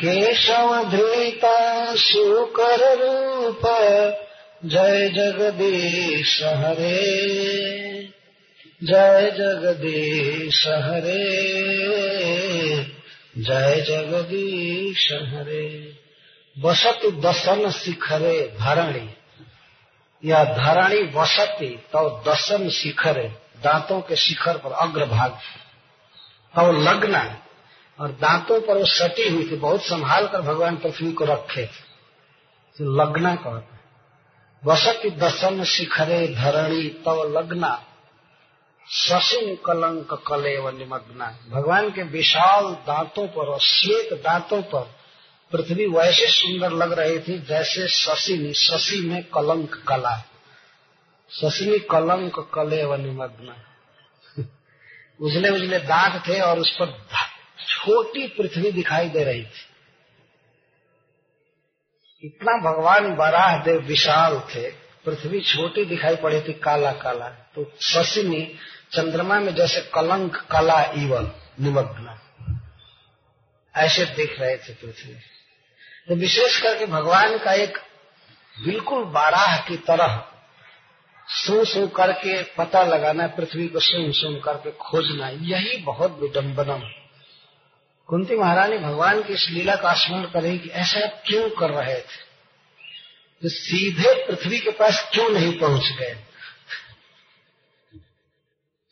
A: केशव धृता शुकर रूप। जय जगदीश हरे। जय जगदीश हरे। जय जगदीश हरे। वसति दसन शिखरे धरणी। या धरणी वसती तो दसन शिखरे। दांतों के शिखर पर अग्रभाग तो लग्ना और दांतों पर वो सटी हुई थी, बहुत संभाल कर भगवान पृथ्वी को रखे थे। तो लग्ना कहते वसति दसन शिखरे धरणी, तव लग्ना ससिन कलंक कले व निमग्ना। भगवान के विशाल दांतों पर और श्वेत दांतों पर पृथ्वी वैसे सुंदर लग रही थी जैसे शशि शशि में कलंक कला शशि कलंक कले व निमग्न उजले उजले दांत थे और उस पर छोटी पृथ्वी दिखाई दे रही थी। इतना भगवान बराह देव विशाल थे, पृथ्वी छोटी दिखाई पड़ी थी काला काला तो शशिनी चंद्रमा में जैसे कलंक कला इवन निमग्न। ऐसे देख रहे थे पृथ्वी। तो विशेष करके भगवान का एक बिल्कुल बाराह की तरह सू सू करके पता लगाना, पृथ्वी को सुन सुन करके खोजना, यही बहुत विडम्बना कुंती महारानी भगवान की इस लीला का स्मरण करें कि ऐसा क्यों कर रहे थे? तो सीधे पृथ्वी के पास क्यों नहीं पहुँच गए?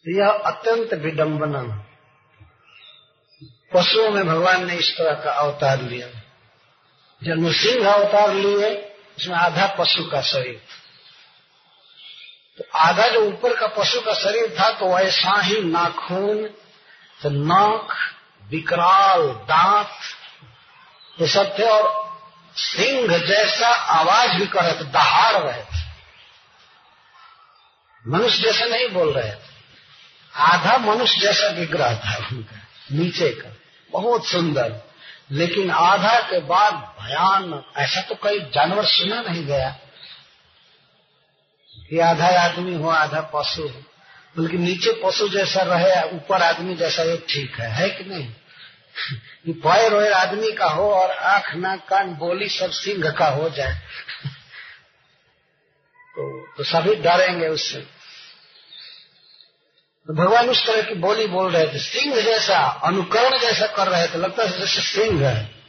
A: तो यह अत्यंत विडम्बना पशुओं में भगवान ने इस तरह का अवतार लिया। जब सिंह अवतार लिए उसमें आधा पशु का शरीर तो आधा जो ऊपर का पशु का शरीर था तो वैसा ही नाखून तो नाक, विकराल, दांत, ये सब थे और सिंह जैसा आवाज़ भी कर रहे थे, दहाड़ रहे थे। मनुष्य जैसे नहीं बोल रहे थे। आधा मनुष्य जैसा विग्रह था उनका, नीचे का। बहुत सुंदर। लेकिन आधा के बाद भयानक, ऐसा तो कई जानवर सुना नहीं गया। कि आधा आदमी हो आधा पशु हो। बल्कि नीचे पशु जैसा रहे ऊपर आदमी जैसा ये ठीक है। है कि नहीं? पैर वैर आदमी का हो और आँख नाक कान बोली सब सिंह का हो जाए। तो, तो सभी डरेंगे उससे। तो भगवान उस तरह की बोली बोल रहे थे। सिंह जैसा अनुकरण जैसा कर रहे थे। लगता है जैसे सिंह है।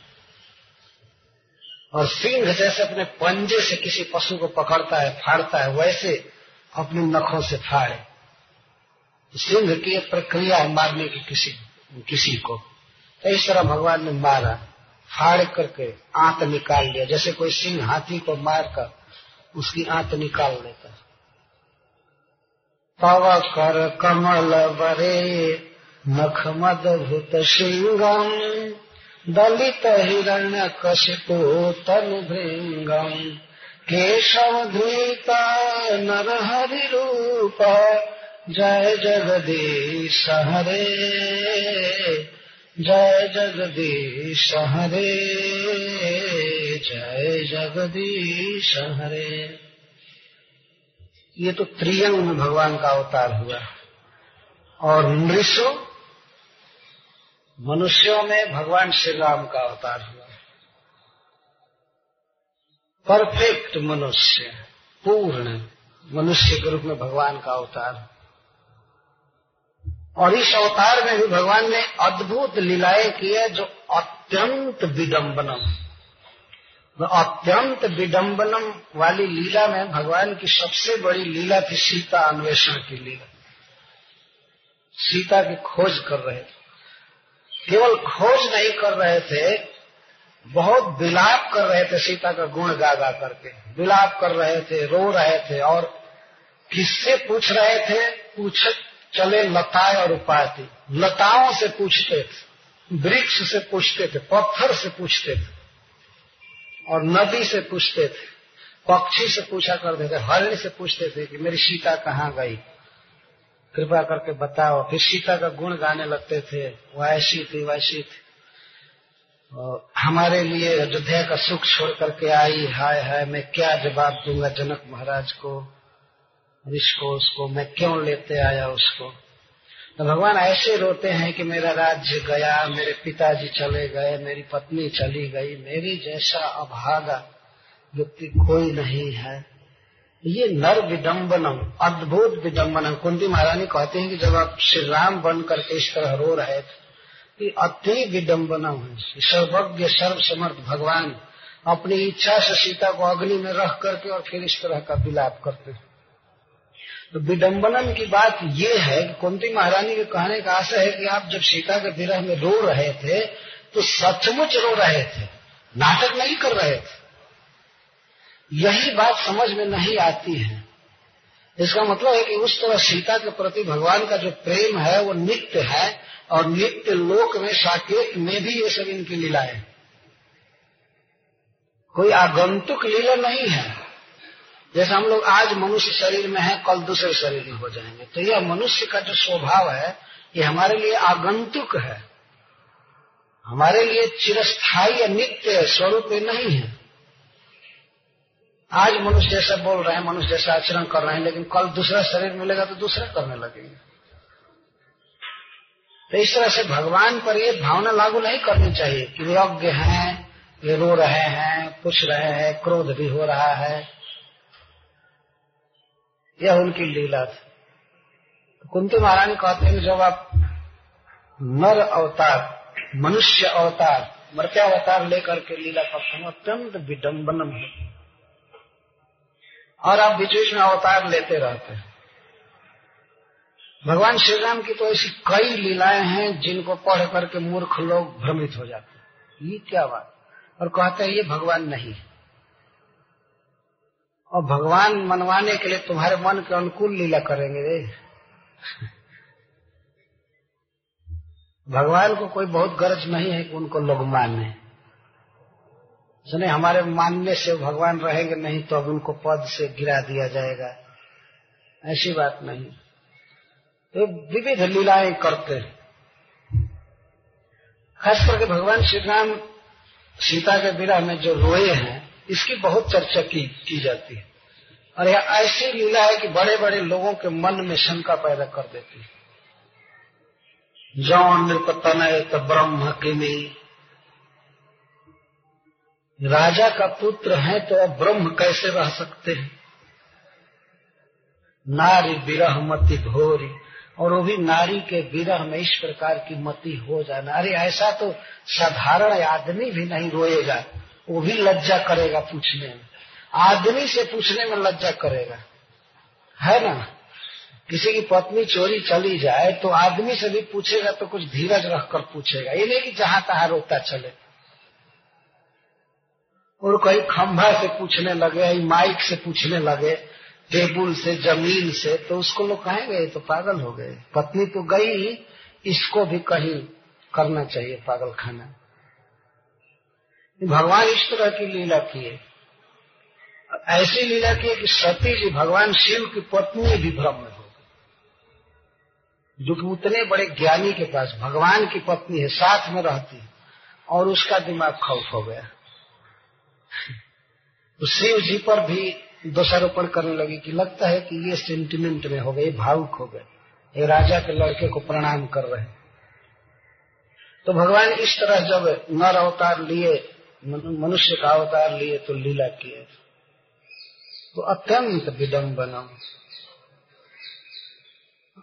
A: और सिंह जैसे अपने पंजे से किसी पशु को पकड़ता है, फाड़ता है, वैसे अपने नखों से फाड़े। सिंह की एक प्रक्रिया है मारने की किसी किसी को। तो इस तरह भगवान ने मारा, फाड़ करके आंत निकाल लिया। जैसे कोई सिंह हाथी को मारकर उसकी आंत निकाल लेता तव कर कमल बरे, नख मदभुत सिंगम दलित हिरण्य कशिपो तनु भृंगम। केशव धृत नर हरि रूप। जय जगदीश हरे। जय जगदीश हरे। जय जगदीश हरे। ये तो त्रियंग में भगवान का अवतार हुआ। और नृषु मनुष्यों में भगवान श्री राम का अवतार हुआ। परफेक्ट मनुष्य, पूर्ण मनुष्य के रूप में भगवान का अवतार। और इस अवतार में भी भगवान ने अद्भुत लीलाएँ की है जो अत्यंत विडम्बनम अत्यंत विडम्बनम वाली लीला में भगवान की सबसे बड़ी लीला थी सीता अन्वेषण की लीला। सीता की खोज कर रहे थे। केवल खोज नहीं कर रहे थे, बहुत विलाप कर रहे थे सीता का गुण गा गा करके। विलाप कर रहे थे, रो रहे थे और किससे पूछ रहे थे? पूछ चले लताए और उपाय लताओं से पूछते थे, वृक्ष से पूछते थे, पत्थर से पूछते थे और नदी से पूछते थे। पक्षी से पूछा करते थे, हरिण से पूछते थे कि मेरी सीता कहाँ गई? कृपा करके बताओ। फिर सीता का गुण गाने लगते थे, वो ऐसी थी, वैसी थी। हमारे लिए अयोध्या का सुख छोड़ करके आई, हाय हाय, मैं क्या जवाब दूँगा जनक महाराज को? इसको, उसको, मैं क्यों लेते आया उसको? तो भगवान ऐसे रोते हैं कि मेरा राज्य गया, मेरे पिताजी चले गए, मेरी पत्नी चली गई, मेरी जैसा अभागा व्यक्ति कोई नहीं है। ये नर विडम्बनम अद्भुत विडम्बनम कुंती महारानी कहते हैं कि जब आप श्री राम बन करके इस तरह रो रहे थे कि अति विडम्बनम है। सर्वज्ञ सर्व समर्थ भगवान अपनी इच्छा से सीता को अग्नि में रख करके और फिर इस तरह का विलाप करते हैं। तो विडम्बनम की बात ये है कि कुंती महारानी के कहने का आशा है कि आप जब सीता के विरह में रो रहे थे तो सचमुच रो रहे थे, नाटक नहीं कर रहे थे। यही बात समझ में नहीं आती है। इसका मतलब है कि उस तरह सीता के प्रति भगवान का जो प्रेम है, वो नित्य है और नित्य लोक में साकेत में भी ये सब इनकी लीलाएँ कोई आगंतुक लीला नहीं है। जैसे हम लोग आज मनुष्य शरीर में है, कल दूसरे शरीर में हो जाएँगे। तो यह मनुष्य का जो स्वभाव है, ये हमारे लिए आगंतुक है। हमारे लिए चिरस्थायी या नित्य स्वरूप नहीं है। आज मनुष्य जैसा बोल रहे हैं, मनुष्य जैसा आचरण कर रहे हैं, लेकिन कल दूसरा शरीर मिलेगा तो दूसरा करने लगेंगे। तो इस तरह से भगवान पर ये भावना लागू नहीं करनी चाहिए कि वे अज्ञ हैं, ये रो रहे हैं, पूछ रहे हैं, क्रोध भी हो रहा है। यह उनकी लीला थी। कुंती महारानी कहते हैं जब आप नर अवतार, मनुष्य अवतार, मर्त्यावतार लेकर के लीला करते हैं अत्यंत विडम्बनम है। और आप बीच बीच में अवतार लेते रहते हैं। भगवान श्री राम की तो ऐसी कई लीलाएँ हैं जिनको पढ़ करके मूर्ख लोग भ्रमित हो जाते हैं। ये क्या बात? और कहते हैं, ये भगवान नहीं और भगवान मनवाने के लिए तुम्हारे मन के अनुकूल लीला करेंगे रे। भगवान को कोई बहुत गरज नहीं है कि उनको लोग माने। सुने हमारे मानने से भगवान रहेंगे नहीं तो अब उनको पद से गिरा दिया जाएगा। ऐसी बात नहीं। तो विविध लीलाएँ करते हैं। खास करके भगवान श्री राम सीता के विरह में जो रोए हैं इसकी बहुत चर्चा की, की जाती है। और यह ऐसी लीला है कि बड़े बड़े लोगों के मन में शंका पैदा कर देती है। जौन नृपतनय तो ब्रह्म किमी। राजा का पुत्र है तो अब ब्रह्म कैसे रह सकते हैं? नारी विरह मति घोरी और वो भी नारी के विरह में इस प्रकार की मति हो जाना। अरे ऐसा तो साधारण आदमी भी नहीं रोएगा, वो भी लज्जा करेगा पूछने में। आदमी से पूछने में लज्जा करेगा, है ना? किसी की पत्नी चोरी चली जाए तो आदमी से भी पूछेगा तो कुछ धीरज रखकर पूछेगा। ये नहीं कि जहाँ तहां रोता चले। और कहीं खंभा से पूछने लगे माइक से पूछने लगे, टेबुल से, ज़मीन से तो उसको लोग कहेंगे तो पागल हो गए। पत्नी तो गई, इसको भी कहीं करना चाहिए पागल खाना भगवान इस तरह की लीला किए। ऐसी लीला की कि सती जी भगवान शिव की पत्नी भी भ्रम में हो गई। जो कि उतने बड़े ज्ञानी के पास, भगवान की पत्नी है, साथ में रहती और उसका दिमाग खौफ हो गया। शिव जी पर भी दोषारोपण करने लगी कि लगता है कि ये सेंटिमेंट में हो गए भावुक हो गए। ये राजा के लड़के को प्रणाम कर रहे तो भगवान इस तरह जब नर अवतार लिए मनुष्य का अवतार लिए तो लीला किए। तो अत्यंत विडम्बनम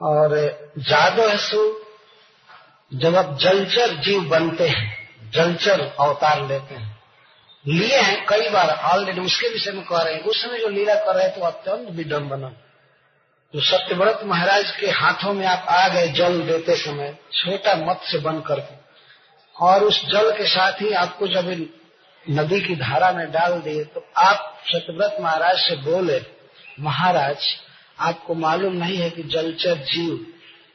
A: और जादो सु, जब आप जलचर जीव बनते हैं, जलचर अवतार लेते हैं लिए हैं, कई बार ऑलरेडी उसके विषय में कह रहे हैं। उस समय जो लीला कर रहे थे तो अत्यंत विडम्बनम जो सत्यव्रत महाराज के हाथों में आप आ गए जल देते समय, छोटा मत से बन करके। और उस जल के साथ ही आपको जब नदी की धारा में डाल दिए तो आप सतव्रत महाराज से बोले, महाराज, आपको मालूम नहीं है कि जलचर जीव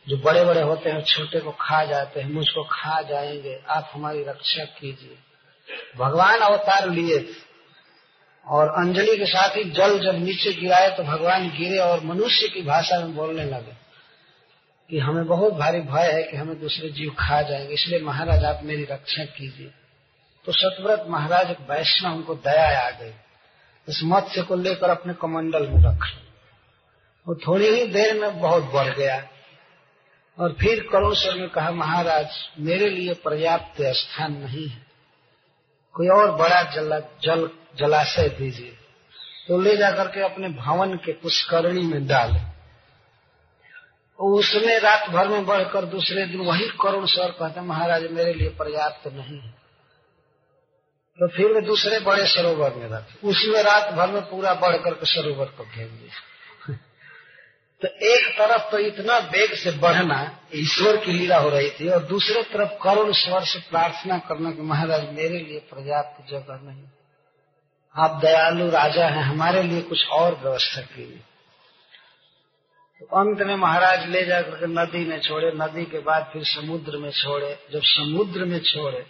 A: जो बड़े बड़े होते हैं, छोटे को खा जाते हैं, मुझको खा जाएँगे, आप हमारी रक्षा कीजिए। भगवान अवतार लिए। और अंजलि के साथ ही जल जब नीचे गिराए तो भगवान गिरे और मनुष्य की भाषा में बोलने लगे कि हमें बहुत भारी भय है कि हमें दूसरे जीव खा जाएँगे। इसलिए महाराज, आप मेरी रक्षा कीजिए। तो सतव्रत महाराज एक वैष्णव उनको दया आ गई। इस मत्स्य को लेकर अपने कमंडल में रख वो थोड़ी ही देर में बहुत बढ़ गया। और फिर करुण सर ने कहा, महाराज, मेरे लिए पर्याप्त स्थान नहीं है। कोई और बड़ा जल जल, जलाशय दीजिए। तो ले जाकर के अपने भवन के पुष्करणी में डाले। उसमें रात भर में बढ़कर दूसरे दिन वही करुण स्वर कहते, महाराज, मेरे लिए पर्याप्त तो नहीं है। तो फिर वे दूसरे बड़े सरोवर में रखे उसमें रात भर में पूरा बढ़ करके सरोवर को घेर दिया तो एक तरफ़ तो इतना वेग से बढ़ना ईश्वर की लीला हो रही थी और दूसरे तरफ़ करुण स्वर से प्रार्थना करना कि महाराज, मेरे लिए पर्याप्त जगह नहीं। आप दयालु राजा हैं, हमारे लिए कुछ और व्यवस्था कीजिए। तो अंत में महाराज ले जाकर के नदी में छोड़े। नदी के बाद फिर समुद्र में छोड़े। जब समुद्र में छोड़े,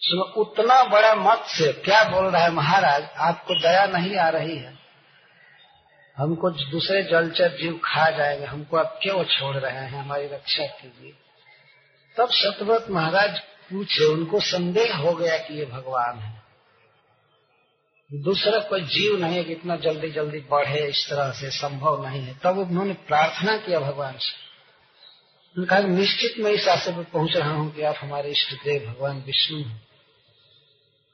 A: सुनो, उतना बड़ा मत से क्या बोल रहा है महाराज, आपको दया नहीं आ रही है? हमको दूसरे जलचर जीव खा जाएँगे, हमको आप क्यों छोड़ रहे हैं हमारी रक्षा कीजिए तब सतव्रत महाराज पूछे, उनको संदेह हो गया कि ये भगवान है। दूसरा कोई जीव नहीं है कि इतना जल्दी जल्दी बढ़े, इस तरह से संभव नहीं है। तब उन्होंने प्रार्थना किया भगवान से। उन्होंने कहा, निश्चित मैं इस आशय पर पहुँच रहा हूँ कि आप हमारे इष्ट देव भगवान विष्णु हैं।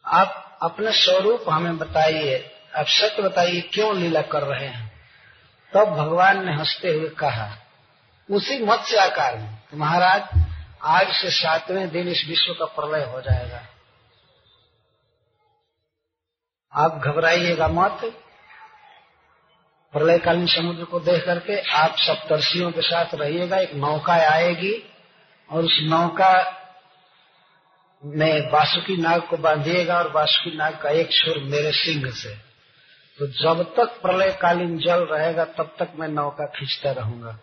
A: आप अपने स्वरूप हमें बताइए। आप सत्य बताइए, क्यों लीला कर रहे हैं? तब भगवान ने हँसते हुए कहा, उसी मत्स्य आकार में। तो महाराज, आज से सातवें दिन इस विश्व का प्रलय हो जाएगा। आप घबराइएगा मत। प्रलयकालीन समुद्र को देख करके आप सप्तर्षियों के साथ रहिएगा। एक नौका आएगी और उस नौका में बासुकी नाग को बांधिएगा और बासुकी नाग का एक सुर मेरे सिंह से। तो जब तक प्रलय कालीन जल रहेगा, तब तक मैं नौका खींचता रहूँगा।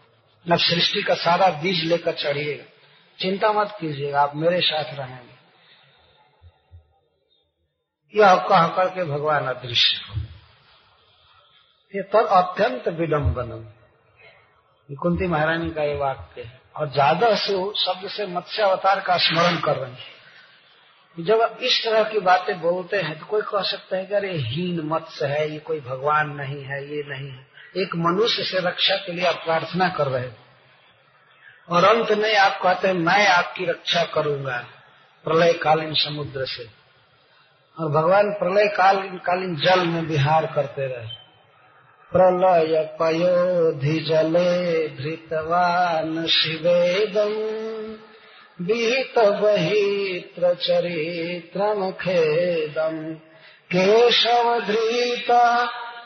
A: न सृष्टि का सारा बीज लेकर चढ़िएगा। चिंता मत कीजिएगा, आप मेरे साथ रहेंगे। यह कह करके भगवान अदृश्य हो ये तो अत्यंत विडम्बनम कुंती महारानी का ये वाक्य है। और ज़्यादा से शब्द से मत्स्य अवतार का स्मरण कर रहे हैं। जब इस तरह की बातें बोलते हैं तो कोई कह सकता है कि अरे, हीन मत्स्य है, ये कोई भगवान नहीं है, ये नहीं है। एक मनुष्य से रक्षा के लिए आप प्रार्थना कर रहे हो। और अंत में आप कहते हैं, मैं आपकी रक्षा करूँगा प्रलय कालीन समुद्र से। और भगवान प्रलय कालीन कालीन जल में विहार करते रहे। प्रलय पयोधि जले, धृतवान शिवेदम्। विहितबहित्रचरित्रमखेदम्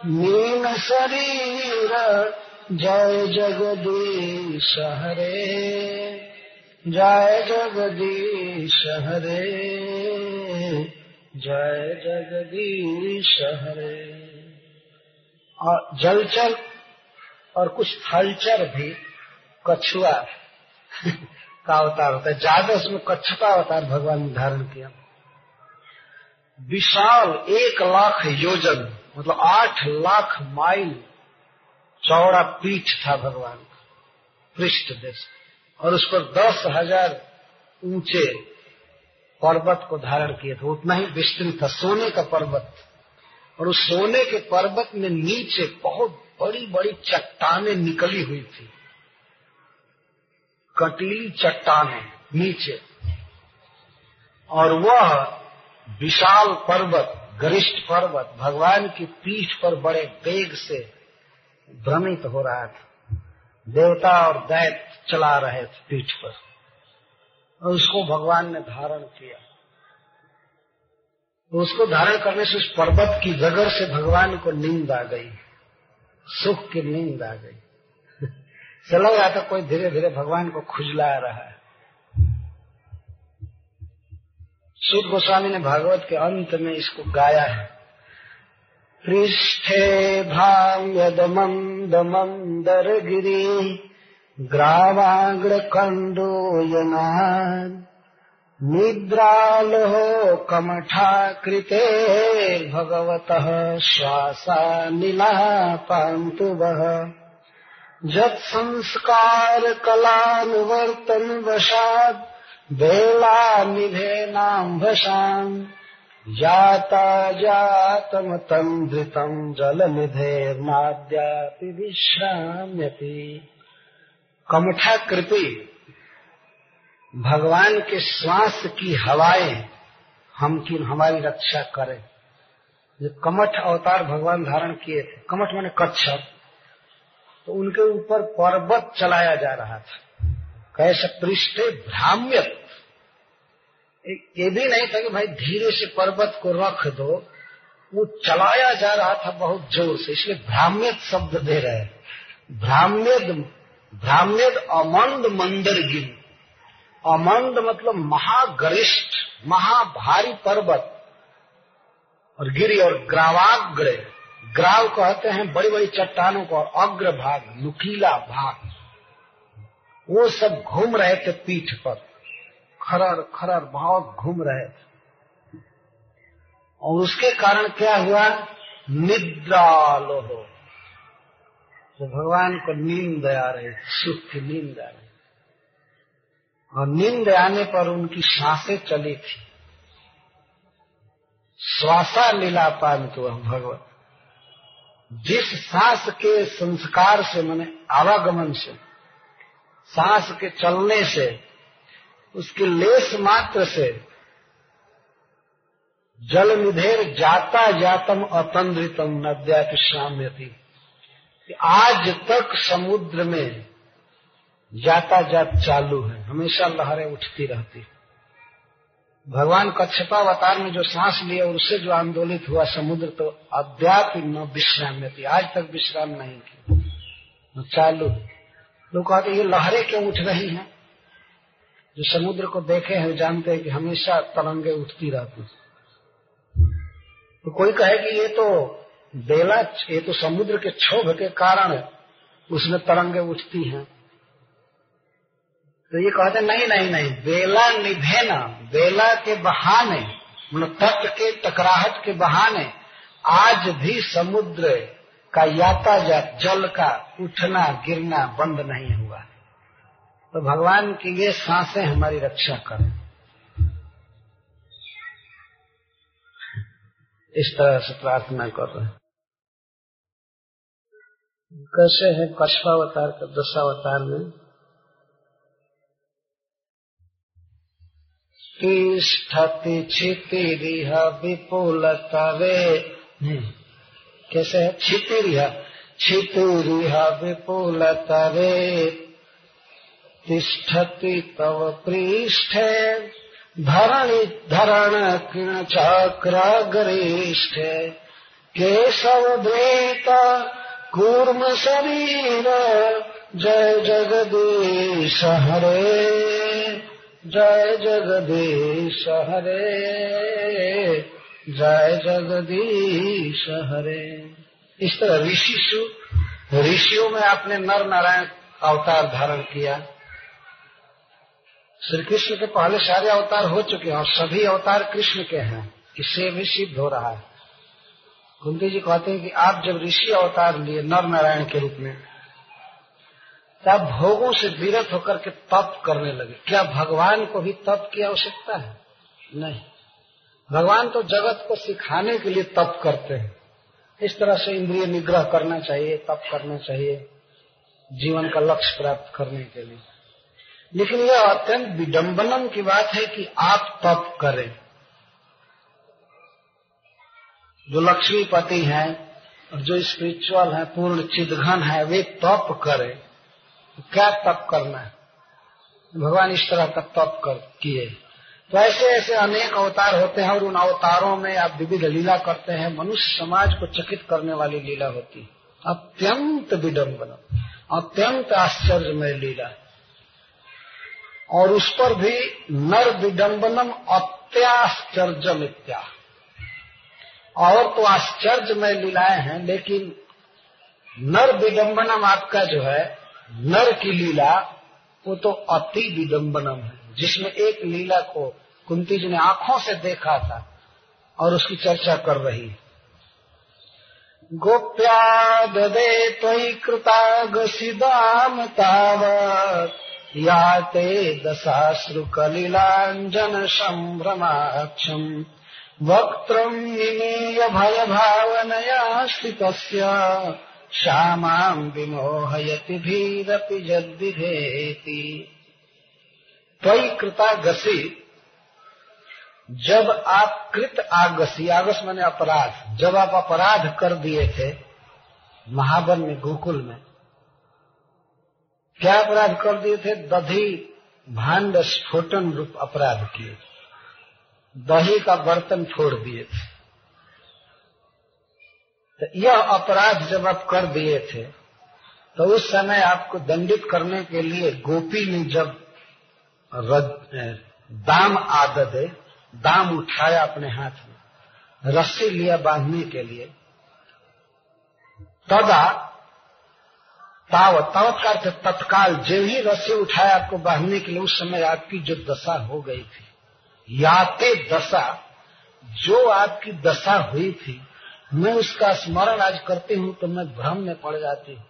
A: मीन शरीर जय जगदीश हरे। जय जगदीश हरे। जय जगदीश हरे। और जलचर और कुछ थलचर भी, कछुआ। का अवतार होता है। ज़्यादा उसमें कच्छ का अवतार भगवान ने धारण किया। विशाल एक लाख योजन मतलब आठ लाख माइल चौड़ा पीठ था भगवान का, पृष्ठ देश। और उस पर दस हज़ार ऊँचे पर्वत को धारण किए थे। उतना ही विस्तृत था, सोने का पर्वत। और उस सोने के पर्वत में नीचे बहुत बड़ी बड़ी चट्टाने निकली हुई थी। कटीली चट्टाने नीचे। और वह विशाल पर्वत, गरिष्ठ पर्वत, भगवान की पीठ पर बड़े वेग से भ्रमित हो रहा था। देवता और दैत चला रहे थे पीठ पर। और उसको भगवान ने धारण किया। उसको धारण करने से उस पर्वत की जगह से भगवान को नींद आ गई। सुख की नींद आ गई। चला रहा था कोई धीरे धीरे भगवान को खुजला रहा है। सुध गोस्वामी ने भागवत के अंत में इसको गाया है। पृष्ठे भाम्यद मंद मंदर गिरी ग्रावाग्र कंडोयनाद निद्रालोः कमठाकृते भगवतः श्वासानिलापान्तु वः जत्संस्कारकलानुवर्तन वशात् बेलानिधेनाम्भसाम् जाता जातम जातमतम् धृतम् जलनिधेर्नाद्यापि विश्राम्यति। कमठाकृति भगवान के श्वास की हवाएँ हम की हमारी रक्षा करें। जो कमठ अवतार भगवान धारण किए थे। कमठ माने कच्छप। तो उनके ऊपर पर्वत चलाया जा रहा था। कैसे पृष्ठे भ्राम्य। ये भी नहीं था कि भाई धीरे से पर्वत को रख दो, वो चलाया जा रहा था बहुत ज़ोर से, इसलिए भ्राम्यत शब्द दे रहे हैं। भ्राम्यद भ्राम्यद अमंद मंदिर गिर अमंद मतलब महागरिष्ठ, महाभारी पर्वत। और गिरी और ग्रावाग्र। ग्राव कहते हैं बड़ी बड़ी चट्टानों को अग्र भाग नुकीला भाग। वो सब घूम रहे थे पीठ पर। खरर खरर बहुत घूम रहे थे। और उसके कारण क्या हुआ? निद्रालो हो तो भगवान को नींद आ रही, सुख की नींद आ रही। और नींद आने पर उनकी साँसें चली थी। श्वासा लीलापान तो भगवत जिस सांस के संस्कार से, मैंने आवागमन से, सांस के चलने से, उसके लेस मात्र से जल निधेर जाता जातम अतंद्रितम नद्या कि आज तक समुद्र में जाता जात चालू है, हमेशा लहरें उठती रहती भगवान कच्छपावतार में जो सांस लिए और उससे जो आंदोलित हुआ समुद्र तो अद्याप न विश्राम थी आज तक विश्राम नहीं की चालू। लोग कहते, ये लहरें क्यों उठ रही हैं? जो समुद्र को देखे हैं जानते हैं कि हमेशा तरंगे उठती रहती तो कोई कहे कि ये तो बेला ये तो समुद्र के क्षोभ के कारण उसमें तरंगे उठती हैं। तो ये कहते नहीं नहीं नहीं बेला निभे ना बेला के बहाने मतलब तट के, टकराहट के बहाने, आज भी समुद्र का यातायात, जल का उठना, गिरना बंद नहीं हुआ तो भगवान की ये साँसें हमारी रक्षा करें। इस तरह से प्रार्थना कर रहे कैसे है कछवावतार का दशावतार में? तिष्ठति क्षितिरिह विपुलतवे। कैसे है? क्षितिरिह क्षितिरिह विपुलतवे। तिष्ठति तव पृष्ठे। धरणि धरण किण चक्र गरिष्ठे। केशव द्वैत कूर्म शरीर। जय जगदीश हरे। जय जगदीश हरे। जय जगदीश हरे। इस तरह ऋषि ऋषियों में आपने नर नारायण अवतार धारण किया। श्री कृष्ण के पहले सारे अवतार हो चुके हैं और सभी अवतार कृष्ण के हैं इससे भी सिद्ध हो रहा है। कुंती जी कहते हैं कि आप जब ऋषि अवतार लिए नर नारायण के रूप में तब भोगों से विरत होकर के तप करने लगे। क्या भगवान को भी तप की आवश्यकता है? नहीं। भगवान तो जगत को सिखाने के लिए तप करते हैं। इस तरह से इंद्रिय निग्रह करना चाहिए, तप करना चाहिए, जीवन का लक्ष्य प्राप्त करने के लिए। लेकिन यह अत्यंत विडम्बनम की बात है कि आप तप करें। जो लक्ष्मीपति हैं और जो स्पिरिचुअल हैं, पूर्ण चिदघन है, वे तप करें। क्या तप करना है? भगवान इस तरह का तप कर किए। तो ऐसे ऐसे अनेक अवतार होते हैं और उन अवतारों में आप विविध लीला करते हैं। मनुष्य समाज को चकित करने वाली लीला होती अत्यंत विडम्बन अत्यंत आश्चर्यमय लीला। और उस पर भी नर विडम्बनम अत्याश्चर्य इत्या और तो आश्चर्यमय लीलाएँ हैं, लेकिन नर विडम्बनम आपका जो है नर की लीला, वो तो अति विडम्बनम है। जिसमें एक लीला को कुंती जी ने आँखों से देखा था और उसकी चर्चा कर रही है। गोप्या ददे त्वयि कृतागसिदाम तावत् या ते दशाश्रुकलिलाञ्जन सम्भ्रमाक्षम् वक्त्रम् निमीय भयभावनया स्थितस्य श्यामाम् विमोहयति भीरपि जद्विधेति त्वयि कृतागसी, जब आप कृत आगसी, आगस मैंने अपराध, जब आप अपराध कर दिए थे महावन में, गोकुल में, क्या अपराध कर दिए थे? दधी, भांड स्फोटन रूप अपराध किए। दही का बर्तन फोड़ दिए थे। तो यह अपराध जब आप कर दिए थे तो उस समय आपको दंडित करने के लिए गोपी ने जब रद, दाम आदत दाम उठाया अपने हाथ में रस्सी लिया बांधने के लिए तदा तावत तावत का तत्काल जो ही रस्सी उठाया आपको बांधने के लिए उस समय आपकी जो दशा हो गई थी याते दशा जो आपकी दशा हुई थी मैं उसका स्मरण आज करती हूँ तो मैं भ्रम में पड़ जाती हूँ।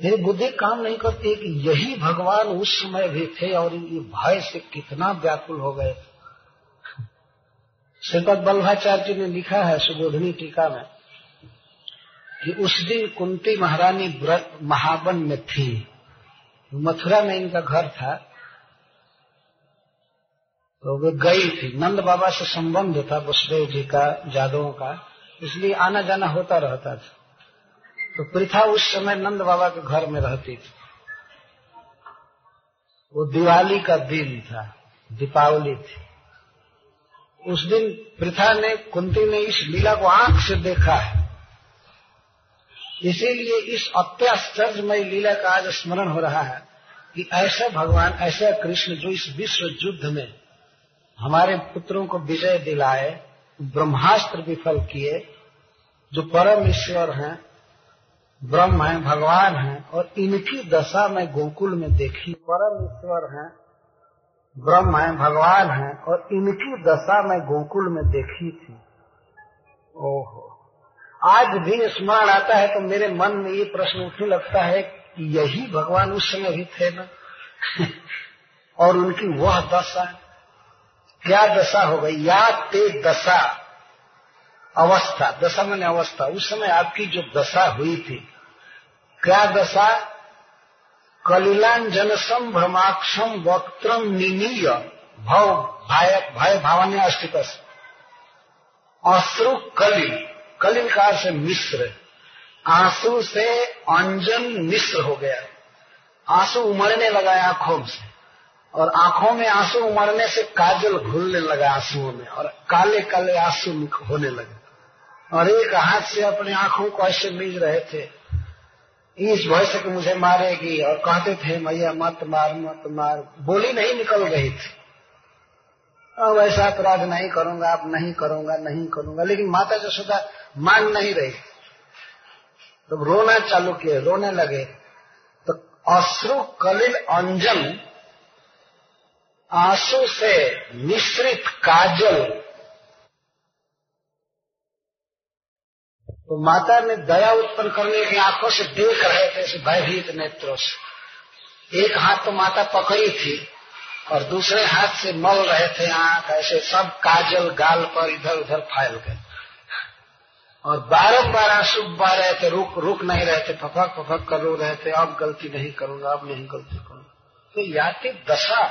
A: मेरी बुद्धि काम नहीं करती है कि यही भगवान उस समय भी थे और ये भय से कितना व्याकुल हो गए श्रीपद बल्लाचार्य जी ने लिखा है सुबोधनी टीका में कि उस दिन कुंती महारानी महावन में थी। मथुरा में इनका घर था। तो वे गई थी। नंद बाबा से संबंध था वसुदेव जी का, जादवों का। इसलिए आना जाना होता रहता था। तो प्रथा उस समय नंद बाबा के घर में रहती थी। वो दिवाली का दिन था, दीपावली थी। उस दिन प्रथा ने, कुंती ने इस लीला को आँख से देखा है। इसीलिए इस अत्याश्चर्यमय लीला का आज स्मरण हो रहा है कि ऐसा भगवान, ऐसा कृष्ण जो इस विश्व युद्ध में हमारे पुत्रों को विजय दिलाए, ब्रह्मास्त्र विफल किए, जो परम ईश्वर हैं, ब्रह्म है, भगवान है, और इनकी दशा में गोकुल में देखी परम ईश्वर है, ब्रह्म है, भगवान है, और इनकी दशा में गोकुल में देखी थी। ओहो। आज भी स्मरण आता है तो मेरे मन में ये प्रश्न उठने लगता है कि यही भगवान उस समय भी थे ना? और उनकी वह दशा क्या दशा हो गई? या ते दशा, अवस्था, दशा मैंने अवस्था। उस समय आपकी जो दशा हुई थी, क्या दशा? कलिलांजन संभ्रमाक्षम वक्त्रम निनीय, भव, भय भय भावन्य स्थित अश्रु कलिल कलिल का से मिश्र। आँसू से अंजन मिश्र हो गया। आँसू उमड़ने लगा आँखों से। और आँखों में आँसू उमड़ने से काजल घुलने लगा आंसुओं में और काले काले आँसू होने लगे। और एक हाथ से अपने आँखों को ऐसे मिल रहे थे। इस भय से कि मुझे मारेगी और कहते थे, मैया, मत मार मत मार। बोली नहीं, निकल गई थी। अब ऐसा अपराध नहीं करूँगा, अब नहीं करूँगा नहीं करूँगा। लेकिन माता जसोदा मान नहीं रही। तो रोना चालू किए, रोने लगे तो अश्रु कलिल अंजन आँसू से मिश्रित काजल। तो माता ने दया उत्पन्न करने की आँखों से देख रहे थे, ऐसे भयभीत नेत्रों से। एक हाथ तो माता पकड़ी थी और दूसरे हाथ से मल रहे थे आँख, ऐसे सब काजल गाल पर इधर उधर फैल गए। और बारम्बार आँसू बह रहे थे, रुक रुक नहीं रहे थे, फफक फफक कर रो रहे थे, अब गलती नहीं करूँगा, अब नहीं गलती। तो याति दशा,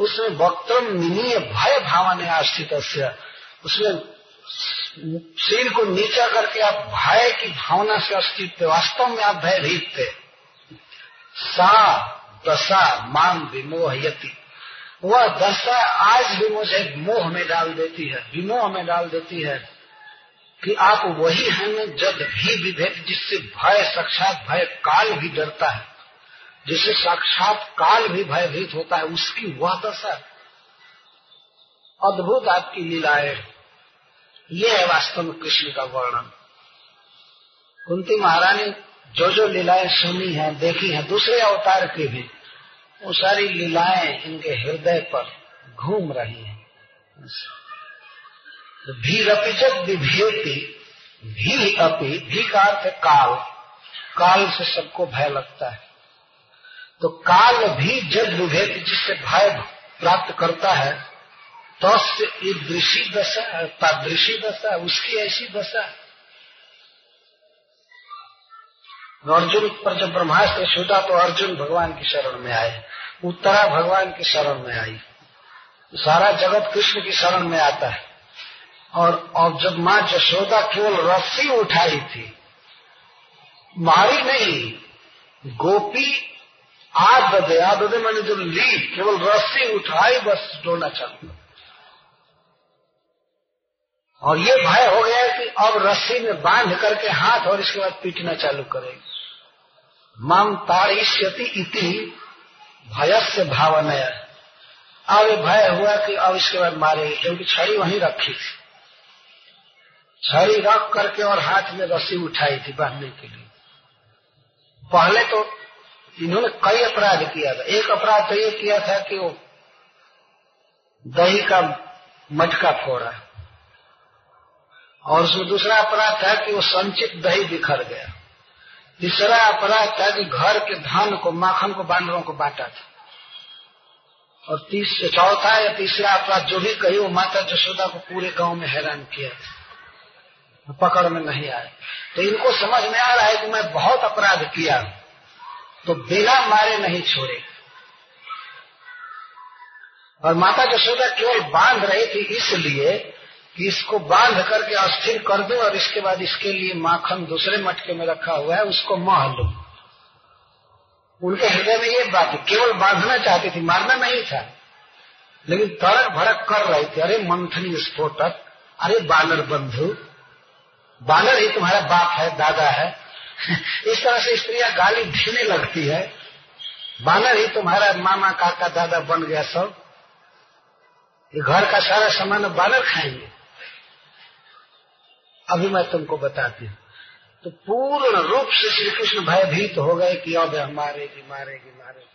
A: उसमें वक्तम निनीय भय भावने आस्थित उसमें शरीर को नीचा करके आप भय की भावना से अस्तित्व, वास्तव में आप भयभीत थे। सा दशा माम विमोह यति वह दशा आज भी मुझे मोह में डाल देती है, विमोह में डाल देती है कि आप वही हैं जब भी विभेद जिससे भय, साक्षात भय काल भी डरता है। जिससे साक्षात काल भी भयभीत होता है, उसकी वह दशा अद्भुत आपकी लीलाएँ। ये है वास्तव में कृष्ण का वर्णन। कुंती महारानी जो जो लीलाएँ सुनी है, देखी है, दूसरे अवतार की भी, वो सारी लीलाएँ इनके हृदय पर घूम रही हैं। भीरपि जब विभेति भी अपी भी का अर्थ काल। काल से सबको भय लगता है। तो काल भी जब विभेद जिससे भय प्राप्त करता है तस्य ईदृशी दशा तादृशी दशा, उसकी ऐसी दशा। अर्जुन पर जब ब्रह्मास्त्र छूटा तो अर्जुन भगवान की शरण में आए, उत्तरा भगवान की शरण में आई। सारा जगत कृष्ण की शरण में आता है। और और जब माँ जशोदा केवल रस्सी उठाई थी, मारी नहीं, गोपी आद दे आद दे मैंने जो ली केवल रस्सी उठाई, बस डोना चालू और ये भय हो गया कि अब रस्सी में बाँध करके हाथ और इसके बाद पीटना चालू करेगी। माम ताड़िष्यति इति भयस्य भावनया। अब ये भय हुआ कि अब इसके बाद मारेगी, क्योंकि छड़ी वहीं रखी थी। छड़ी रख करके और हाथ में रस्सी उठाई थी बांधने के लिए। पहले तो इन्होंने कई अपराध किया था। एक अपराध तो ये किया था कि वो दही का मटका फोड़ा। और उसमें दूसरा अपराध था कि वो संचित दही बिखर गया। तीसरा अपराध था कि घर के धान को, माखन को बानरों को बांटा था। और चौथा या तीसरा अपराध जो भी कही, वो माता जशोदा को पूरे गाँव में हैरान किया था। पकड़ में नहीं आए तो इनको समझ में आ रहा है कि मैं बहुत अपराध किया। तो बिना मारे नहीं छोड़े। और माता जशोदा केवल बाँध रही थी इसलिए कि इसको बाँध करके अस्थिर कर दो और इसके बाद इसके लिए माखन दूसरे मटके में रखा हुआ है, उसको मह लो। उनके हृदय में ये बात केवल बांधना चाहती थी, मारना नहीं था। लेकिन तड़क भड़क कर रहे थे, अरे मंथनी स्फोटक, अरे बानर बंधु, बानर ही तुम्हारा बाप है, दादा है इस तरह से स्त्रियाँ गाली देने लगती है। बानर ही तुम्हारा मामा, काका, दादा बन गया सब। ये घर का सारा सामान बानर खाएँगे। अभी मैं तुमको बताती हूँ। तो पूर्ण रूप से श्री कृष्ण भयभीत हो गए कि अब मारेगी मारेगी मारेगी।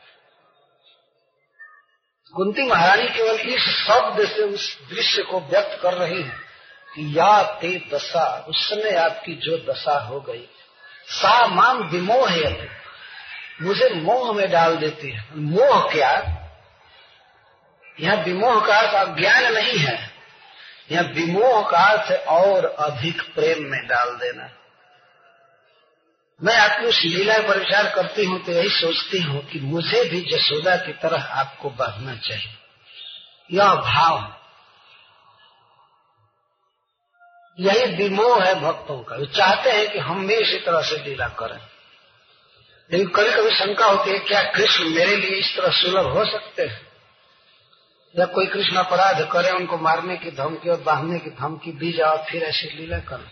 A: कुंती महारानी केवल इस शब्द से, उस दृश्य को व्यक्त कर रही है कि या ते दशा उस समय आपकी जो दशा हो गई। सा माम विमोह है। मुझे मोह में डाल देती है। मोह क्या? यह विमोह का अर्थ अज्ञान नहीं है। यह विमोह का अर्थ और अधिक प्रेम में डाल देना। मैं आपकी उस लीला पर विचार करती हूँ तो यही सोचती हूँ कि मुझे भी जसोदा की तरह आपको बढ़ना चाहिए। यह भाव यही विमोह है भक्तों का। वो चाहते हैं कि हम भी इसी तरह से लीला करें। लेकिन कभी कभी शंका होती है, क्या कृष्ण मेरे लिए इस तरह सुलभ हो सकते हैं? या कोई कृष्ण अपराध करे, उनको मारने की धमकी और बांधने की धमकी दी जाओ फिर ऐसी लीला करें?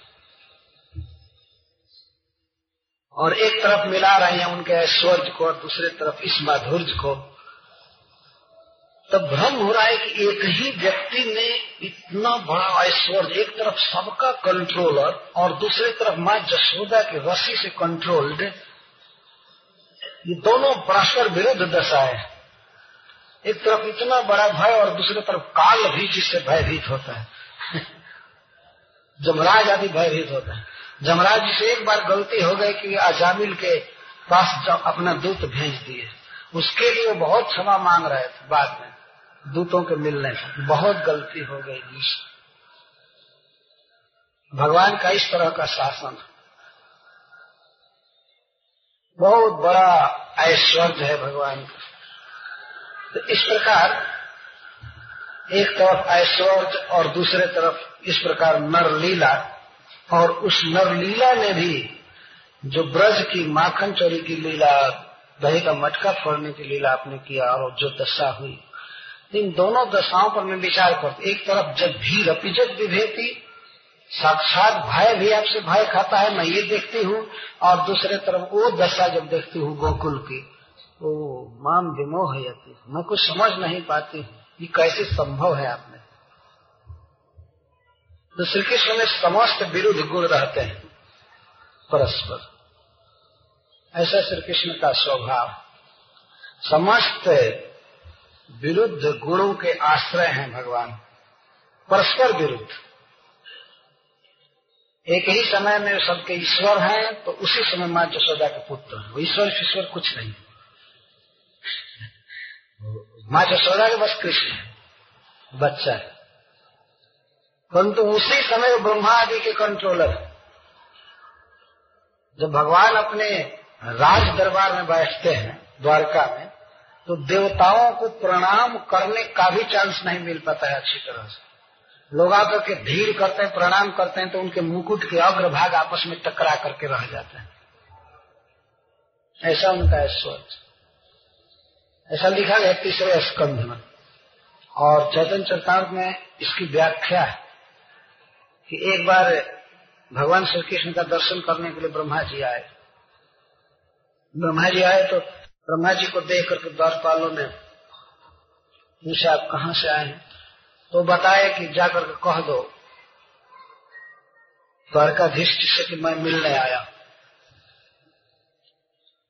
A: और एक तरफ़ मिला रहे हैं उनके ऐश्वर्य को और दूसरे तरफ़ इस माधुर्य को। तब भ्रम हो रहा है कि एक ही व्यक्ति ने इतना बड़ा ऐश्वर्य, एक तरफ़ सबका कंट्रोलर और दूसरी तरफ़ माँ जसोदा की रसी से कंट्रोल्ड ये दोनों परस्पर विरुद्ध दशा है। एक तरफ़ इतना बड़ा भय और दूसरी तरफ़ काल भी जिससे भयभीत होता है। जमराज आदि भयभीत होता है। जमराज जी से एक बार गलती हो गई कि अजामिल के पास अपना दूत भेज दिए। उसके लिए वो बहुत क्षमा मांग रहे थे बाद में। दूतों के मिलने से बहुत गलती हो गई भगवान का इस तरह का शासन। बहुत बड़ा ऐश्वर्य है भगवान का। तो इस प्रकार एक तरफ़ ऐश्वर्य और दूसरे तरफ़ इस प्रकार नर लीला और उस नवलीला ने भी जो ब्रज की माखन चोरी की लीला, दही का मटका फोड़ने की लीला आपने किया और जो दशा हुई इन दोनों दशाओं पर मैं विचार करती एक तरफ़ जब भी रपिजत विभेती, साक्षात भय भी आपसे भय खाता है, मैं ये देखती हूँ, और दूसरे तरफ़ वो दशा जब देखती हूँ गोकुल की वो माम विमोह मैं कुछ समझ नहीं पाती हूँ ये कैसे संभव है आप में तो श्री कृष्ण में समस्त विरुद्ध गुण रहते हैं, परस्पर। ऐसा श्री कृष्ण का स्वभाव। समस्त विरुद्ध गुणों के आश्रय हैं भगवान। परस्पर विरुद्ध। एक ही समय में सबके ईश्वर हैं तो उसी समय माँ जसोदा के पुत्र हैं। ईश्वर ईश्वर कुछ नहीं। माँ जसोदा के बस कृष्ण है, बच्चा है। परंतु उसी समय ब्रह्मा आदि के कंट्रोलर है। जब भगवान अपने राज दरबार में बैठते हैं, द्वारका में तो देवताओं को प्रणाम करने का भी चांस नहीं मिल पाता है अच्छी तरह से। लोग आकर के धीर करते हैं, प्रणाम करते हैं तो उनके मुकुट के अग्रभाग आपस में टकरा करके रह जाते हैं। ऐसा उनका ऐश्वर्य ऐसा लिखा गया तीसरे स्कंध में। और चैतन चरतार्थ में इसकी व्याख्या है कि एक बार भगवान श्री कृष्ण का दर्शन करने के लिए ब्रह्मा जी आए। ब्रह्मा जी आए तो ब्रह्मा जी को देख करके द्वारपालों ने पूछा, आप कहाँ से आए हैं? तो बताए कि जाकर के कह दो, द्वारकाधीश से कि मैं मिलने आया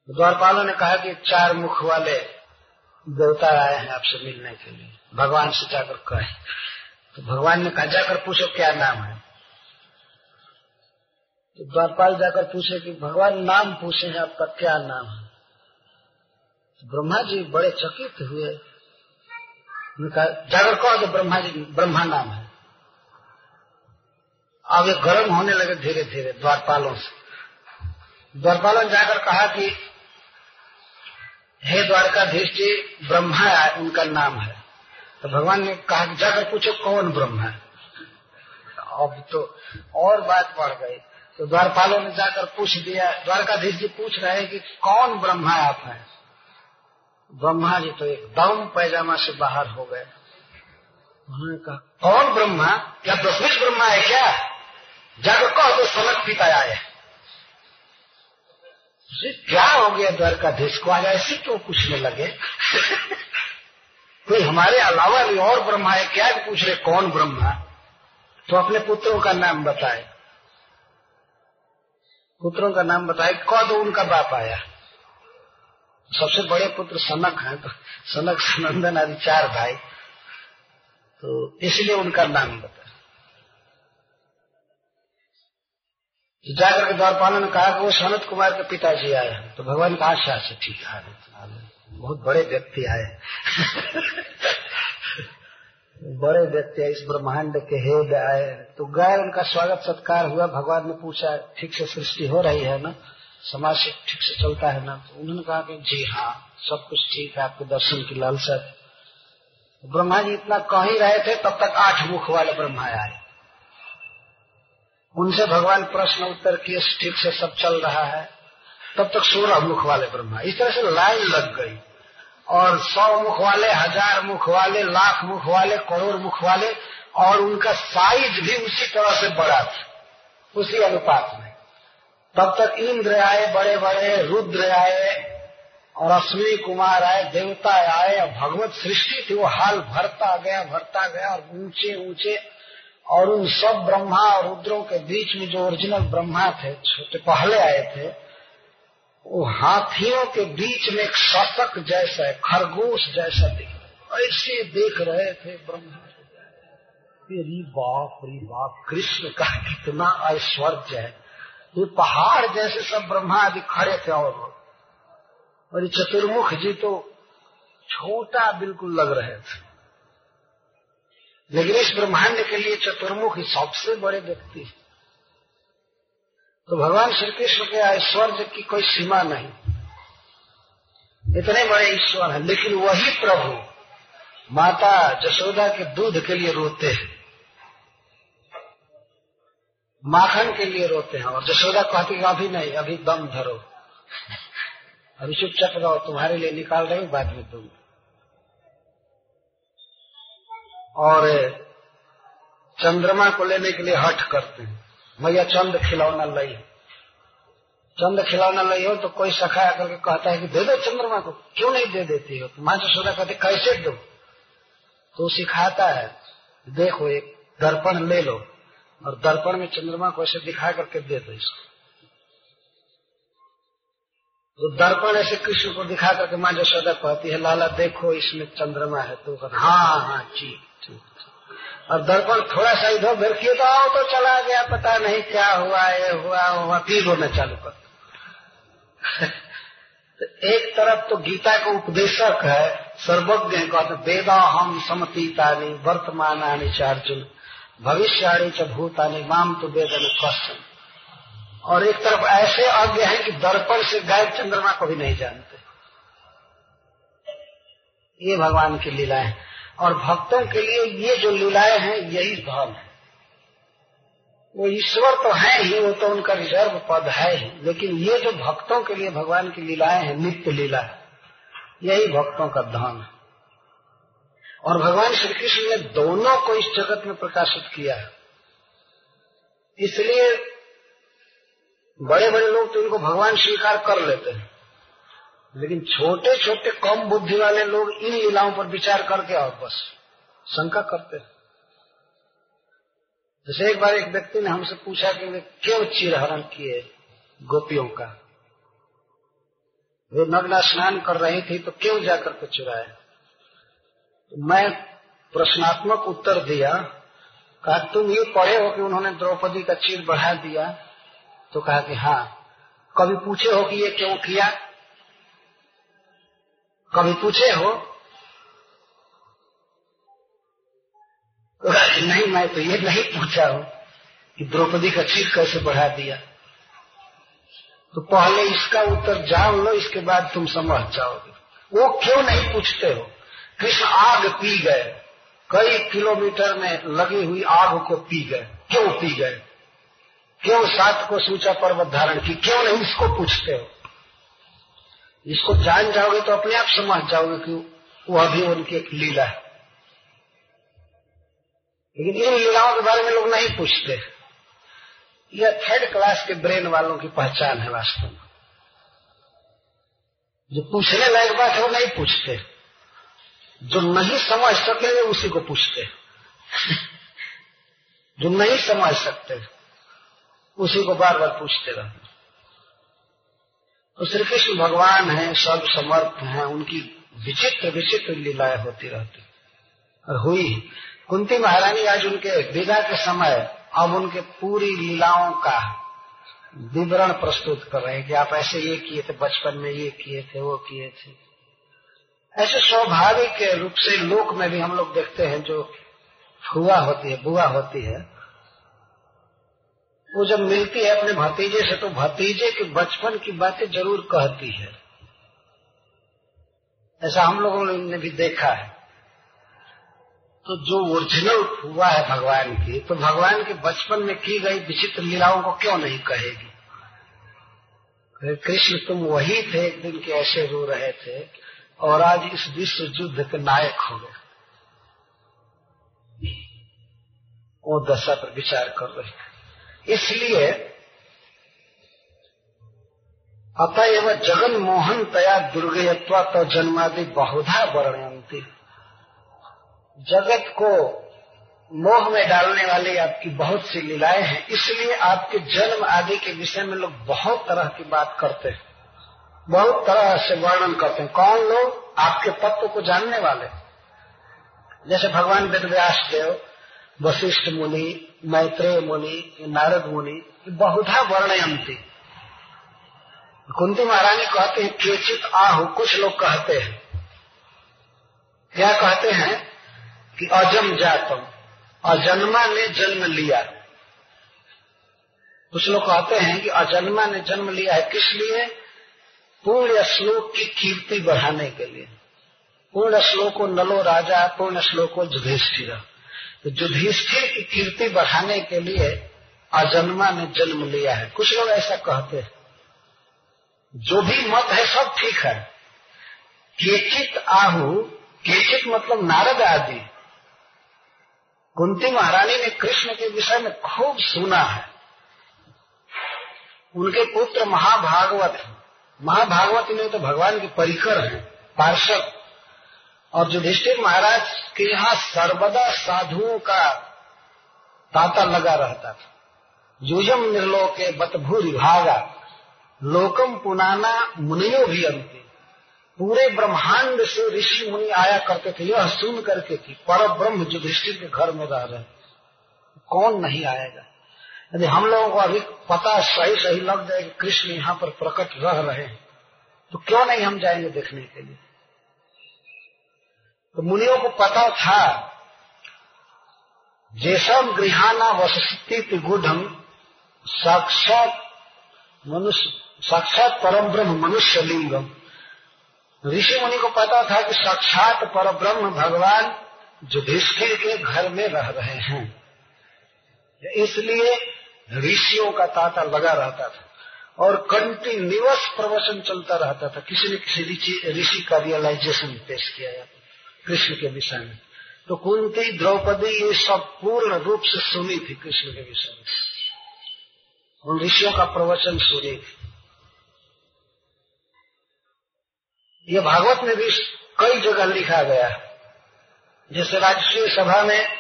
A: द्वारपालों ने कहा कि चार मुख वाले देवता आए हैं आपसे मिलने के लिए। भगवान से जाकर कहे। तो भगवान ने कहा, जाकर पूछो क्या नाम है? तो द्वारपाल जाकर पूछे कि, भगवान नाम पूछे हैं, आपका क्या नाम है? तो ब्रह्मा जी बड़े चकित हुए। कहा, जाकर कहो तो ब्रह्मा जी ब्रह्मा नाम है। अब ये गर्म होने लगे धीरे धीरे द्वारपालों से। द्वारपालों ने जाकर कहा कि, हे द्वारकाधीश जी ब्रह्मा उनका नाम है। तो भगवान ने कहा जाकर पूछो कौन ब्रह्मा है। अब तो और बात बढ़ गई। तो द्वारपालों ने जाकर पूछ दिया। द्वारकाधीश जी पूछ रहे हैं कि कौन ब्रह्मा आप हैं? ब्रह्मा जी तो एकदम पैजामा से बाहर हो गए। उन्होंने कहा, कौन ब्रह्मा? क्या दसवीं ब्रह्मा है क्या? जाकर कहो तो सनक पिता आए क्या हो गया द्वार का द्वारकाधीश को? आज ऐसे क्यों पूछने लगे? कोई हमारे अलावा भी और ब्रह्मा है क्या? पूछ रहे, कौन ब्रह्मा? तो अपने पुत्रों का नाम बताए। पुत्रों का नाम बताए कौन तो उनका बाप आया। सबसे बड़े पुत्र सनक हैं तो सनक, सनंदन आदि चार भाई। तो इसलिए उनका नाम बताया तो जाकर के द्वारपालों ने कहा कि वो सनत कुमार के पिताजी आए हैं। तो भगवान का आशा से ठीक है। बहुत बड़े व्यक्ति आए बड़े व्यक्ति इस ब्रह्मांड के हेद आए। तो गए उनका स्वागत सत्कार हुआ। भगवान ने पूछा, ठीक से सृष्टि हो रही है ना? समाज से ठीक से चलता है ना तो उन्होंने कहा कि जी हाँ सब कुछ ठीक है, आपके दर्शन की लालसा है। ब्रह्मा जी इतना कह ही रहे थे, तब तक आठ मुख वाले ब्रह्मा आए। उनसे भगवान प्रश्न उत्तर किए, ठीक से सब चल रहा है। तब तक सोलह मुख वाले ब्रह्मा। इस तरह से लाइन लग गई। और सौ मुख वाले, हज़ार मुख वाले, लाख मुख वाले, करोड़ मुख वाले, और उनका साइज़ भी उसी तरह से बड़ा था। उसी अनुपात में। तब तक इंद्र आए बड़े बड़े रुद्र आए और अश्विनी कुमार आए देवता आए, और भगवत सृष्टि थी, वो हाल भरता गया भरता गया, और ऊँचे ऊँचे, और उन सब ब्रह्मा और रुद्रों के बीच में जो ओरिजिनल ब्रह्मा थे, छोटे पहले आए थे, वो हाथियों के बीच में एक शतक जैसा खरगोश जैसा दिख ऐसे देख रहे थे ब्रह्मा। री बाप री बाप, कृष्ण का कितना ऐश्वर्य है। ये पहाड़ जैसे सब ब्रह्मा आदि खड़े थे और और ये चतुर्मुख जी तो छोटा बिल्कुल लग रहे थे। लेकिन इस ब्रह्मांड के लिए चतुर्मुख सबसे बड़े व्यक्ति तो भगवान श्री कृष्ण के ऐश्वर्य की कोई सीमा नहीं। इतने बड़े ईश्वर हैं, लेकिन वही प्रभु माता जशोदा के दूध के लिए रोते हैं। माखन के लिए रोते हैं। और जशोदा कहती है अभी नहीं, अभी दम धरो। अभी चुपचाप रहो, तुम्हारे लिए निकाल रहे बाद में दूध और चंद्रमा को लेने के लिए हट करते हैं। मैया, चंद खिलौना लई। चंद खिलौना लई हो तो कोई सखा आकर के कहता है कि, दे दो चंद्रमा को, क्यों नहीं दे देती हो? तो माँ जशोदा कहते, कैसे दो? तो सिखाता है, देखो, एक दर्पण ले लो। और दर्पण में चंद्रमा को ऐसे दिखा करके दे दो इसको। तो दर्पण ऐसे कृष्ण को दिखा करके माँ जशोदा कहती है, लाला, देखो, इसमें चंद्रमा है। तो कहते हाँ हाँ ठीक ठीक और दर्पण थोड़ा सा इधर उधर किए तो आओ तो चला गया, पता नहीं क्या हुआ, ये हुआ हुआ। फिर रोना चालू कर तो एक तरफ़ तो गीता का उपदेशक है, सर्वज्ञ कहते वेदा हम समतीतानी वर्तमानानी चार्जुन। भविष्याणी च भूतानी माम तो वेदन कष्ट और एक तरफ़ ऐसे अज्ञ हैं कि दर्पण से गायब चंद्रमा को भी नहीं जानते। ये भगवान की लीलाएँ और भक्तों के लिए ये जो लीलाएँ हैं, यही धर्म है। वो ईश्वर तो है ही, वो तो उनका रिज़र्व पद है ही। लेकिन ये जो भक्तों के लिए भगवान की लीलाएँ हैं, नित्य लीला, यही भक्तों का धन है। और भगवान श्री कृष्ण ने दोनों को इस जगत में प्रकाशित किया इसलिए बड़े बड़े लोग तो इनको भगवान स्वीकार कर लेते हैं। लेकिन छोटे छोटे कम बुद्धि वाले लोग इन लीलाओं पर विचार करके और बस शंका करते हैं। जैसे एक बार एक व्यक्ति ने हमसे पूछा कि वे क्यों चिरहरण किए गोपियों का? वे नग्न स्नान कर रही थी तो क्यों जाकर के चुराए? मैं प्रश्नात्मक उत्तर दिया, कहा, तुम ये पढ़े हो कि उन्होंने द्रौपदी का चीर बढ़ा दिया? तो कहा कि हाँ। कभी पूछे हो कि ये क्यों किया? कभी पूछे हो? तो नहीं, मैं तो ये नहीं पूछा हूँ कि द्रौपदी का चीर कैसे बढ़ा दिया। तो पहले इसका उत्तर जान लो, इसके बाद तुम समझ जाओगे। वो क्यों नहीं पूछते हो? कृष्ण आग पी गए? कई किलोमीटर में लगी हुई आग को पी गए। क्यों पी गए? क्यों सात को सूचा पर्वत धारण की? क्यों नहीं इसको पूछते हो? इसको जान जाओगे तो अपने आप समझ जाओगे कि वह भी उनकी एक लीला है। लेकिन इन लीलाओं के बारे में लोग नहीं पूछते। यह थर्ड क्लास के ब्रेन वालों की पहचान है वास्तव में। जो पूछने लायक बात है, वो नहीं पूछते। जो नहीं समझ सकेंगे उसी को पूछते जो नहीं समझ सकते, उसी को बार बार पूछते रहते तो श्री कृष्ण भगवान है, सब समर्थ है, उनकी विचित्र विचित्र लीलाएँ होती रहती और हुई कुंती महारानी आज उनके विदा के समय, अब उनके पूरी लीलाओं का विवरण प्रस्तुत कर रहे हैं कि आप ऐसे ये किए थे, बचपन में ये किए थे, वो किए थे। ऐसे स्वाभाविक रूप से लोक में भी हम लोग देखते हैं जो फुआ होती है, बुआ होती है, वो जब मिलती है अपने भतीजे से तो भतीजे के, बचपन की बातें ज़रूर कहती है। ऐसा हम लोगों ने भी देखा है। तो जो ओरिजिनल हुआ है भगवान की तो भगवान के बचपन में की गई विचित्र लीलाओं को क्यों नहीं कहेगी? कृष्ण, तुम वही थे एक दिन के ऐसे रो रहे थे और आज इस विश्व युद्ध के नायक हो गए। वो दशा पर विचार कर रहे थे इसलिए अतएव जगन मोहन तया दुर्गयत्वा तो जन्मादि बहुधा वर्णयंती जगत को मोह में डालने वाली आपकी बहुत सी लीलाएँ हैं। इसलिए आपके जन्म आदि के विषय में लोग बहुत तरह की बात करते हैं। बहुत तरह से वर्णन करते हैं। कौन लोग? आपके तत्व को जानने वाले। जैसे भगवान वेदव्यास देव, वशिष्ठ मुनि, मैत्रेय मुनि, नारद मुनि बहुधा वर्णयंती। कुंती महारानी कहते हैं, केचित आहु, कुछ लोग कहते हैं। क्या कहते हैं? कि अजम जातम, अजन्मा ने जन्म लिया। कुछ लोग कहते हैं कि अजन्मा ने जन्म लिया है किस लिए? पूर्ण श्लोक की कीर्ति बढ़ाने के लिए। पूर्ण श्लोको नलो राजा, पूर्ण श्लोको जुधिष्ठिरा तो युधिष्ठिर की कीर्ति बढ़ाने के लिए अजन्मा ने जन्म लिया है। कुछ लोग ऐसा कहते हैं। जो भी मत है, सब ठीक है। केचित आहु, केचित मतलब नारद आदि। कुंती महारानी ने कृष्ण के विषय में खूब सुना है। उनके पुत्र महाभागवत महाभागवत में तो भगवान के परिकर हैं, पार्षद। और युधिष्ठिर महाराज के यहाँ सर्वदा साधुओं का तांता लगा रहता था। युजम निर्लोके बतभू विभागा लोकम पुनाना मुनियो भी अंति पूरे ब्रह्मांड से ऋषि मुनि आया करते थे, यह सुन करके कि पर ब्रह्म युधिष्ठिर के घर में रह रहे कौन नहीं आएगा? यदि हम लोगों को अभी पता सही सही लग जाए कि कृष्ण यहाँ पर प्रकट रह रहे हैं तो क्यों नहीं हम जाएँगे देखने के लिए? तो मुनियों को पता था जैसम गृहाना वसती गुढ़, साक्षात मनुष्य, साक्षात परम ब्रह्म मनुष्य लिंगम। ऋषि मुनि को पता था कि साक्षात पर ब्रह्म भगवान युधिष्ठिर के घर में रह रहे हैं। इसलिए ऋषियों का तांता लगा रहता था और कंटिन्यूअस प्रवचन चलता रहता था। किसी न किसी ऋषि का रियलाइजेशन पेश किया कृष्ण के विषय में। तो कुंती, द्रौपदी, ये सब पूर्ण रूप से सुनी थी कृष्ण के विषय में। उन ऋषियों का प्रवचन सुनी थी। ये भागवत में भी कई जगह लिखा गया है। जैसे राजकीय सभा में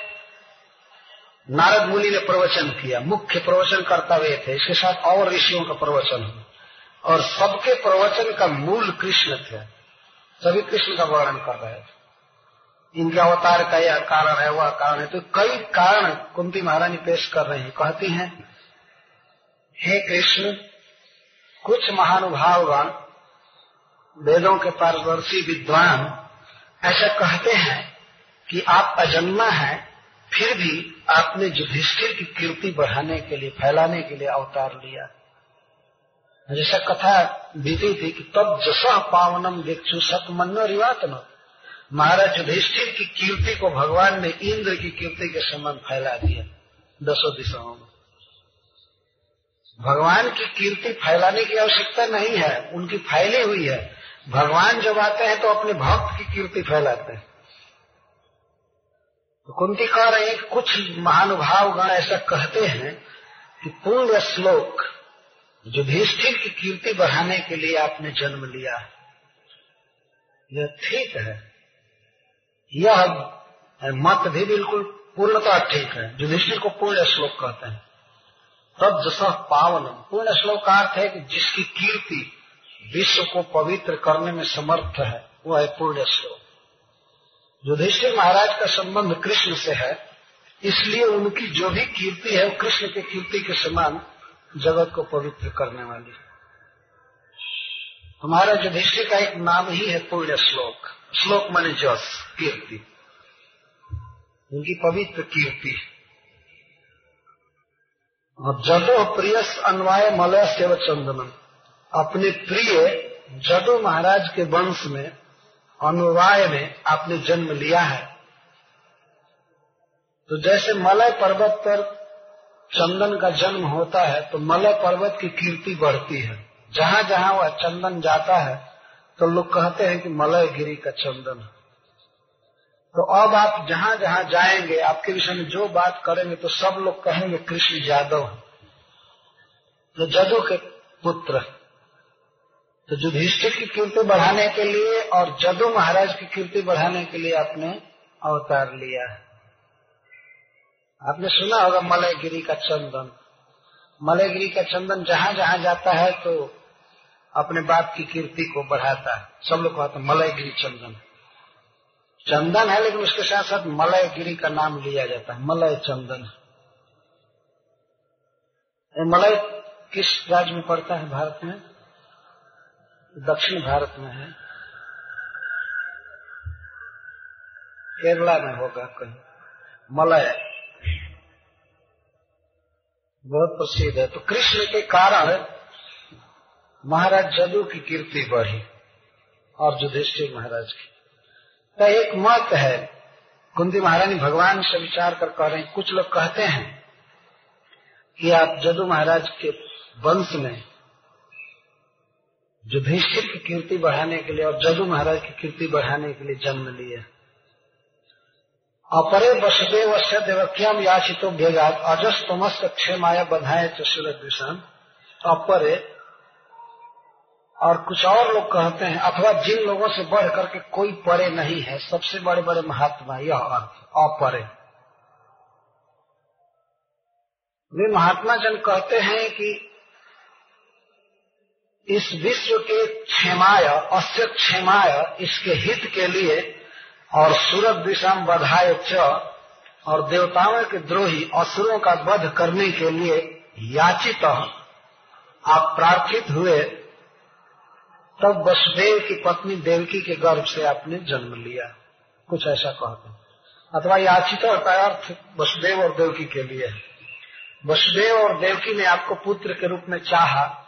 A: नारद मुनि ने प्रवचन किया, मुख्य प्रवचन करता हुए थे, इसके साथ और ऋषियों का प्रवचन हुआ। और सबके प्रवचन का मूल कृष्ण थे। सभी कृष्ण का वर्णन कर रहे थे। इनके अवतार का यह कारण है, वह कारण है। तो कई कारण कुंती महारानी पेश कर रही हैं। कहती हैं, हे कृष्ण, कुछ महानुभावगण, वेदों के पारदर्शी विद्वान ऐसा कहते हैं कि आप अजन्मा हैं, फिर भी आपने युधिष्ठिर की कीर्ति बढ़ाने के लिए, फैलाने के लिए अवतार लिया। जैसा कथा बीती थी कि तब जस पावनम दीक्षु सतमन्नो रिवातन महाराज युधिष्ठिर की कीर्ति को भगवान ने इंद्र की कीर्ति के समान फैला दिया, दसों दिशाओं में। भगवान की कीर्ति फैलाने की आवश्यकता नहीं है, उनकी फैली हुई है। भगवान जब आते हैं तो अपने भक्त की कीर्ति फैलाते हैं। तो कुंती कह रहे हैं कुछ महानुभाव गण ऐसा कहते हैं कि पूर्ण श्लोक युधिष्ठिर की कीर्ति बढ़ाने के लिए आपने जन्म लिया यह ठीक है। यह मत भी बिल्कुल पूर्णतः ठीक है। युधिष्ठिर को पूर्ण श्लोक कहते हैं। तब जस पावन, पूर्ण श्लोक का अर्थ है कि जिसकी कीर्ति विश्व को पवित्र करने में समर्थ है, वह है पूर्ण श्लोक। युधिष्ठिर महाराज का संबंध कृष्ण से है, इसलिए उनकी जो भी कीर्ति है, वो कृष्ण की कीर्ति के समान जगत को पवित्र करने वाली हमारा युधिष्ठिर का एक नाम ही है पुण्य श्लोक। श्लोक माने जस, कीर्ति। उनकी पवित्र कीर्ति। और जदो प्रियस अन्वय मलय सेव चंदनम। अपने प्रिय जदो महाराज के वंश में अनुवाय में आपने जन्म लिया है। तो जैसे मलय पर्वत पर चंदन का जन्म होता है तो मलय पर्वत की कीर्ति बढ़ती है। जहाँ जहाँ वह चंदन जाता है तो लोग कहते हैं कि मलय गिरी का चंदन। है तो अब आप जहाँ जहाँ जाएँगे, आपके विषय में जो बात करेंगे तो सब लोग कहेंगे, कृष्ण यादव तो जदू के पुत्र तो युधिष्ठिर की कीर्ति बढ़ाने के लिए और जदू महाराज की कीर्ति बढ़ाने के लिए आपने अवतार लिया आपने सुना होगा मलयगिरी का चंदन। मलयगिरी का चंदन जहाँ जहाँ जाता है तो अपने बाप की कीर्ति को बढ़ाता है। सब लोग कहते मलयगिरी चंदन। चंदन है लेकिन उसके साथ साथ मलयगिरी का नाम लिया जाता है, मलय चंदन। मलय किस राज्य में पड़ता है भारत में? दक्षिण भारत में है। केरला में होगा कहीं। मलय। बहुत प्रसिद्ध है। तो कृष्ण के कारण महाराज जदू की कीर्ति बढ़ी, और युधिष्ठिर महाराज की। तो एक मत है, कुंती महारानी भगवान से विचार कर कह रहे हैं, कुछ लोग कहते हैं कि आप जदू महाराज के वंश में युधिष्ठिर की कीर्ति बढ़ाने के लिए और जदू महाराज की कीर्ति बढ़ाने के लिए जन्म लिए। अपरे वसुदेव से देवक्याम याचितो भेगात अजस तमस क्षेमाया बधाए चुरत विषम अपरे, और कुछ और लोग कहते हैं, अथवा जिन लोगों से बढ़ करके कोई परे नहीं है, सबसे बड़े बड़े महात्मा यह अर्थ, अपरे। वे महात्मा जन कहते हैं कि इस विश्व के क्षेमाय, अस्य क्षेमाय, इसके हित के लिए और सूरत विषम बधाए च, और देवताओं के द्रोही, असुरों का वध करने के लिए याचित आप प्रार्थित हुए, तब वसुदेव की पत्नी देवकी के गर्भ से आपने जन्म लिया। कुछ ऐसा कहते अथवा याचित का अर्थ वसुदेव और देवकी के लिए। है वसुदेव और देवकी ने आपको पुत्र के रूप में चाहा।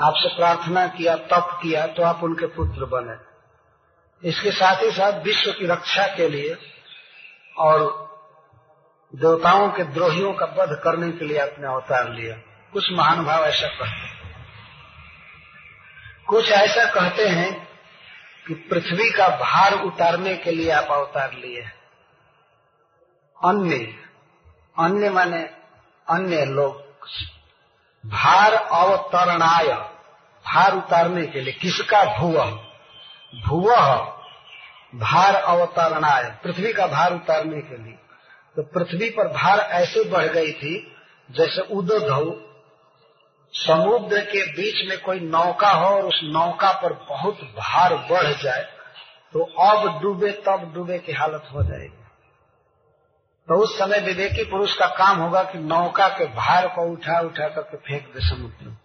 A: आपसे प्रार्थना किया, तप किया तो आप उनके पुत्र बने। इसके साथ ही साथ विश्व की रक्षा के लिए और देवताओं के द्रोहियों का वध करने के लिए आपने अवतार लिया। कुछ महानुभाव ऐसा कहते हैं। कुछ ऐसा कहते हैं कि पृथ्वी का भार उतारने के लिए आप अवतार लिए अन्य अन्य माने अन्य लोग भार अवतरणाय। भार उतारने के लिए किसका भूव भूव भार अवतरणाय। पृथ्वी का भार उतारने के लिए। तो पृथ्वी पर भार ऐसे बढ़ गई थी, जैसे उदोधव समुद्र के बीच में कोई नौका हो और उस नौका पर बहुत भार बढ़ जाए तो अब डूबे तब डूबे की हालत हो जाएगी। तो उस समय विवेकी पुरुष का काम होगा कि नौका के भार को उठा उठा करके फेंक दे समुद्र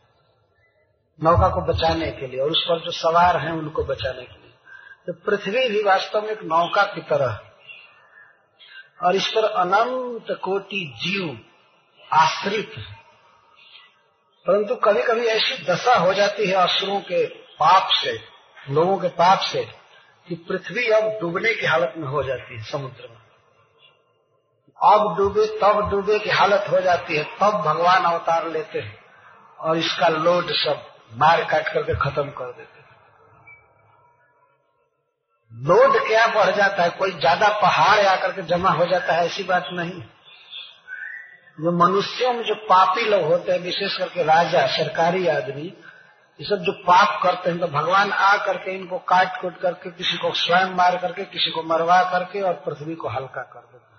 A: नौका को बचाने के लिए और उस पर जो सवार हैं उनको बचाने के लिए। तो पृथ्वी भी वास्तव में एक नौका की तरह और इस पर अनंत कोटि जीव आश्रित है। परंतु कभी कभी ऐसी दशा हो जाती है असुरों के पाप से, लोगों के पाप से, कि पृथ्वी अब डूबने की हालत में हो जाती है समुद्र में। अब डूबे, तब डूबे की हालत हो जाती है, तब भगवान अवतार लेते हैं और इसका लोड सब मार काट करके खत्म कर देते हैं। लोड क्या बढ़ जाता है, कोई ज़्यादा पहाड़ आकर के जमा हो जाता है, ऐसी बात नहीं। जो मनुष्यों में जो पापी लोग होते हैं, विशेष करके राजा, सरकारी आदमी, ये सब जो पाप करते हैं तो भगवान आ करके इनको काट कूट करके, किसी को स्वयं मार करके, किसी को मरवा करके और पृथ्वी को हल्का कर देते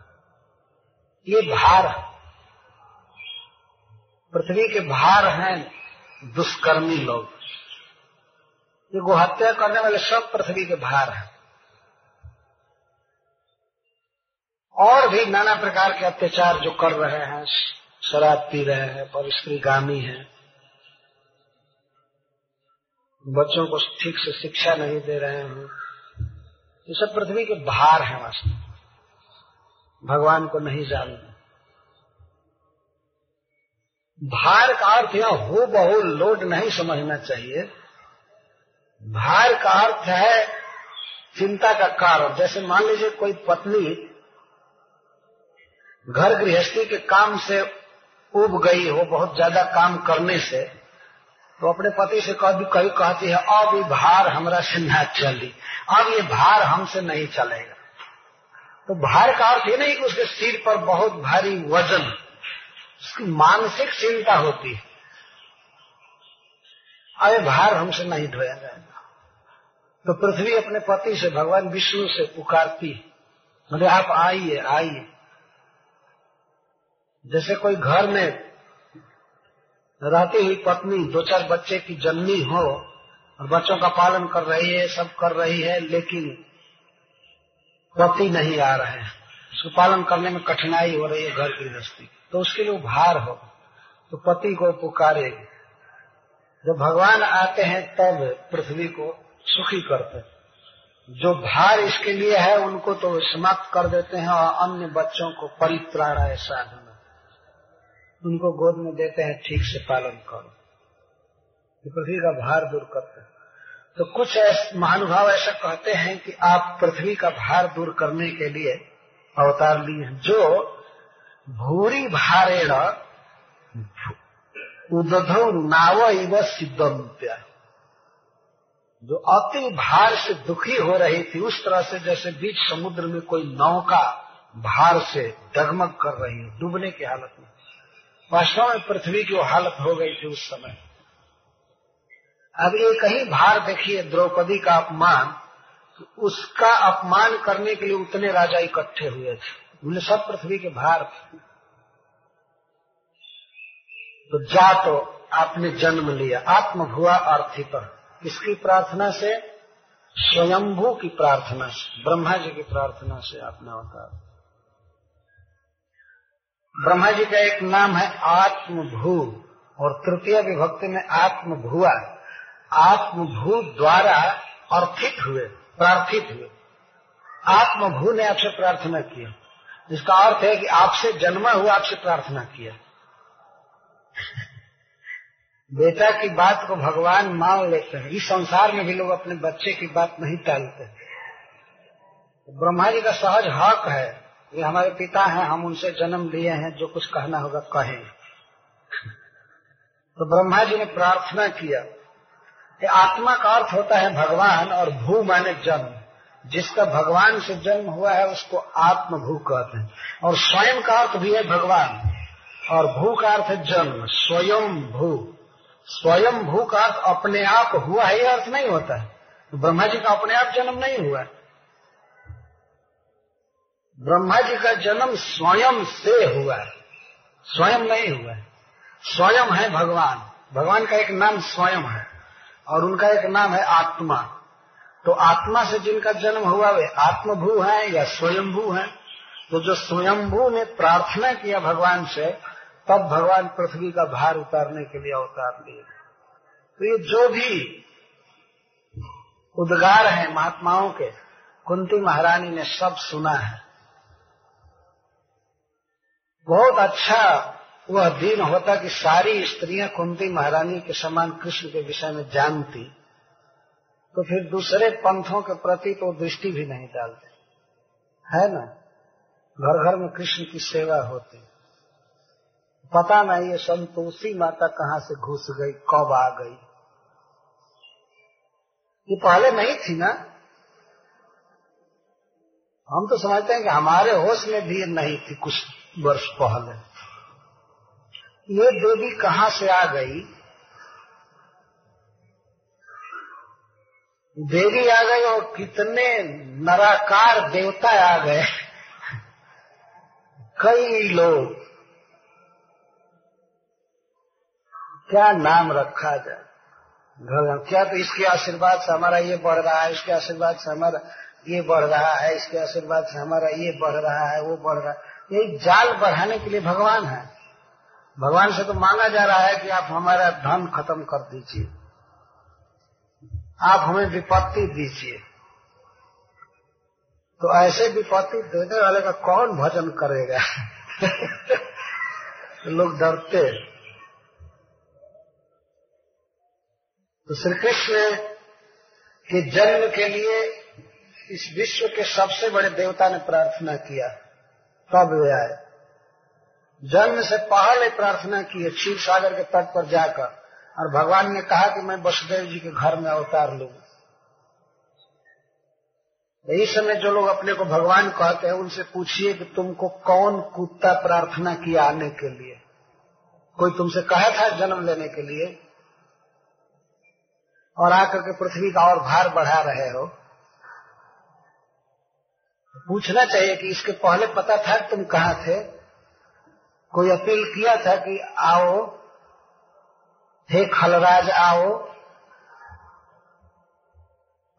A: ये भार पृथ्वी के भार हैं दुष्कर्मी लोग। ये गोहत्या करने वाले सब पृथ्वी के भार हैं। और भी नाना प्रकार के अत्याचार जो कर रहे हैं, शराब पी रहे हैं, पर स्त्रीगामी है। बच्चों को ठीक से शिक्षा नहीं दे रहे हैं। ये सब पृथ्वी के भार हैं वास्तव भगवान को नहीं जानते भार का अर्थ यहाँ हो बहु लोड नहीं समझना चाहिए। भार का अर्थ है चिंता का कारण। जैसे मान लीजिए कोई पत्नी घर गृहस्थी के काम से उब गई हो, बहुत ज़्यादा काम करने से तो अपने पति से कभी कभी कहती है, अब ये भार हमरा से न चली। अब ये भार हमसे नहीं चलेगा। तो भार का अर्थ ये नहीं कि उसके सिर पर बहुत भारी वज़न, उसकी मानसिक चिंता होती है। अरे, भार हमसे नहीं ढोया जाएगा। तो पृथ्वी अपने पति से, भगवान विष्णु से पुकारती बोले, आप आइए आइए। जैसे कोई घर में रहती हुई पत्नी, दो चार बच्चे की जननी हो, और बच्चों का पालन कर रही है, सब कर रही है, लेकिन पति नहीं आ रहे हैं। उसको पालन करने में कठिनाई हो रही है घर की गृहस्थी तो उसके लिए भार हो। तो पति को पुकारेगी जब भगवान आते हैं, तब पृथ्वी को सुखी करते जो भार इसके लिए है, उनको तो समाप्त कर देते हैं और अन्य बच्चों को परित्राण है साधन। उनको गोद में देते हैं, ठीक से पालन करो। पृथ्वी का भार दूर करते हैं। तो कुछ महानुभाव ऐसा कहते हैं कि आप पृथ्वी का भार दूर करने के लिए अवतार लिए जो भूरी भारेण उदधो नाव इव सिद्धम्प्या जो अति भार से दुखी हो रही थी, उस तरह से जैसे बीच समुद्र में कोई नौका भार से डगमग कर रही है, डूबने की हालत में। वास्तव में पृथ्वी की वो हालत हो गई थी उस समय। अब एक ही भार देखिए द्रौपदी का अपमान तो उसका अपमान करने के लिए उतने राजा इकट्ठे हुए थे। उन्हें सब पृथ्वी के भार थे। तो जा तो आपने जन्म लिया, आत्मभुआ पर। इसकी प्रार्थना से? स्वयंभू की प्रार्थना से, ब्रह्मा जी की प्रार्थना से आपने अवतार। ब्रह्मा जी का एक नाम है आत्मभू, और तृतीय विभक्ति में आत्मभुआ। आत्मभू द्वारा अर्थित हुए, प्रार्थित हुए। आत्मभू ने आपसे प्रार्थना किया जिसका अर्थ है कि आपसे जन्मा हुआ, आपसे प्रार्थना किया बेटा की बात को भगवान मान लेते हैं। इस संसार में भी लोग अपने बच्चे की बात नहीं टालते। ब्रह्मा जी का सहज हक है ये हमारे पिता हैं, हम उनसे जन्म लिए हैं, जो कुछ कहना होगा कहें तो ब्रह्मा जी ने प्रार्थना किया। आत्मा का अर्थ होता है भगवान और भू माने जन्म। जिसका भगवान से जन्म हुआ है, उसको आत्म भू कहते हैं। और स्वयं का अर्थ भी है भगवान। और भू का अर्थ है जन्म, स्वयं भू। स्वयं भू का अर्थ अपने आप हुआ है अर्थ नहीं होता है। ब्रह्मा जी का अपने आप जन्म नहीं हुआ ब्रह्मा जी का जन्म स्वयं से हुआ है। स्वयं नहीं हुआ है। स्वयं है भगवान। भगवान का एक नाम स्वयं है। और उनका एक नाम है आत्मा। तो आत्मा से जिनका जन्म हुआ, वे आत्मभू है या स्वयंभू है। तो जो स्वयंभू ने प्रार्थना किया भगवान से, तब भगवान पृथ्वी का भार उतारने के लिए अवतार लिए। तो ये जो भी उद्गार है महात्माओं के, कुंती महारानी ने सब सुना है। बहुत अच्छा वह दिन होता कि सारी स्त्रियाँ कुंती महारानी के समान कृष्ण के विषय में जानती तो फिर दूसरे पंथों के प्रति तो दृष्टि भी नहीं डालते। है ना? घर घर में कृष्ण की सेवा होती। पता नहीं ये संतोषी माता कहाँ से घुस गई, कब आ गई। ये पहले नहीं थी ना? हम तो समझते हैं कि हमारे होश में भी नहीं थी कुछ वर्ष पहले। ये देवी कहाँ से आ गई? देवी आ गई और कितने नराकार देवता आ गए। कई लोग। क्या नाम रखा जाए? घर क्या तो इसके आशीर्वाद से हमारा ये बढ़ रहा है, इसके आशीर्वाद से हमारा ये बढ़ रहा है, इसके आशीर्वाद से हमारा ये बढ़ रहा है, वो बढ़ रहा है। ये जाल बढ़ाने के लिए भगवान है। भगवान से तो मांगा जा रहा है कि आप हमारा धन खत्म कर दीजिए। आप हमें विपत्ति दीजिए। तो ऐसे विपत्ति देने वाले का कौन भजन करेगा? लोग डरते। तो श्री कृष्ण के जन्म के लिए इस विश्व के सबसे बड़े देवता ने प्रार्थना किया। तब वे आए? जन्म से पहले प्रार्थना की है, क्षीर सागर के तट पर जाकर। और भगवान ने कहा कि मैं वसुदेव जी के घर में अवतार लू इस समय जो लोग अपने को भगवान कहते हैं, उनसे पूछिए कि तुमको कौन कुत्ता प्रार्थना किया आने के लिए? कोई तुमसे कहा था जन्म लेने के लिए? और आकर के पृथ्वी का और भार बढ़ा रहे हो? पूछना चाहिए कि इसके पहले पता था तुम कहाँ थे? कोई अपील किया था कि आओ, हे खलराज आओ,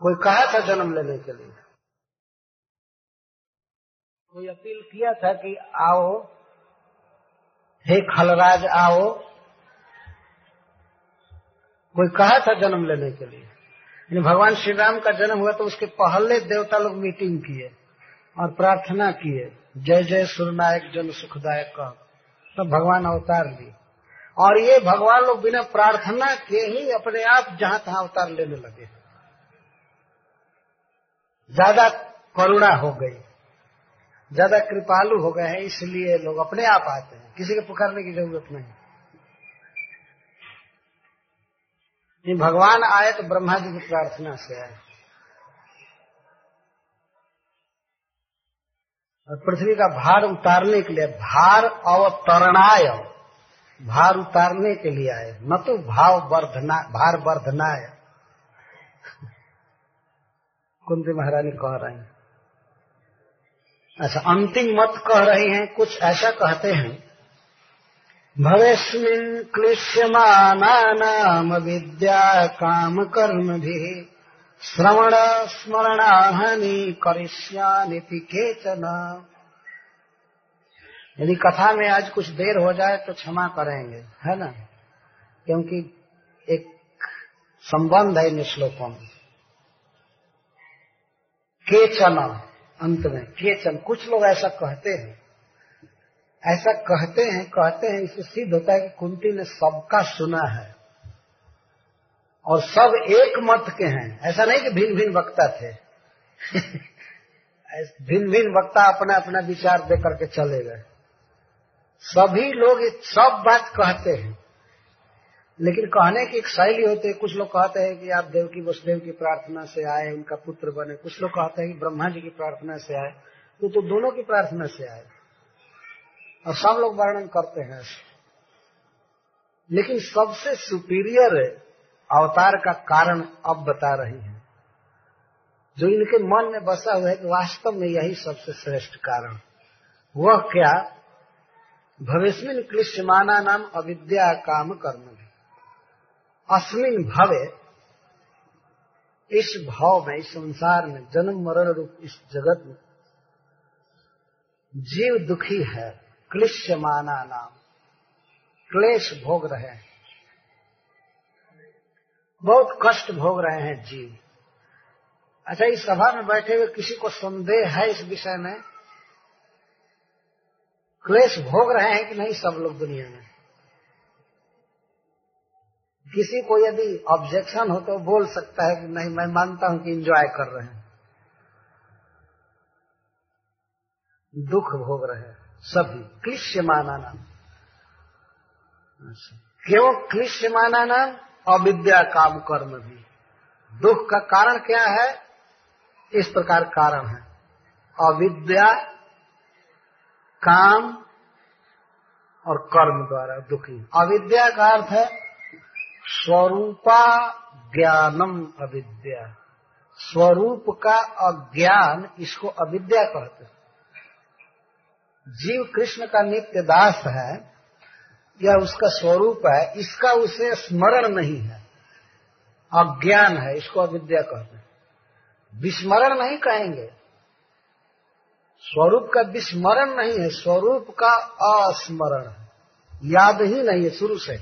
A: कोई कहा था जन्म लेने के लिए? कोई अपील किया था कि आओ, हे खलराज आओ, कोई कहा था जन्म लेने के लिए? यानी भगवान श्री राम का जन्म हुआ तो उसके पहले देवता लोग मीटिंग किए और प्रार्थना किए, जय जय सुरनायक जन सुखदायक कह तब भगवान अवतार लिए। और ये भगवान लोग बिना प्रार्थना के ही अपने आप जहाँ तहां अवतार लेने लगे। ज़्यादा करुणा हो गई, ज़्यादा कृपालु हो गए हैं, इसलिए लोग अपने आप आते हैं। किसी के पुकारने की ज़रूरत नहीं। भगवान आए तो ब्रह्मा जी की प्रार्थना से आए। और पृथ्वी का भार उतारने के लिए भार अवतरणाय। भार उतारने के लिए आए। न तो भाव वर्धना, भार वर्धनाय। कुंती महारानी कह रहे हैं। अच्छा अंतिम मत कह रही हैं, कुछ ऐसा कहते हैं। भवेस्मिन् क्लिश्यमानानाम विद्या काम कर्म भी। श्रवण स्मरणाहनि करिष्यानिति केचन। यदि कथा में आज कुछ देर हो जाए तो क्षमा करेंगे, है ना? क्योंकि एक संबंध है इन श्लोकों में। केचन अंत में, केचन, कुछ लोग ऐसा कहते हैं। ऐसा कहते हैं कहते हैं, इससे सिद्ध होता है कि कुंती ने सबका सुना है। और सब एक मत के हैं। ऐसा नहीं कि भिन्न भिन्न वक्ता थे। भिन्न भिन्न वक्ता अपना अपना विचार दे करके चले गए। सभी लोग सब बात कहते हैं। लेकिन कहने की एक शैली होती है। कुछ लोग कहते हैं कि आप देव की वसुदेव की प्रार्थना से आए उनका पुत्र बने। कुछ लोग कहते हैं कि ब्रह्मा जी की प्रार्थना से आए। तो, तो दोनों की प्रार्थना से आए। और सब लोग वर्णन करते हैं। लेकिन सबसे सुपीरियर अवतार का कारण अब बता रही है। जो इनके मन में बसा हुआ है कि वास्तव में यही सबसे श्रेष्ठ कारण। वह क्या? भविष्मिन क्लिश्यमाना नाम अविद्या काम कर्म अस्मिन भवे इस भाव में, इस संसार में, जन्म, मरण रूप, इस जगत में जीव दुखी है क्लिश्यमाना नाम। क्लेश भोग रहे हैं। बहुत कष्ट भोग रहे हैं जीव। अच्छा इस सभा में बैठे हुए किसी को संदेह है इस विषय में? क्लेश भोग रहे हैं कि नहीं सब लोग दुनिया में? किसी को यदि ऑब्जेक्शन हो तो बोल सकता है कि नहीं, मैं मानता हूँ कि इंजॉय कर रहे हैं। दुख भोग रहे हैं, सभी। क्लिश्य माना नाम क्यों क्लिश्य माना नाम अविद्या काम कर्म भी। दुख का कारण क्या है? इस प्रकार कारण है। अविद्या काम और कर्म द्वारा दुखी। अविद्या का अर्थ है स्वरूपा ज्ञानम अविद्या। स्वरूप का अज्ञान इसको अविद्या कहते हैं। जीव कृष्ण का नित्य दास है। यह उसका स्वरूप है, इसका उसे स्मरण नहीं है। अज्ञान है, इसको अविद्या कहते हैं। विस्मरण नहीं कहेंगे। स्वरूप का विस्मरण नहीं है, स्वरूप का अस्मरण है। याद ही नहीं है, शुरू से।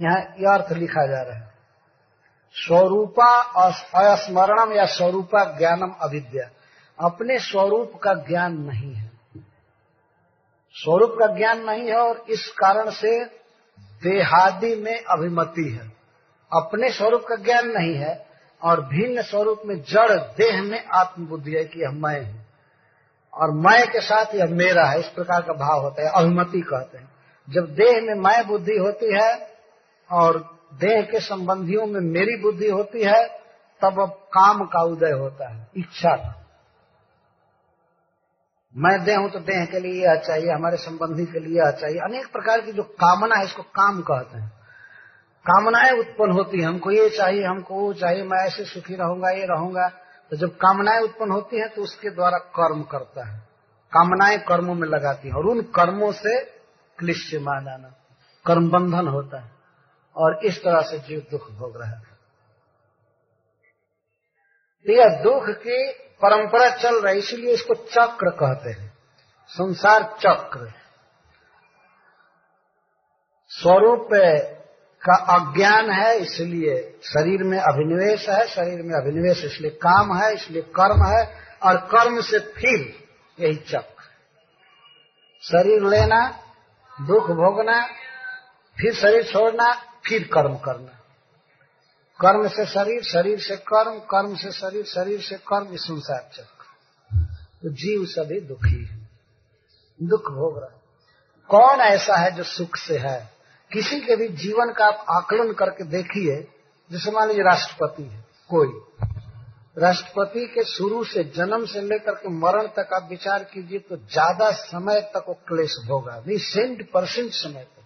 A: यहाँ यह अर्थ लिखा जा रहा है। स्वरूपा अस्मरणम या स्वरूपा ज्ञानम अविद्या। अपने स्वरूप का ज्ञान नहीं है। स्वरूप का ज्ञान नहीं है और इस कारण से देहादि में अभिमति है। अपने स्वरूप का ज्ञान नहीं है और भिन्न स्वरूप में जड़ देह में आत्मबुद्धि है कि यह मैं हूँ। और मैं के साथ यह मेरा है, इस प्रकार का भाव होता है, अभिमति कहते हैं। जब देह में मैं बुद्धि होती है और देह के संबंधियों में मेरी बुद्धि होती है, तब अब काम का उदय होता है, इच्छा का। मैं देह हूँ तो देह के लिए यह चाहिए, हमारे संबंधी के लिए यह चाहिए। अनेक प्रकार की जो कामना है इसको काम कहते हैं। कामनाएँ उत्पन्न होती है। हमको ये चाहिए, हमको वो चाहिए, मैं ऐसे सुखी रहूँगा, ये रहूँगा। तो जब कामनाएँ उत्पन्न होती है तो उसके द्वारा कर्म करता है। कामनाएँ कर्मों में लगाती है और उन कर्मों से क्लिश्य मान आना कर्म बंधन होता है और इस तरह से जीव दुख भोग रहा है। यह दुख की परंपरा चल रही है, इसलिए इसको चक्र कहते हैं। संसार चक्र। स्वरूप का अज्ञान है, इसलिए शरीर में अभिनिवेश है, शरीर में अभिनिवेश इसलिए काम है, इसलिए कर्म है, और कर्म से फिर यही चक्र। शरीर लेना, दुख भोगना, फिर शरीर छोड़ना, फिर कर्म करना। कर्म से शरीर शरीर से कर्म कर्म से शरीर शरीर से कर्म संसार चक्र। तो जीव सभी दुखी है। दुख भोग रहा कौन ऐसा है जो सुख से है? किसी के भी जीवन का आप आकलन करके देखिए, जैसे मान लीजिए राष्ट्रपति है, कोई। राष्ट्रपति के शुरू से जन्म से लेकर के मरण तक आप विचार कीजिए तो ज़्यादा समय तक वो क्लेश भोगा। सेंट परसेंट समय तक।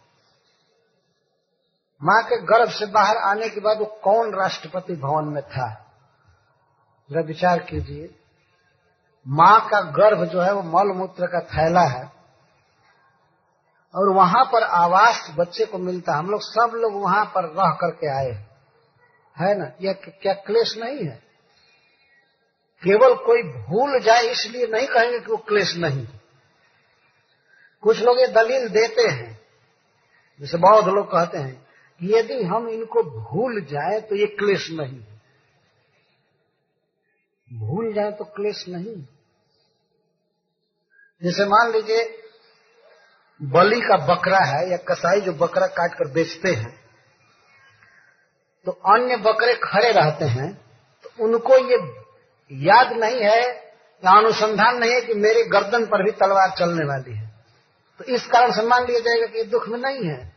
A: माँ के गर्भ से बाहर आने के बाद वो कौन राष्ट्रपति भवन में था? जरा विचार कीजिए। माँ का गर्भ जो है, वो मल मूत्र का थैला है। और वहाँ पर आवास बच्चे को मिलता हम लोग सब लोग वहाँ पर रह करके आए है। ना? यह क्या क्लेश नहीं है? केवल कोई भूल जाए इसलिए नहीं कहेंगे कि वो क्लेश नहीं कुछ लोग ये दलील देते हैं। जैसे बौद्ध लोग कहते हैं यदि हम इनको भूल जाए तो ये क्लेश नहीं भूल जाए तो क्लेश नहीं। जैसे मान लीजिए, बलि का बकरा है या कसाई जो बकरा काट कर बेचते हैं तो अन्य बकरे खड़े रहते हैं तो उनको ये याद नहीं है या अनुसंधान नहीं है कि मेरे गर्दन पर भी तलवार चलने वाली है। तो इस कारण से मान लिया जाएगा कि ये दुख में नहीं है।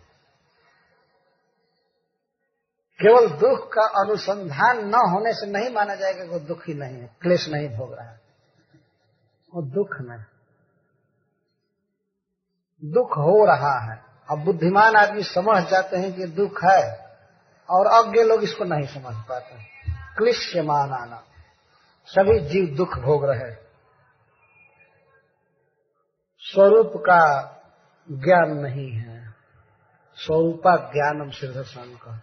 A: केवल दुख का अनुसंधान न होने से नहीं माना जाएगा कि दुखी नहीं है, क्लेश नहीं भोग रहा है। वो दुख में दुख हो रहा है। अब बुद्धिमान आदमी समझ जाते हैं कि दुख है, और अज्ञ लोग इसको नहीं समझ पाते क्लिश्यमान आना सभी जीव दुख भोग रहे स्वरूप का ज्ञान नहीं है। स्वरूपा ज्ञानम सिद्धर्शन का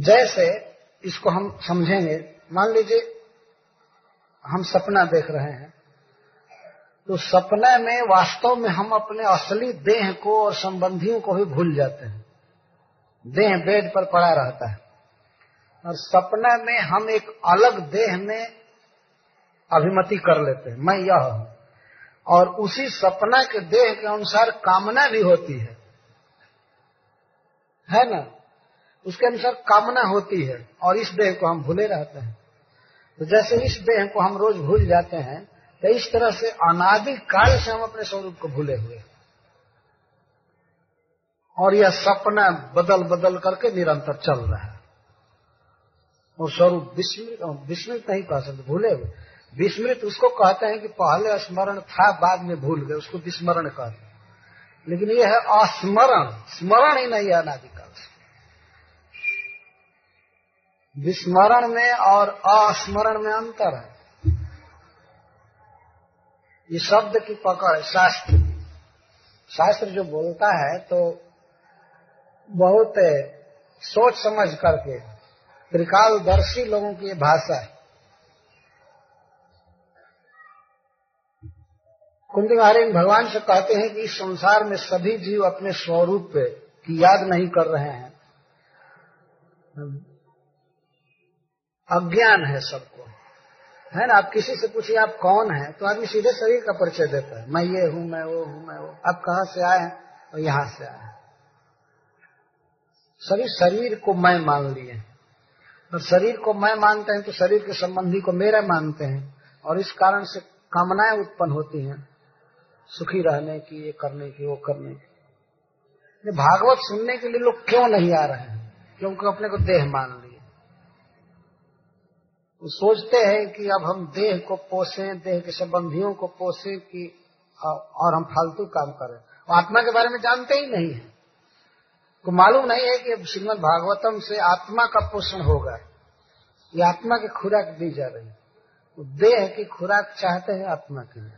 A: जैसे इसको हम समझेंगे, मान लीजिए हम सपना देख रहे हैं तो सपने में वास्तव में हम अपने असली देह को और संबंधियों को भी भूल जाते हैं। देह बेड पर पड़ा रहता है। और सपने में हम एक अलग देह में अभिमति कर लेते हैं। मैं यह हूँ। और उसी सपना के देह के अनुसार कामना भी होती है। है ना? उसके अनुसार कामना होती है और इस देह को हम भूले रहते हैं। तो जैसे इस देह को हम रोज भूल जाते हैं तो इस तरह से अनादि काल से हम अपने स्वरूप को भूले हुए और यह सपना बदल बदल करके निरंतर चल रहा है। और स्वरूप विस्मृत विस्मृत नहीं कह सकते, भूले हुए। विस्मृत उसको कहते हैं कि पहले स्मरण था, बाद में भूल गए, उसको विस्मरण कहते लेकिन यह है अस्मरण, स्मरण ही नहीं है अनादिकाल से विस्मरण में और अस्मरण में अंतर है। ये शब्द की पकड़ है, शास्त्र। शास्त्र जो बोलता है तो बहुत सोच समझ करके, त्रिकालदर्शी लोगों की भाषा है। कुंती महाराज भगवान से कहते हैं कि इस संसार में सभी जीव अपने स्वरूप की याद नहीं कर रहे हैं। अज्ञान है सबको। है ना? आप किसी से पूछिए, आप कौन है? तो आदमी सीधे शरीर का परिचय देता है। मैं ये हूँ, मैं वो हूँ, मैं वो। आप कहा से आए हैं? और यहाँ से आए हैं। सभी शरीर को मैं मान लिए और शरीर को मैं मानते हैं तो शरीर के संबंधी को मेरा मानते हैं। और इस कारण से कामनाएँ उत्पन्न होती हैं, सुखी रहने की, ये करने की, वो करने की। भागवत सुनने के लिए लोग क्यों नहीं आ रहे हैं? क्योंकि अपने को देह मान लिए। वो सोचते हैं कि अब हम देह को पोसे, देह के संबंधियों को पोसे कि और हम फालतू काम करें। वो आत्मा के बारे में जानते ही नहीं है। को मालूम नहीं है कि श्रीमद भागवतम से आत्मा का पोषण होगा। ये आत्मा की खुराक दी जा रही है। देह की खुराक चाहते हैं आत्मा के लिए।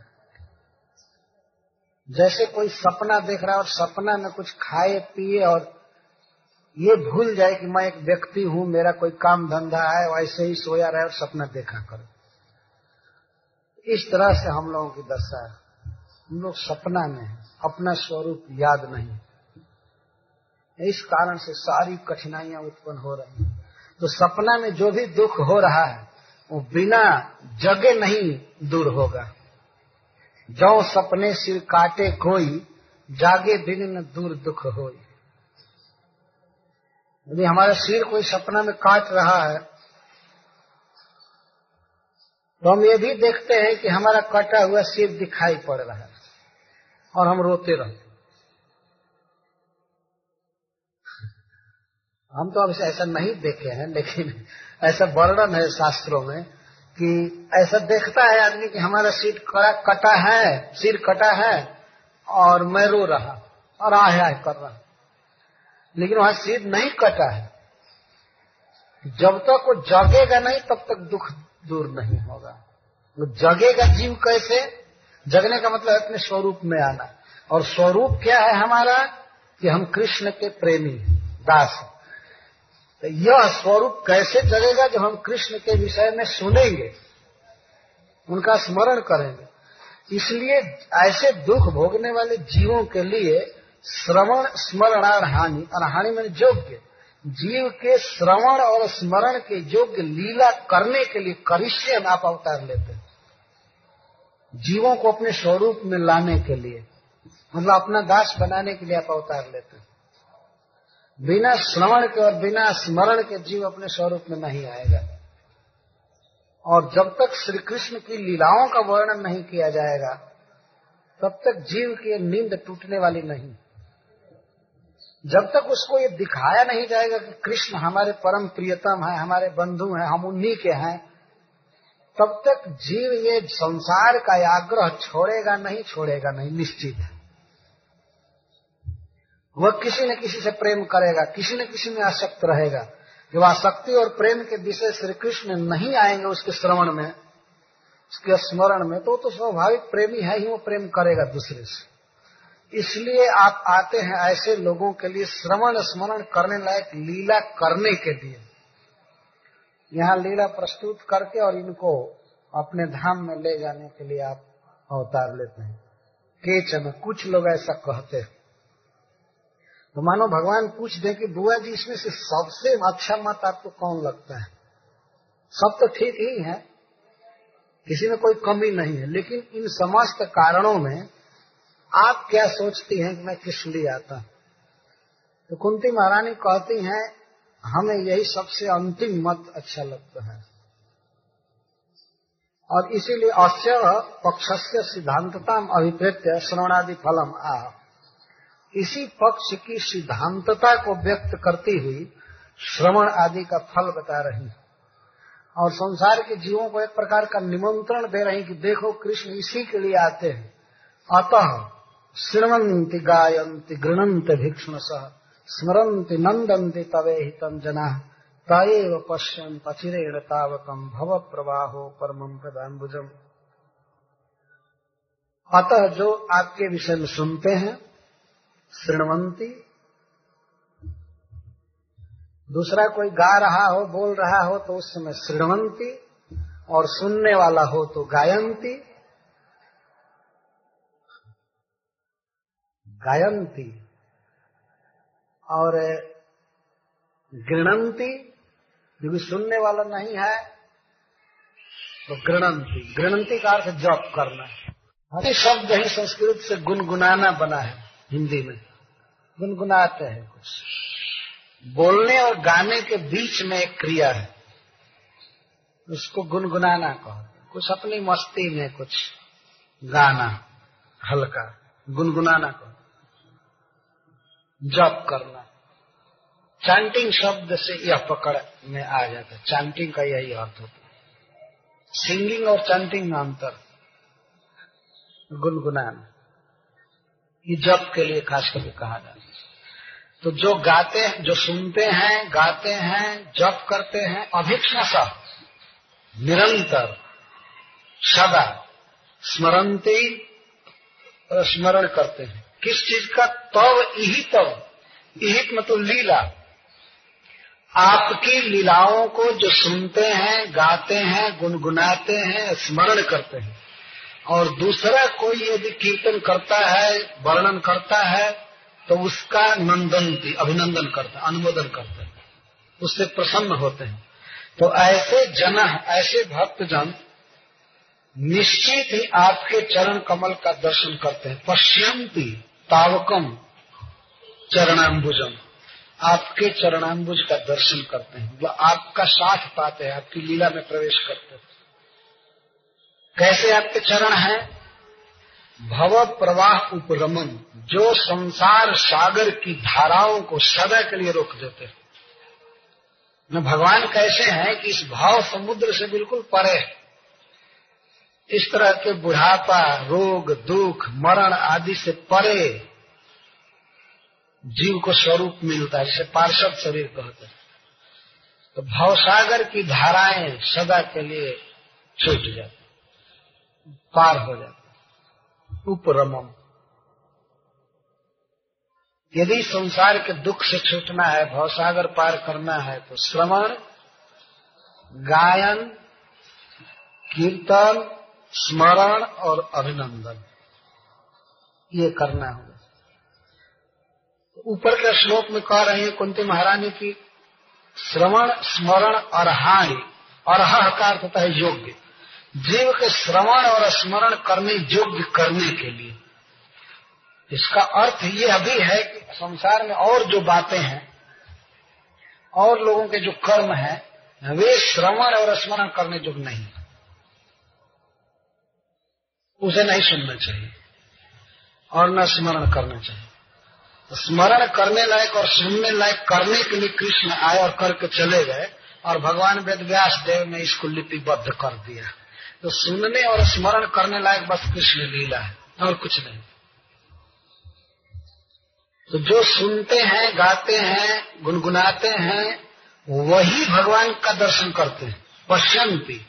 A: जैसे कोई सपना देख रहा है और सपना में कुछ खाए, पिए और ये भूल जाए कि मैं एक व्यक्ति हूँ, मेरा कोई काम धंधा है वैसे ही सोया रहे और सपना देखा करो। इस तरह से हम लोगों की दशा है। हम लोग सपना में अपना स्वरूप याद नहीं। इस कारण से सारी कठिनाइयाँ उत्पन्न हो रही हैं। तो सपना में जो भी दुख हो रहा है, वो बिना जगे नहीं दूर होगा। जो सपने सिर काटे कोई, जागे दिन न दूर दुख हो यदि हमारा सिर कोई सपना में काट रहा है तो हम ये भी देखते हैं कि हमारा कटा हुआ सिर दिखाई पड़ रहा है और हम रोते रहते हम तो अब ऐसा नहीं देखे हैं, लेकिन ऐसा वर्णन है शास्त्रों में कि ऐसा देखता है आदमी कि हमारा सिर कटा है, सिर कटा है और मैं रो रहा और आह आह कर रहा लेकिन वहाँ सिर नहीं कटा है। जब तक वो जगेगा नहीं, तब तक दुख दूर नहीं होगा। वो जगेगा जीव कैसे? जगने का मतलब अपने स्वरूप में आना। और स्वरूप क्या है हमारा? कि हम कृष्ण के प्रेमी दास तो यह स्वरूप कैसे जगेगा जब हम कृष्ण के विषय में सुनेंगे? उनका स्मरण करेंगे। इसलिए ऐसे दुख भोगने वाले जीवों के लिए श्रवण, स्मरण और हानि। और हानि में योग्य। जीव के श्रवण और स्मरण के योग्य लीला करने के लिए करिष्य आप अवतार लेते हैं। जीवों को अपने स्वरूप में लाने के लिए मतलब अपना दास बनाने के लिए आप अवतार लेते हैं। बिना श्रवण के और बिना स्मरण के जीव अपने स्वरूप में नहीं आएगा। और जब तक श्री कृष्ण की लीलाओं का वर्णन नहीं किया जाएगा, तब तक जीव की नींद टूटने वाली नहीं। जब तक उसको ये दिखाया नहीं जाएगा कि कृष्ण हमारे परम प्रियतम है, हमारे बंधु हैं, हम उन्हीं के हैं, तब तक जीव ये संसार का आग्रह छोड़ेगा नहीं छोड़ेगा नहीं, निश्चित वह किसी न किसी से प्रेम करेगा, किसी न किसी में आसक्त रहेगा। जब आसक्ति और प्रेम के विषय श्री कृष्ण नहीं आएँगे उसके श्रवण में, उसके स्मरण में तो तो स्वाभाविक प्रेमी है ही, वो प्रेम करेगा दूसरे से। इसलिए आप आते हैं ऐसे लोगों के लिए श्रवण स्मरण करने लायक लीला करने के लिए। यहाँ लीला प्रस्तुत करके और इनको अपने धाम में ले जाने के लिए आप अवतार लेते हैं। के केचन कुछ लोग ऐसा कहते हैं। तो मानो भगवान पूछ दे कि, बुआ जी, इसमें से सबसे अच्छा मत आपको कौन लगता है? सब तो ठीक ही है। किसी में कोई कमी नहीं है, लेकिन इन समस्त कारणों में आप क्या सोचती हैं कि मैं किस लिए आता तो कुंती महारानी कहती हैं, हमें यही सबसे अंतिम मत अच्छा लगता है। और इसीलिए अस्य पक्ष से सिद्धांतता अभिप्रेत्य श्रवणादि फलम आ। इसी पक्ष की सिद्धांतता को व्यक्त करती हुई श्रवण आदि का फल बता रही और संसार के जीवों को एक प्रकार का निमंत्रण दे रही कि देखो कृष्ण इसी के लिए आते हैं। अतः श्रवंती गायंती गृणंत सह स्मरंती नंदंती तवे हितम जना। तएव पश्यन पचिरेण तावकम भव प्रवाहो परम प्रदाम्बुजम अतः जो आपके विषय में सुनते हैं श्रृणवंती दूसरा कोई गा रहा हो, बोल रहा हो तो उस समय श्रृणवंती और सुनने वाला हो तो गायंती गायंती और गृणंती क्योंकि सुनने वाला नहीं है तो गृणंती गृणंती का अर्थ जप करना है। शब्द ही संस्कृत से गुनगुनाना बना है, हिंदी में। गुनगुनाते हैं कुछ। बोलने और गाने के बीच में एक क्रिया है। उसको गुनगुनाना कहो। कुछ अपनी मस्ती में कुछ गाना हल्का, गुनगुनाना कहो। जप करना। चैंटिंग शब्द से यह पकड़ में आ जाता है। चैंटिंग का यही अर्थ होता है। सिंगिंग और चैंटिंग में अंतर गुनगुनाना। ये जप के लिए खास करके कहा जाता है। तो जो गाते हैं, जो सुनते हैं, गाते हैं, जप करते हैं अभिक्षण निरंतर, सदा स्मरणते स्मरण करते हैं। किस चीज़ का तव यही तव? यही मतलब लीला। आपकी लीलाओं को जो सुनते हैं, गाते हैं, गुनगुनाते हैं, स्मरण करते हैं। और दूसरा कोई यदि कीर्तन करता है, वर्णन करता है तो उसका नंदन, अभिनंदन करते अनुमोदन करते हैं। उससे प्रसन्न होते हैं। तो ऐसे जन, ऐसे भक्त जन निश्चित ही आपके चरण कमल का दर्शन करते हैं। पश्यंती तावकम चरणाम्बुजम। आपके चरणाम्बुज का दर्शन करते हैं। वो आपका साथ पाते हैं, आपकी लीला में प्रवेश करते हैं। कैसे आपके चरण हैं? भव प्रवाह उपरमन जो संसार सागर की धाराओं को सदा के लिए रोक देते हैं। न भगवान कैसे हैं कि इस भाव समुद्र से बिल्कुल परे है? इस तरह के बुढ़ापा, रोग, दुख, मरण आदि से परे जीव को स्वरूप मिलता है, जिसे पार्षद शरीर कहते हैं। तो भावसागर की धाराएँ सदा के लिए छूट जाती पार हो जाती उपरमम। यदि संसार के दुख से छूटना है, भवसागर पार करना है तो श्रवण, गायन, कीर्तन स्मरण और अभिनंदन। ये करना होगा ऊपर के श्लोक में कह रहे हैं, कुंती महारानी की श्रवण, स्मरण और हह का अर्थ होता है योग्य। जीव के श्रवण और स्मरण करने योग्य करने के लिए। इसका अर्थ ये अभी है कि संसार में और जो बातें हैं, और लोगों के जो कर्म हैं, वे श्रवण और स्मरण करने योग्य नहीं उसे नहीं सुनना चाहिए और न स्मरण करना चाहिए। तो स्मरण करने लायक और सुनने लायक करने के लिए कृष्ण आए और करके चले गए और भगवान वेद व्यास देव ने इसको लिपिबद्ध कर दिया। तो सुनने और स्मरण करने लायक बस कृष्ण लीला है, और कुछ नहीं। तो जो सुनते हैं, गाते हैं, गुनगुनाते हैं, वही भगवान का दर्शन करते हैं, पश्यंती।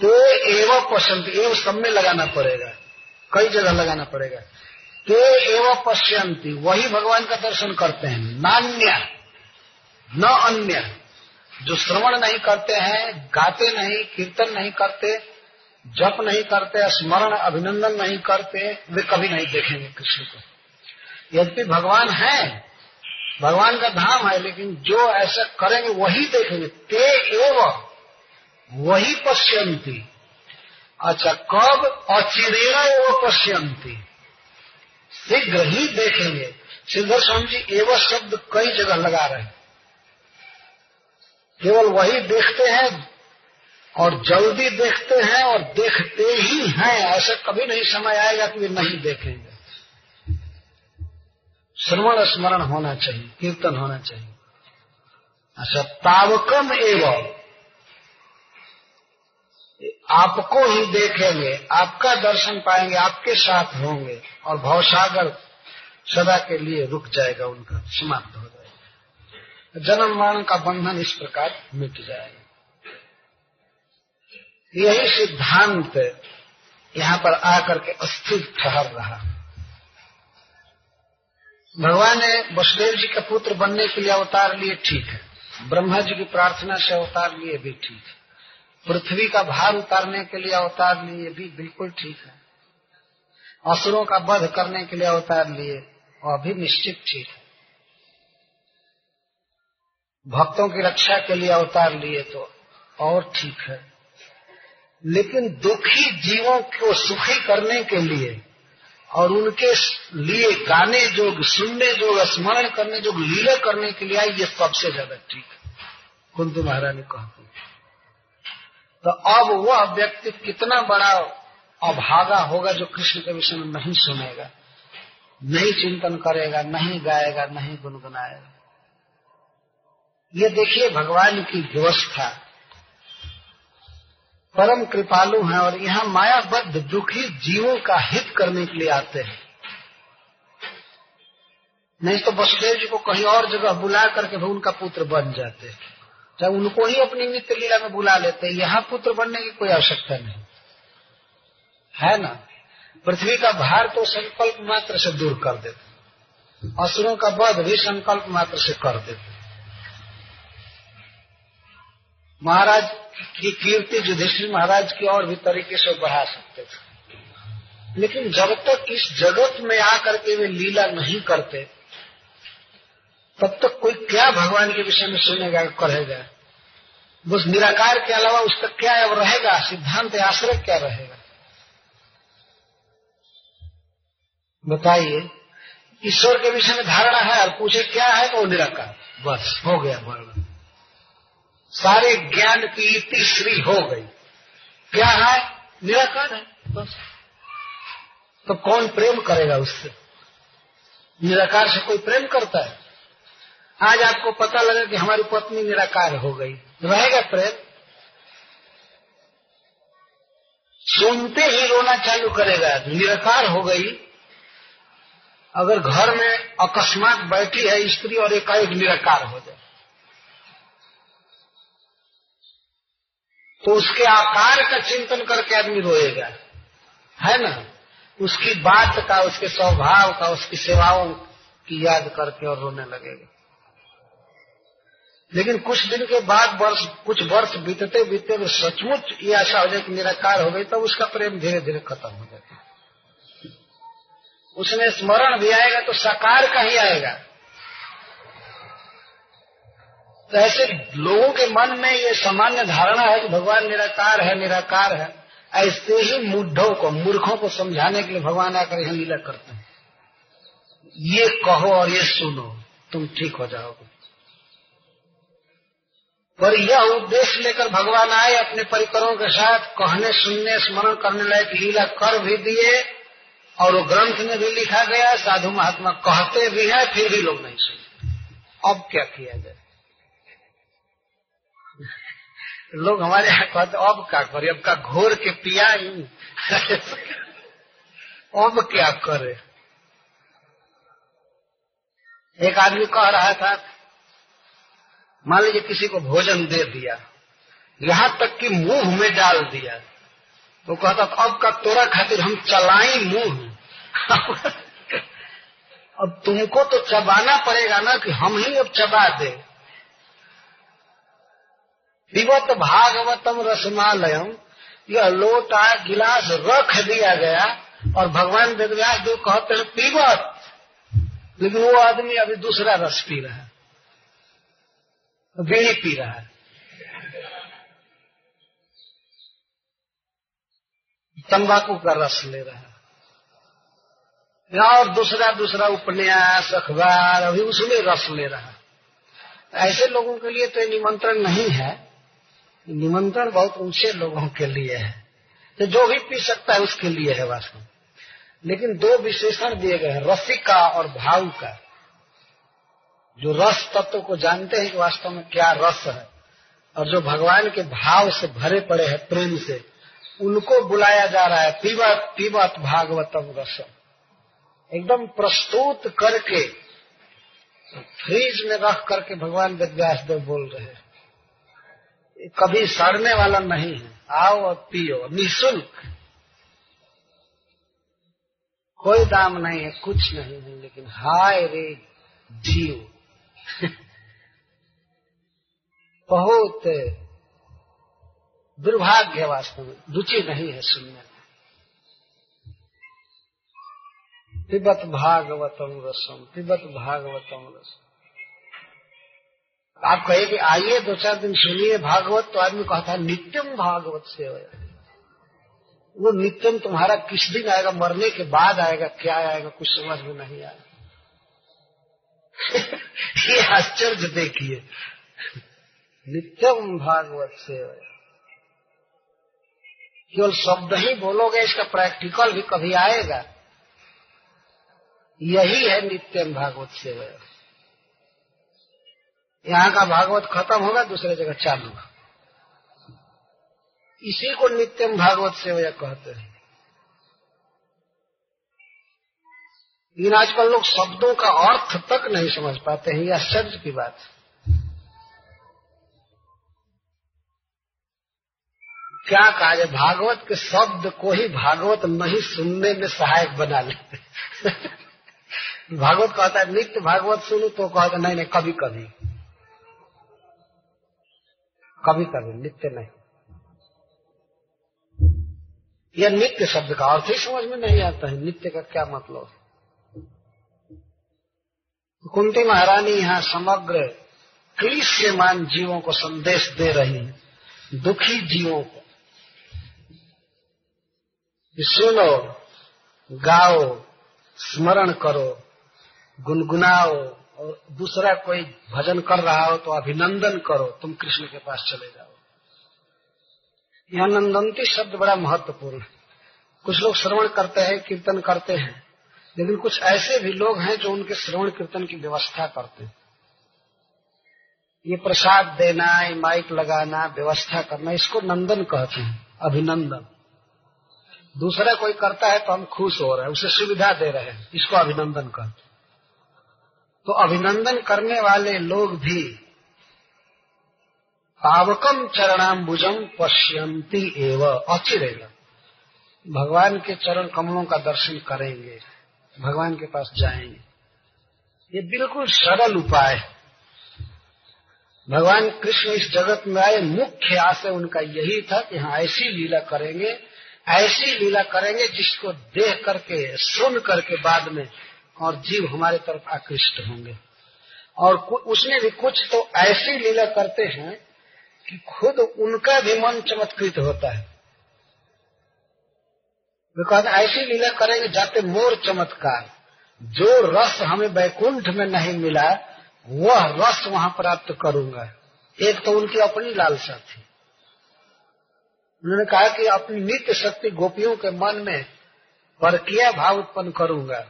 A: तो एवं पश्यंती एवं सब में लगाना पड़ेगा। कई जगह लगाना पड़ेगा। ते एवं पश्यंती, वही भगवान का दर्शन करते हैं। नान्य, न अन्य। जो श्रवण नहीं करते हैं, गाते नहीं, कीर्तन नहीं करते, जप नहीं करते, स्मरण, अभिनंदन नहीं करते, वे कभी नहीं देखेंगे कृष्ण को। यद्यपि भगवान है, भगवान का धाम है, लेकिन जो ऐसा करेंगे, वही देखेंगे। ते एवं वही पश्यंती अच्छा कब अचिरेरा वो पश्यंती शीघ्र ही देखेंगे। सिद्धर स्वामी जी एवं शब्द कई जगह लगा रहे हैं। केवल वही देखते हैं और जल्दी देखते हैं और देखते ही हैं। ऐसा कभी नहीं समय आएगा कि वे नहीं देखेंगे। श्रवण स्मरण होना चाहिए, कीर्तन होना चाहिए। अच्छा तावकम एवं। आपको ही देखेंगे, आपका दर्शन पाएँगे, आपके साथ होंगे और भवसागर सदा के लिए रुक जाएगा, उनका समाप्त हो जाएगा। जन्म मरण का बंधन इस प्रकार मिट जाएगा। यही सिद्धांत यहाँ पर आकर के अस्थिर ठहर रहा। भगवान ने वसुदेव जी का पुत्र बनने के लिए अवतार लिए ठीक है, ब्रह्मा जी की प्रार्थना से अवतार लिए भी ठीक है। पृथ्वी का भार उतारने के लिए अवतार लिए भी बिल्कुल ठीक है। असुरों का वध करने के लिए अवतार लिए, वह भी निश्चित ठीक है। भक्तों की रक्षा के लिए अवतार लिए तो और ठीक है। लेकिन दुखी जीवों को सुखी करने के लिए और उनके लिए गाने जोग, सुनने जोग, स्मरण करने जोग, लीला करने के लिए आई ये सबसे ज़्यादा ठीक है। कुंतु महारानी कहती तो अब वह व्यक्ति कितना बड़ा अभागा होगा जो कृष्ण के विषय में नहीं सुनेगा, नहीं चिंतन करेगा, नहीं गाएगा, नहीं गुनगुनाएगा। ये देखिए भगवान की व्यवस्था। परम कृपालु हैं और यहाँ मायाबद्ध दुखी जीवों का हित करने के लिए आते हैं। नहीं तो वसुदेव जी को कहीं और जगह बुला करके भी उनका पुत्र बन जाते चाहे उनको ही अपनी नित्य लीला में बुला लेते यहाँ पुत्र बनने की कोई आवश्यकता नहीं। है ना? पृथ्वी का भार तो संकल्प मात्र से दूर कर देते असुरों का वध भी संकल्प मात्र से कर देते महाराज की कीर्ति युधिष्ठिर महाराज की और भी तरीके से बढ़ा सकते थे। लेकिन जब तक इस जगत में आकर के वे लीला नहीं करते तब तक कोई क्या भगवान के विषय में सुनेगा, कहेगा? उस निराकार के अलावा उसका क्या अब रहेगा? सिद्धांत, आश्रय क्या रहेगा? बताइए, ईश्वर के विषय में धारणा है और पूछे क्या है तो निराकार। बस, हो गया वर्णन सारे ज्ञान की तीसरी हो गई। क्या है? निराकार है, बस। तो कौन प्रेम करेगा उससे? निराकार से कोई प्रेम करता है? आज आपको पता लगा कि हमारी पत्नी निराकार हो गई। रहेगा प्रेम। सुनते ही रोना चालू करेगा। निराकार हो गई। अगर घर में अकस्मात बैठी है स्त्री और एकाएक निराकार हो जाए तो उसके आकार का चिंतन करके आदमी रोएगा। है ना? उसकी बात का, उसके स्वभाव का, उसकी सेवाओं की याद करके और रोने लगेगा। लेकिन कुछ दिन के बाद वर्ष, कुछ वर्ष बीतते बीतते वो सचमुच ये आशा हो जाए कि निराकार हो गई तब तो उसका प्रेम धीरे धीरे खत्म हो जाता। है उसमें स्मरण भी आएगा तो साकार का ही आएगा। तो ऐसे लोगों के मन में ये सामान्य धारणा है कि भगवान निराकार है निराकार है। ऐसे ही मुद्धों को, मूर्खों को समझाने के लिए भगवान आकर यहाँ लीला करते हैं। ये कहो और ये सुनो, तुम ठीक हो जाओगे। पर यह उद्देश्य लेकर भगवान आए अपने परिकरों के साथ कहने, सुनने, स्मरण करने लायक लीला कर भी दिए और वो ग्रंथ में भी लिखा गया, साधु महात्मा कहते भी है, फिर भी लोग नहीं सुनते अब क्या किया जाए? लोग हमारे यहाँ कहते, अब क्या करे? अब का घोर के पिया ही अब क्या करे? एक आदमी कह रहा था मान लीजिए किसी को भोजन दे दिया, यहाँ तक कि मुँह में डाल दिया तो कहता अब का तोरा खातिर हम चलाई मुँह। अब तुमको तो चबाना पड़ेगा ना कि हम ही अब चबा दे। विवत भागवतम रसमालयम, यह लोटा गिलास रख दिया गया, और भगवान वेदव्यास जो कहते हैं पीवत लेकिन वो आदमी अभी दूसरा रस पी रहा है। बीड़ी पी रहा है। तंबाकू का रस ले रहा है। और दूसरा दूसरा उपन्यास, अखबार, अभी उसमें रस ले रहा है। ऐसे लोगों के लिए तो निमंत्रण नहीं है। निमंत्रण बहुत ऊँचे लोगों के लिए है। तो जो भी पी सकता है उसके लिए है वास्तव लेकिन दो विशेषण दिए गए हैं, रसिका और भाव का। जो रस तत्व को जानते हैं कि वास्तव में क्या रस है, और जो भगवान के भाव से भरे पड़े हैं प्रेम से, उनको बुलाया जा रहा है पीवत पीवत भागवतम रसम। एकदम प्रस्तुत करके, फ्रीज में रख करके भगवान वेदव्यास देव बोल रहे हैं। कभी सड़ने वाला नहीं है। आओ और पियो, निःशुल्क। कोई दाम नहीं है, कुछ नहीं है, लेकिन हाय रे, जीव। बहुत दुर्भाग्य वास्तव में रुचि नहीं है सुनने में। तिब्बत भागवतम रसम तिब्बत भागवतम रसम। आप कहे कि आइए, दो चार दिन सुनिए, भागवत तो आदमी कहता है, नित्यम भागवत से वो नित्यम तुम्हारा किस दिन आएगा, मरने के बाद आएगा, क्या आएगा, कुछ समझ में नहीं आएगा ये आश्चर्य देखिए। नित्यम भागवत से केवल शब्द ही बोलोगे, इसका प्रैक्टिकल भी कभी आएगा। यही है नित्यम भागवत से यहाँ का भागवत खत्म होगा, दूसरे जगह चालू इसी को नित्यम भागवत सेवया कहते हैं। लेकिन आजकल लोग शब्दों का अर्थ तक नहीं समझ पाते हैं यह आश्चर्य की बात। क्या कहा जाए, भागवत के शब्द को ही भागवत नहीं सुनने में सहायक बना लेते भागवत कहता है, नित्य भागवत सुनो तो कहता नहीं नहीं, कभी कभी। कभी कभी, नित्य नहीं। यह नित्य शब्द का अर्थ ही समझ में नहीं आता है। नित्य का क्या मतलब? है कुंती महारानी यहाँ समग्र क्लिश्यमान जीवों को संदेश दे रही है, दुखी जीवों को। सुनो, गाओ, स्मरण करो, गुनगुनाओ, और दूसरा कोई भजन कर रहा हो तो अभिनंदन करो, तुम कृष्ण के पास चले जाओ। यह नंदंती शब्द बड़ा महत्वपूर्ण है। कुछ लोग श्रवण करते हैं, कीर्तन करते हैं लेकिन कुछ ऐसे भी लोग हैं जो उनके श्रवण कीर्तन की व्यवस्था करते हैं। ये प्रसाद देना, ये माइक लगाना, व्यवस्था करना, इसको नंदन कहते हैं, अभिनंदन। दूसरा कोई करता है तो हम खुश हो रहे हैं, उसे सुविधा दे रहे हैं, इसको अभिनंदन कहते तो अभिनंदन करने वाले लोग भी पावकम चरणाम्बुजम पश्यंती एव अचिरेगा भगवान के चरण कमलों का दर्शन करेंगे। भगवान के पास जाएँगे। ये बिल्कुल सरल उपाय है। भगवान कृष्ण इस जगत में आए, मुख्य आशय उनका यही था कि हाँ ऐसी लीला करेंगे, ऐसी लीला करेंगे जिसको देख करके, सुन करके बाद में और जीव हमारे तरफ़ आकृष्ट होंगे। और उसमें भी कुछ तो ऐसी लीला करते हैं कि खुद उनका भी मन चमत्कृत होता है। कहते ऐसी लीला करेंगे जाते मोर चमत्कार। जो रस हमें वैकुंठ में नहीं मिला, वह रस वहाँ प्राप्त करूँगा। एक तो उनकी अपनी लालसा थी। उन्होंने कहा कि अपनी नित्य शक्ति गोपियों के मन में परकिया भाव उत्पन्न करूँगा।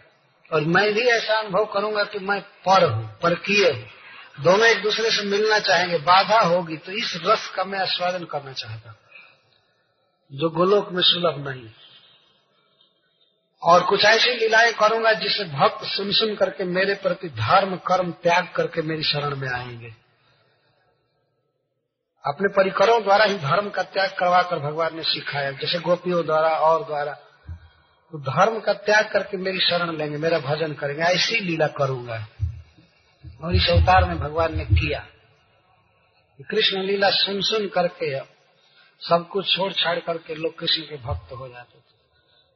A: और मैं भी ऐसा अनुभव करूँगा कि मैं पर हूँ, परकीय हूँ। दोनों एक दूसरे से मिलना चाहेंगे, बाधा होगी तो इस रस का मैं आस्वादन करना चाहता जो गोलोक में सुलभ नहीं। और कुछ ऐसी लीलाएँ करूँगा जिससे भक्त सुन सुन करके मेरे प्रति धर्म, कर्म त्याग करके मेरी शरण में आएँगे। अपने परिकरों द्वारा ही धर्म का त्याग करवा कर भगवान ने सिखाया। जैसे गोपियों द्वारा, और द्वारा। तो धर्म का त्याग करके मेरी शरण लेंगे, मेरा भजन करेंगे। ऐसी लीला करूँगा। और इस अवतार में भगवान ने किया। कृष्ण लीला सुन सुन करके सब कुछ छोड़ छाड़ करके लोग कृष्ण के भक्त हो जाते थे।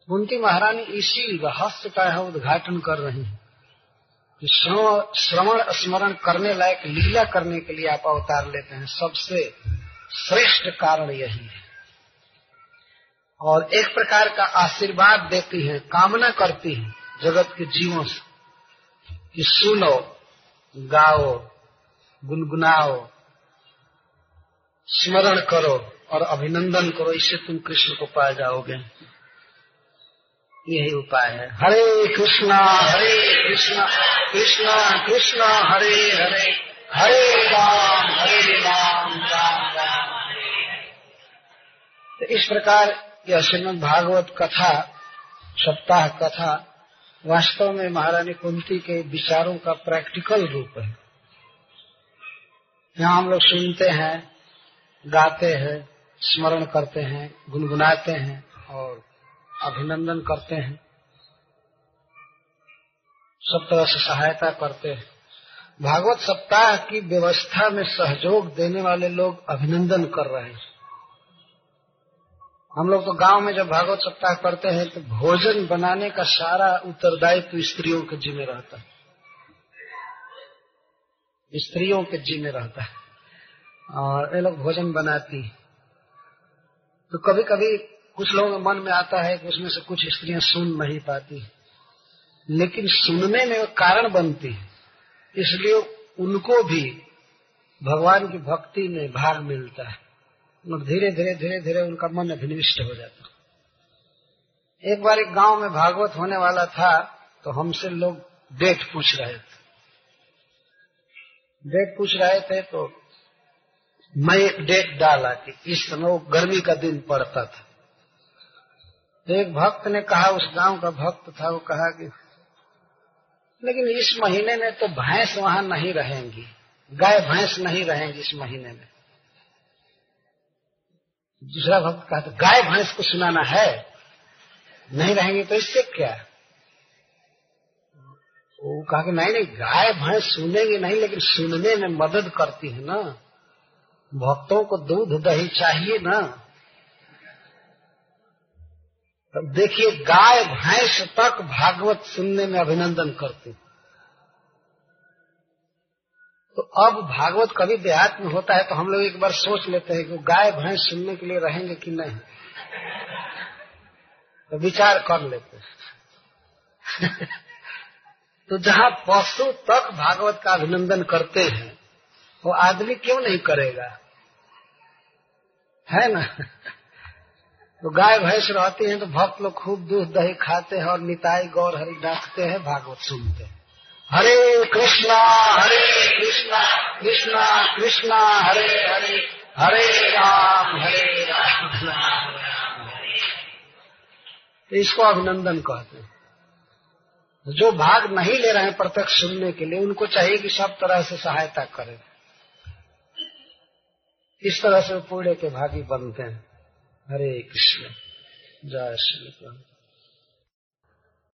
A: कुंती महारानी इसी रहस्य का है उद्घाटन कर रही है कि श्रवण स्मरण करने लायक लीला करने के लिए आप अवतार लेते हैं। सबसे श्रेष्ठ कारण यही है। और एक प्रकार का आशीर्वाद देती है, कामना करती है जगत के जीवों से कि सुनो, गाओ, गुनगुनाओ, स्मरण करो और अभिनंदन करो, इससे तुम कृष्ण को पा जाओगे। यही उपाय है। हरे कृष्णा हरे कृष्णा कृष्णा कृष्णा, हरे हरे। हरे राम हरे राम राम राम तो इस प्रकार यह श्रीमद भागवत कथा, सप्ताह कथा, वास्तव में महारानी कुंती के विचारों का प्रैक्टिकल रूप है। यहाँ हम लोग सुनते हैं, गाते हैं, स्मरण करते हैं, गुनगुनाते हैं और अभिनंदन करते हैं। सब तरह से सहायता करते हैं। भागवत सप्ताह की व्यवस्था में सहयोग देने वाले लोग अभिनंदन कर रहे हैं। हम लोग तो गाँव में जब भागवत सप्ताह करते हैं तो भोजन बनाने का सारा उत्तरदायित्व स्त्रियों के जिम्मे रहता है। स्त्रियों के जिम्मे रहता है। और ये लोग भोजन बनाती तो कभी कभी कुछ लोगों के मन में आता है कि उसमें से कुछ स्त्रियाँ सुन नहीं पाती लेकिन सुनने में कारण बनती है। इसलिए उनको भी भगवान की भक्ति में भाग मिलता है। और धीरे धीरे धीरे धीरे उनका मन अभिनिविष्ट हो जाता एक बार एक गाँव में भागवत होने वाला था तो हमसे लोग डेट पूछ रहे थे। डेट पूछ रहे थे तो मैं एक डेट डाला कि इस समय वो गर्मी का दिन पड़ता था। तो एक भक्त ने कहा, उस गाँव का भक्त था, वो कहा कि, लेकिन इस महीने में तो भैंस वहाँ नहीं रहेंगी, गाय भैंस नहीं रहेंगी इस महीने में। दूसरा भक्त कहा था गाय भैंस को सुनाना है, नहीं रहेंगे तो इससे क्या? वो कहा कि, नहीं नहीं, गाय भैंस सुनेंगे नहीं, लेकिन सुनने में मदद करती है ना। भक्तों को दूध दही चाहिए ना। तो देखिए, गाय, भैंस तक भागवत सुनने में अभिनंदन करती तो अब भागवत कभी देहात में होता है तो हम लोग एक बार सोच लेते हैं कि गाय, भैंस सुनने के लिए रहेंगे कि नहीं। तो विचार कर लेते तो जहाँ पशु तक भागवत का अभिनंदन करते हैं, वो आदमी क्यों नहीं करेगा? है ना? तो गाय भैंस रहती हैं तो भक्त लोग खूब दूध दही खाते हैं और निताई गौर, हरि डाकते हैं, भागवत सुनते हैं। हरे कृष्णा हरे कृष्णा कृष्णा कृष्णा, हरे हरे हरे राम हरे राम इसको अभिनंदन कहते हैं। जो भाग नहीं ले रहे हैं प्रत्यक्ष सुनने के लिए, उनको चाहिए कि सब तरह से सहायता करें। इस तरह से पूरे के भागी बनते हैं। हरे कृष्ण। जय श्री कृष्ण